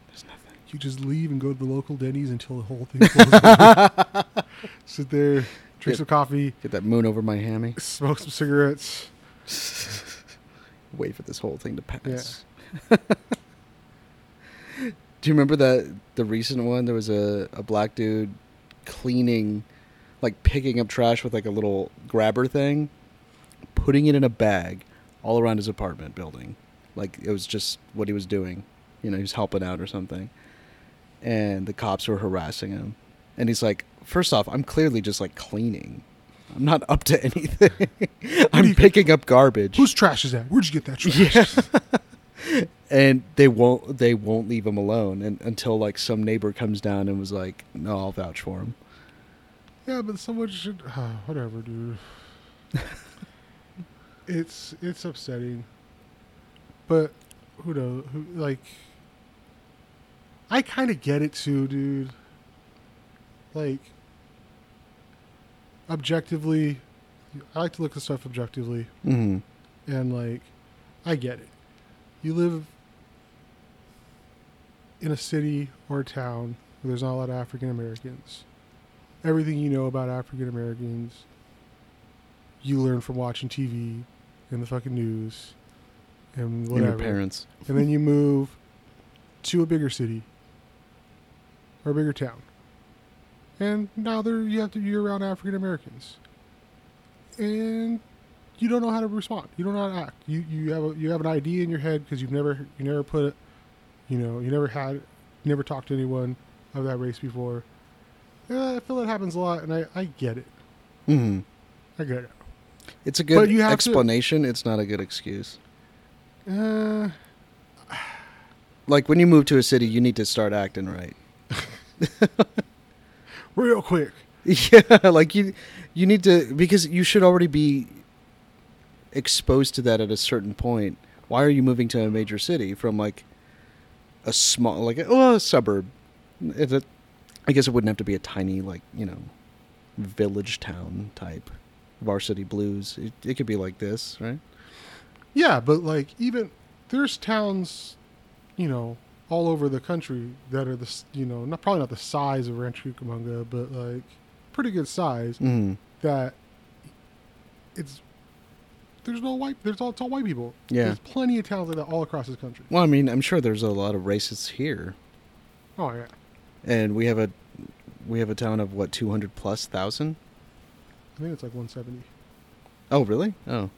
There's nothing.
You just leave and go to the local Denny's until the whole thing closes. Sit there, drink
Get-
some coffee,
Get that moon over my hammy.
smoke some cigarettes.
Wait for this whole thing to pass. Do you remember that the recent one? There was a, a black dude cleaning, like picking up trash with like a little grabber thing, putting it in a bag all around his apartment building. Like it was just what he was doing. You know, he was helping out or something. And the cops were harassing him. And he's like, First off, I'm clearly just like cleaning. I'm not up to anything. I'm picking up garbage.
Whose trash is that? Where'd you get that trash?
Yeah. and they won't they won't leave him alone and, until like some neighbor comes down and was like, "No, I'll vouch for him."
Yeah, but someone should. Uh, whatever, dude. it's it's upsetting, but who knows? Who like? I kind of get it too, dude. Like, objectively, I like to look at stuff objectively,
hmm
and like, I get it. You live in a city or a town where there's not a lot of African Americans. Everything you know about African Americans, you learn from watching TV and the fucking news and
And
whatever.
your parents.
And then you move to a bigger city or a bigger town. And now there you have to you're around African Americans. And you don't know how to respond. You don't know how to act. You you have a you have an idea in your head because you've never you never put it you know, you never had never talked to anyone of that race before. Yeah, I feel that happens a lot and I, I get it.
Mm-hmm.
I get it.
It's a good
have to-
explanation. It's not a good excuse.
Uh,
Like when you move to a city, you need to start acting right.
real quick.
Yeah, like you you need to because you should already be exposed to that at a certain point. Why are you moving to a major city from like a small like a, oh, a suburb? A, I guess it wouldn't have to be a tiny like, you know, village town type varsity blues. It, it could be like this, right?
Yeah, but like even there's towns, you know, all over the country that are the you know not probably not the size of Rancho Cucamonga, but like pretty good size
Mm.
that it's there's no white there's all it's all white people.
Yeah.
there's plenty of towns like that all across this country.
Well, I mean, I'm sure there's a lot of racists here,
Oh yeah,
and we have a we have a town of what 200 plus thousand.
I think it's like 170.
Oh, really? Oh,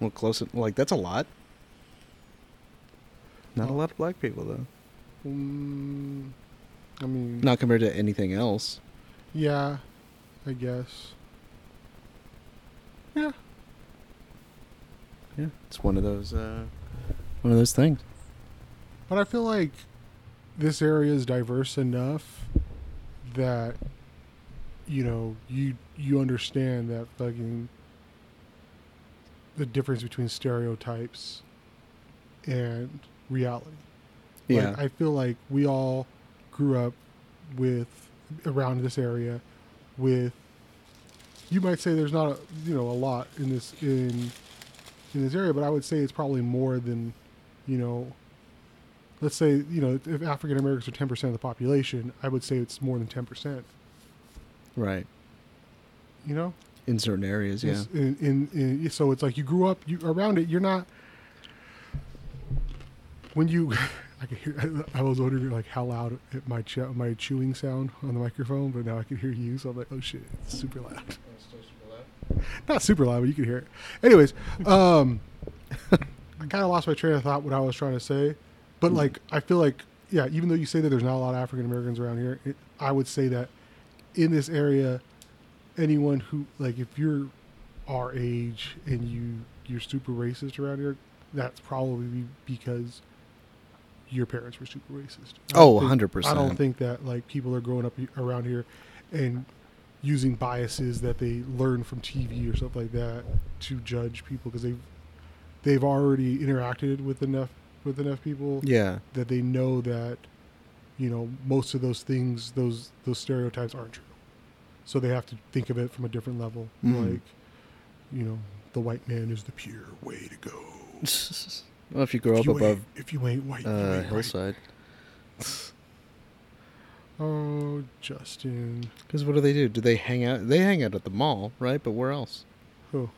well, close. Like that's a lot. Not a lot of black people though.
Mm, I mean,
Not compared to anything else.
yeah, I guess. Yeah,
Yeah, it's one of those. Uh, one of those things.
But I feel like this area is diverse enough that you know you you understand that fucking the difference between stereotypes and reality.
Yeah.
Like, I feel like we all grew up with around this area with you might say there's not a you know a lot in this in in this area, but I would say it's probably more than you know let's say you know if African Americans are 10% of the population, I would say it's more than 10%,
right.
you know?
In certain areas, yeah.
In, in, in so it's like you grew up you around it. You're not when you. I could hear. I was wondering like how loud it, my ch- my chewing sound on the microphone, but now I can hear you. So I'm like, oh shit, it's super loud. Not super loud, but you can hear it. Anyways, um, I kind of lost my train of thought what I was trying to say, but like I feel like yeah, even though you say that there's not a lot of African Americans around here, it, I would say that in this area, anyone who like if you're our age and you you're super racist around here, that's probably because your parents were super racist. I
Oh,
think-
100%.
I don't think that like people are growing up around here and using biases that they learn from TV or stuff like that to judge people because they've they've already interacted with enough with enough people
Yeah.
that they know that you know most of those things those those stereotypes aren't true so they have to think of it from a different level
Mhm.
like you know the white man is the pure way to go
well, if you grow
if
up
you
above
if you ain't white you
uh,
ain't right.
hillside,
oh justin
because what do they do? Do they hang out? They hang out at the mall, right? But where else?
oh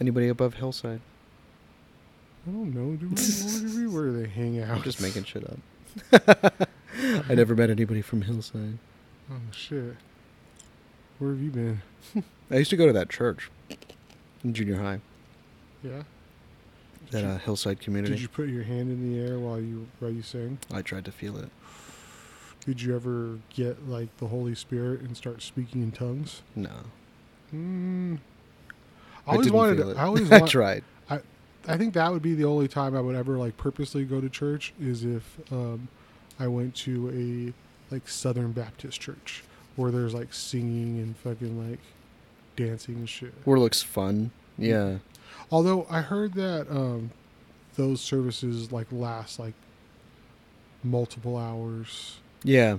Anybody above hillside?
i don't know where, do we, where do they hang out
I'm just making shit up. I never met anybody from hillside.
oh shit where have you been
I used to go to that church in junior high,
yeah
that uh, hillside community.
did you put your hand in the air while you while you sang
I tried to feel it.
did you ever get like the holy spirit and start speaking in tongues
No,
Mm. I
I
always wanted.
feel
To,
it.
I always.
I
Want,
tried.
I think that would be the only time I would ever like purposely go to church is if um, I went to a like Southern Baptist church where there's like singing and fucking like dancing and shit.
Where it looks fun. Yeah.
Although I heard that um, those services like last like multiple hours.
Yeah.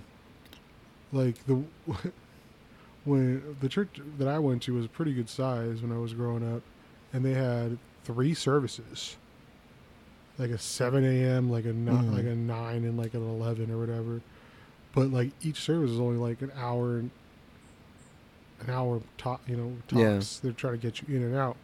Like the when the church that I went to was pretty good size when I was growing up, and they had three services, like a seven a.m., like a ni-
Mhm.
like a nine, and like an eleven or whatever. But like each service is only like an hour and an hour top, you know,
Yeah.
tops. They're trying to get you in and out.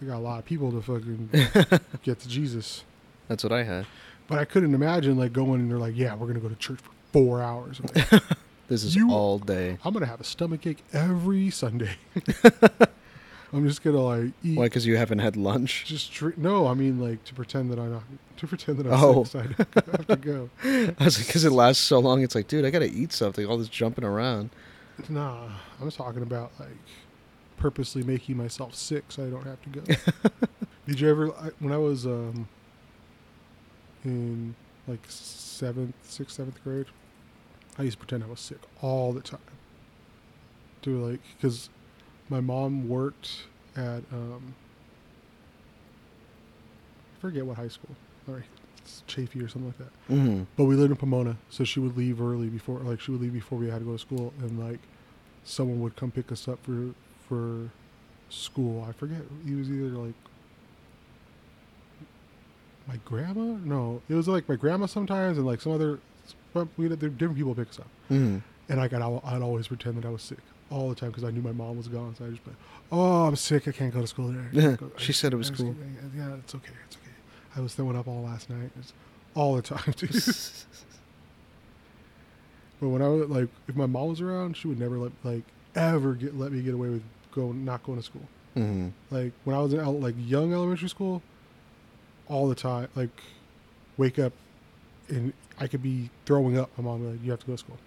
They got a lot of people to fucking get to Jesus.
That's what I had.
But I couldn't imagine like going and they're like, "Yeah, we're gonna go to church for four hours." Like,
This is
You-
all day.
I'm gonna have a stomach ache every Sunday. I'm just gonna like eat.
Why? Because you haven't had lunch.
Just dr- no, I mean like to pretend that I'm not to pretend that I'm
Oh.
sick. So I have to go.
I was like, because it lasts so long. It's like, dude, I gotta eat something. All this jumping around.
Nah, I'm talking about like purposely making myself sick so I don't have to go. Did you ever I, when I was um in like seventh, sixth, seventh grade? I used to pretend I was sick all the time. To like, because my mom worked at um, I forget what high school. All right, it's Chaffey or something like that.
Mm.
But we lived in Pomona, so she would leave early before, like she would leave before we had to go to school, and like someone would come pick us up for for school. I forget. He was either like my grandma. No, it was like my grandma sometimes, and like some other. We had different people pick us up,
Mm.
and I got. I'd always pretend that I was sick all the time because I knew my mom was gone. So I just like, "Oh, I'm sick. I can't go to school today." I go-
She said it was
I
cool.
Yeah, it's okay. It's okay. I was throwing up all last night. It's all the time, dude. But when I was like, if my mom was around, she would never let like ever get let me get away with going not going to school.
Mm.
Like when I was in like young elementary school, all the time, like wake up and I could be throwing up. My mom would be like, "You have to go to school."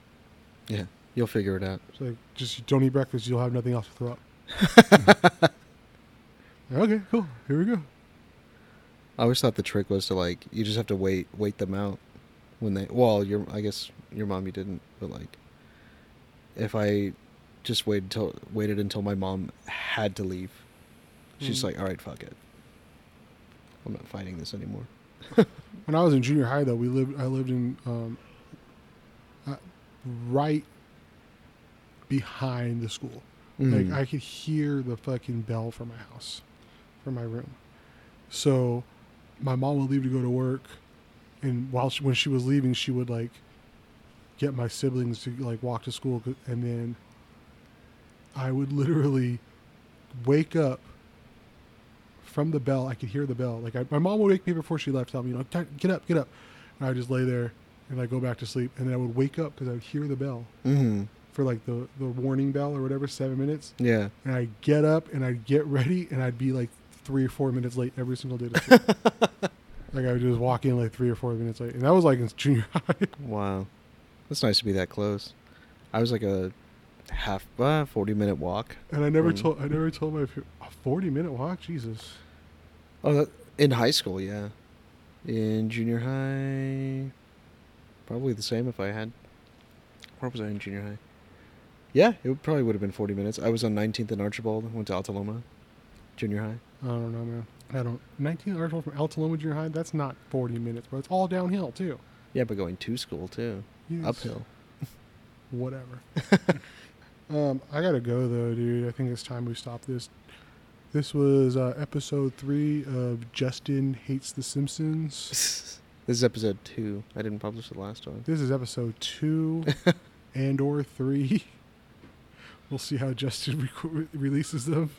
Yeah. You'll figure it out.
It's like just don't eat breakfast. You'll have nothing else to throw up. okay, cool. Here we go.
I always thought the trick was to like you just have to wait wait them out when they well your I guess your mom you didn't but like if I just waited until waited until my mom had to leave she's
Mm.
like all right fuck it I'm not fighting this anymore
When I was in junior high, though, we lived. I lived in um, uh, right behind the school.
Mm.
Like I could hear the fucking bell from my house, from my room. So, my mom would leave to go to work, and while she, when she was leaving, she would like get my siblings to like walk to school, and then I would literally wake up from the bell. I could hear the bell. Like I, my mom would wake me before she left, tell me, you know, get up, get up, and I would just lay there and I go back to sleep, and then I would wake up because I would hear the bell
Mhm.
for like the the warning bell or whatever, seven minutes,
yeah
and I'd get up and I'd get ready, and I'd be like three or four minutes late every single day. Like I would just walk in like three or four minutes late, and that was like in junior high.
wow that's nice to be that close I was like a half uh, 40 minute walk
And I never
Mm.
told I never told my a forty minute walk. Jesus.
oh that, in high school yeah in junior high probably the same if I had where was I in junior high yeah it would, probably would have been 40 minutes I was on 19th and Archibald went to Alta Loma junior high
I don't know, man. I don't. 19 Archibald from Alta Loma Junior High. That's not 40 minutes, bro. It's all downhill too.
Yeah, but going to school too,
Yes.
uphill.
Whatever. um, I gotta go though, dude. I think it's time we stop this. This was uh, episode three of Justin hates the Simpsons.
this is episode two. I didn't publish the last one.
This is episode two and or three. We'll see how Justin rec- releases them.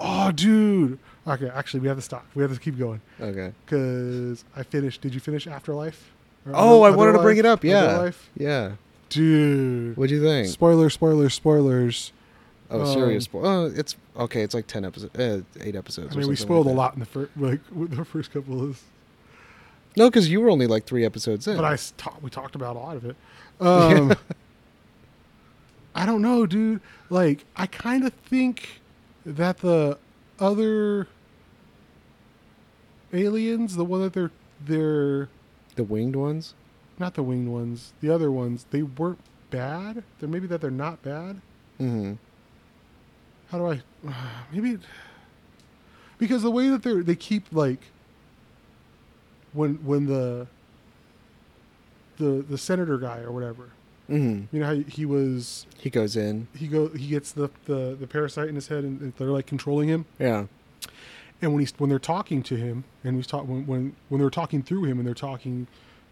oh, dude. Okay, actually, we have to stop. We have to keep going
Okay.
because I finished. Did you finish Afterlife? Or
Oh, I
Other-
wanted to bring it up. Yeah.
Otherlife?
Yeah.
Dude.
What do you think?
Spoilers, spoilers, spoilers.
Oh,
Um,
serious. Spo- oh, it's okay. It's like ten episodes, uh, eight episodes.
I mean, we spoiled
like
a lot in the first, like the first couple of.
No, because you were only like three episodes in.
But I ta- we talked about a lot of it. Um, I don't know, dude. Like, I kind of think that the other aliens, the one that they're they're
the winged ones.
Not the winged ones, the other ones, they weren't bad. They're maybe that they're not bad.
Mm-hmm.
How do I? Maybe because the way that they they keep like when when the the the senator guy or whatever.
Mm-hmm.
You know how he was
He goes in.
he go he gets the the, the parasite in his head and, and they're like controlling him.
Yeah.
And when he's when they're talking to him and he's talking when, when when they're talking through him and they're talking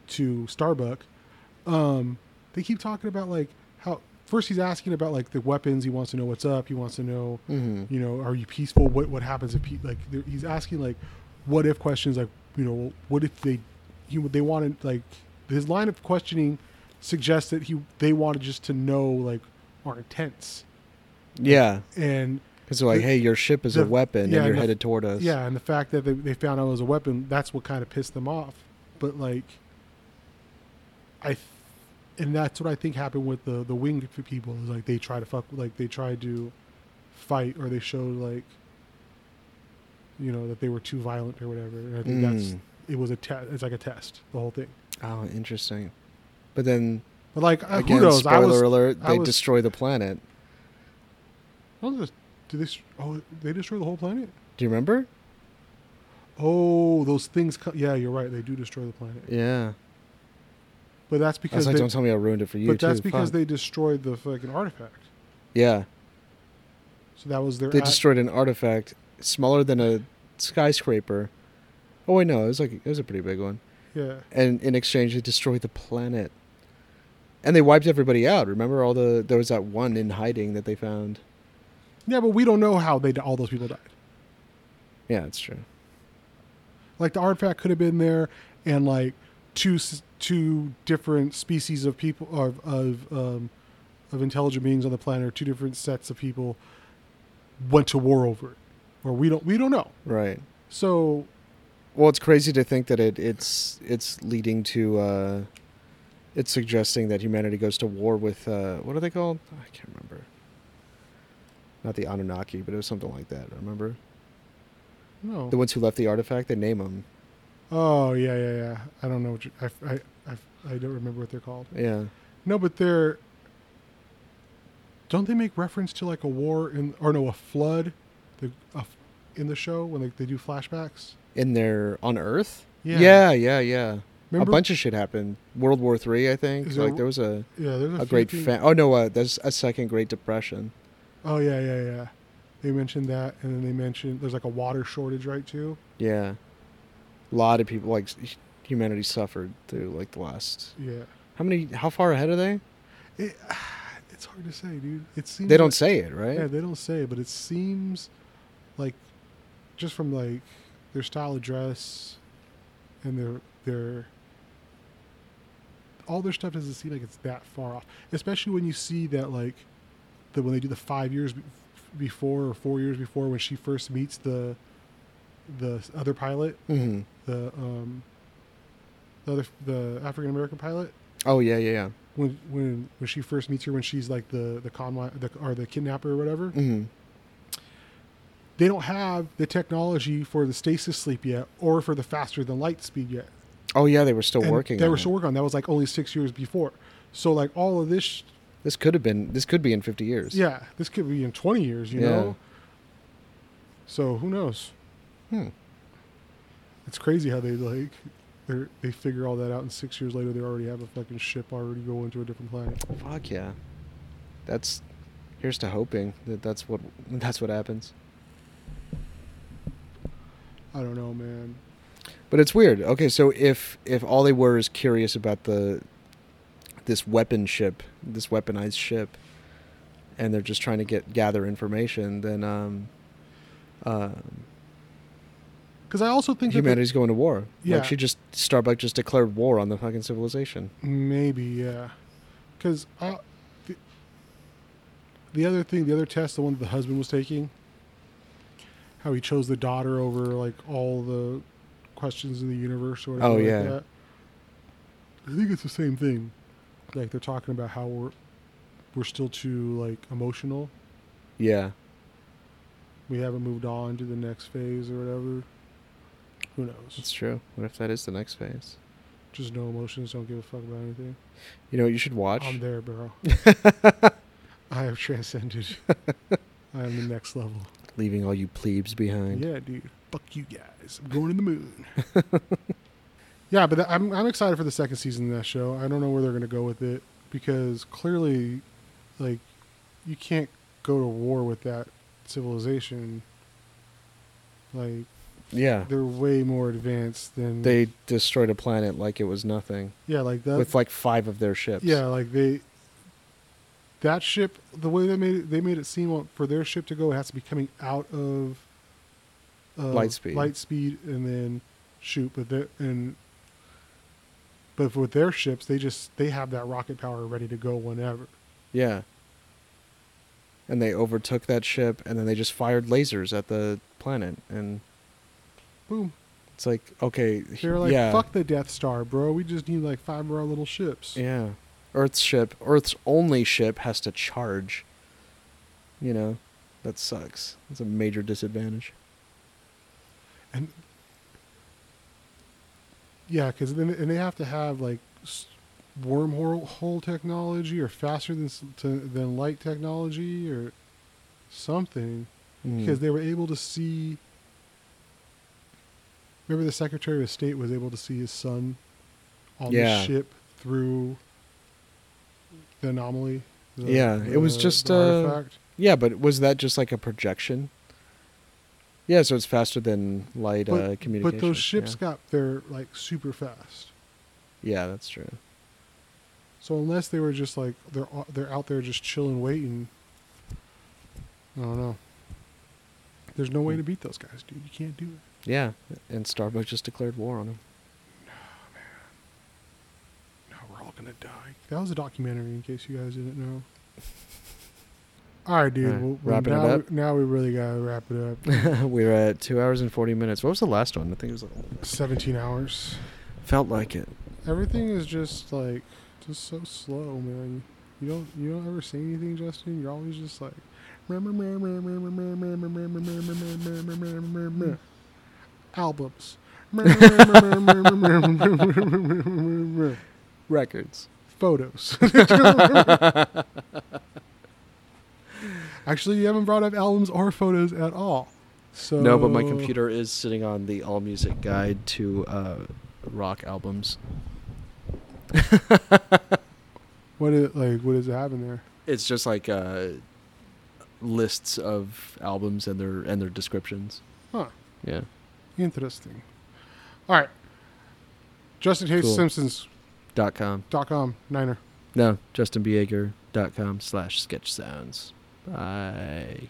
to Starbuck, um, they keep talking about like how first he's asking about like the weapons. He wants to know what's up. He wants to know
Mm-hmm.
you know, are you peaceful? What what happens if pe- like he's asking like what if questions like you know what if they you they wanted like his line of questioning suggests that he they wanted just to know like our intents
Yeah.
and
Because they're like,
The-
hey, your ship is
the-
a weapon
yeah,
and you're
and the-
headed toward us.
yeah and the fact that they, they found out it was a weapon that's what kind of pissed them off but like I th- and that's what I think happened with the the winged people is like they try to fuck like they tried to fight or they showed like you know that they were too violent or whatever and I think that's
Mm.
it was a test it's like a test the whole thing
Oh, interesting. But then
but like uh,
again, spoiler
I was
alert, they
was-
destroy the planet.
Just, did they oh they destroy the whole planet
Do you remember?
oh those things co- yeah you're right they do destroy the planet
Yeah.
But that's
I was
because
like,
they,
don't tell me I ruined it for you
but that's
too.
because
Fuck.
they destroyed the fucking artifact
Yeah.
so that was their
They
at-
destroyed an artifact smaller than a skyscraper. Oh wait, no, it was like it was a pretty big one.
yeah
And in exchange, they destroyed the planet. And they wiped everybody out. Remember all the there was that one in hiding that they found.
yeah but we don't know how they all those people died
Yeah, that's true.
like the artifact could have been there and like two two different species of people of of um, of intelligent beings on the planet or two different sets of people went to war over it or we don't we don't know
Right.
so
Well, it's crazy to think that it, it's it's leading to uh, it's suggesting that humanity goes to war with uh, what are they called? I can't remember. Not the Anunnaki, but it was something like that. Remember
no
the ones who left the artifact? They name them.
oh yeah yeah yeah i don't know what you, I, I i don't remember what they're called
Yeah.
no but they're don't they make reference to like a war in or no a flood the a in the show when they, they do flashbacks
In there on Earth.
Yeah.
Yeah. Yeah. Yeah.
Remember-
A bunch of shit happened. World War Three, I think.
There-
like there was a
yeah there's a,
a great
things-
fa- oh no, uh, there's a second Great Depression.
Oh yeah, yeah, yeah. They mentioned that, and then they mentioned there's like a water shortage, right? Too.
Yeah. A lot of people like humanity suffered through like the last
Yeah.
How many? How far ahead are they?
It, it's hard to say, dude. It seems
They don't
like-
say it, right?
Yeah, they don't say, it, but it seems like just from like their style of dress and their their all their stuff doesn't seem like it's that far off. Especially when you see that like the when they do the five years be- before or four years before when she first meets the the other pilot,
hmm
the um the other the African American pilot
Oh yeah, yeah, yeah.
when when when she first meets her when she's like the the convoy the, or the kidnapper or whatever
hmm
they don't have the technology for the stasis sleep yet or for the faster than light speed yet
Oh yeah, they were still
And
working.
they were still working on that was like only six years before so like all of this
This could have been. This could be in fifty years.
yeah this could be in 20 years you
Yeah.
know so who knows
Hmm.
It's crazy how they like they they figure all that out, and six years later they already have a fucking ship already going to a different planet.
Fuck yeah. That's here's to hoping that that's what that's what happens.
I don't know, man.
But it's weird. Okay, so if if all they were is curious about the this weapon ship, this weaponized ship, and they're just trying to get gather information, then um, uh,
Because I also think that
humanity's going to war.
Yeah.
Like she just Starbuck just declared war on the fucking civilization.
maybe yeah. Because uh, the, the other thing, the other test, the one that the husband was taking, how he chose the daughter over like all the questions in the universe or whatever.
Oh,
like
yeah.
that. I think it's the same thing. Like they're talking about how we're we're still too like emotional.
Yeah.
We haven't moved on to the next phase or whatever. Who knows?
That's true. What if that is the next phase?
Just no emotions. Don't give a fuck about anything.
You know what you should watch?
I'm there, bro. I have transcended. I am the next level.
Leaving all you plebes behind.
Yeah, dude. Fuck you guys. I'm going to the moon. yeah, but I'm I'm excited for the second season of that show. I don't know where they're gonna go with it because clearly, like, you can't go to war with that civilization. Like,
Yeah.
they're way more advanced than
They destroyed a planet like it was nothing
Yeah, like that.
with like five of their ships.
Yeah, like they that ship the way they made it they made it seem like for their ship to go it has to be coming out of uh,
Light speed.
light speed and then shoot but they and but with their ships they just they have that rocket power ready to go whenever
Yeah. And they overtook that ship and then they just fired lasers at the planet and
boom
it's like okay,
they're like
yeah.
fuck the death star bro we just need like five more little ships
Yeah. Earth's ship, Earth's only ship has to charge. You know, that sucks. It's a major disadvantage.
and yeah because then and they have to have like wormhole technology or faster than to, than light technology or something
Mm.
because they were able to see remember the secretary of state was able to see his son on
Yeah.
the ship through the anomaly the-
Yeah, it was just,
the
uh,
artifact.
Yeah, but was that just like a projection? Yeah, so it's faster than light
but,
uh, communication.
but those ships
yeah.
got there like super fast
Yeah, that's true.
So unless they were just like they're they're out there just chilling, waiting. I don't know. There's no way to beat those guys, dude. You can't do it.
Yeah, and Starbucks just declared war on them.
No, man. No, we're all gonna die. That was a documentary, in case you guys didn't know. All right, dude.
All right,
well, well,
wrapping it
now,
up?
now we really gotta wrap it up.
we are at two hours and forty minutes. What was the last one? I think it was. Like,
Seventeen hours.
felt like it.
Everything is just like just so slow, man. You don't you don't ever say anything, Justin. You're always just like albums.
Records.
Photos. Actually, you haven't brought up albums or photos at all. So
No, but my computer is sitting on the All Music Guide to uh, rock albums.
What is like? What does it have in there?
It's just like uh, lists of albums and their and their descriptions.
Huh.
Yeah.
Interesting. All right. Justin Hayes
Cool.
Simpsons
Dot com.
dot com Niner.
No, justinbieger.com slash sketch sounds. Bye.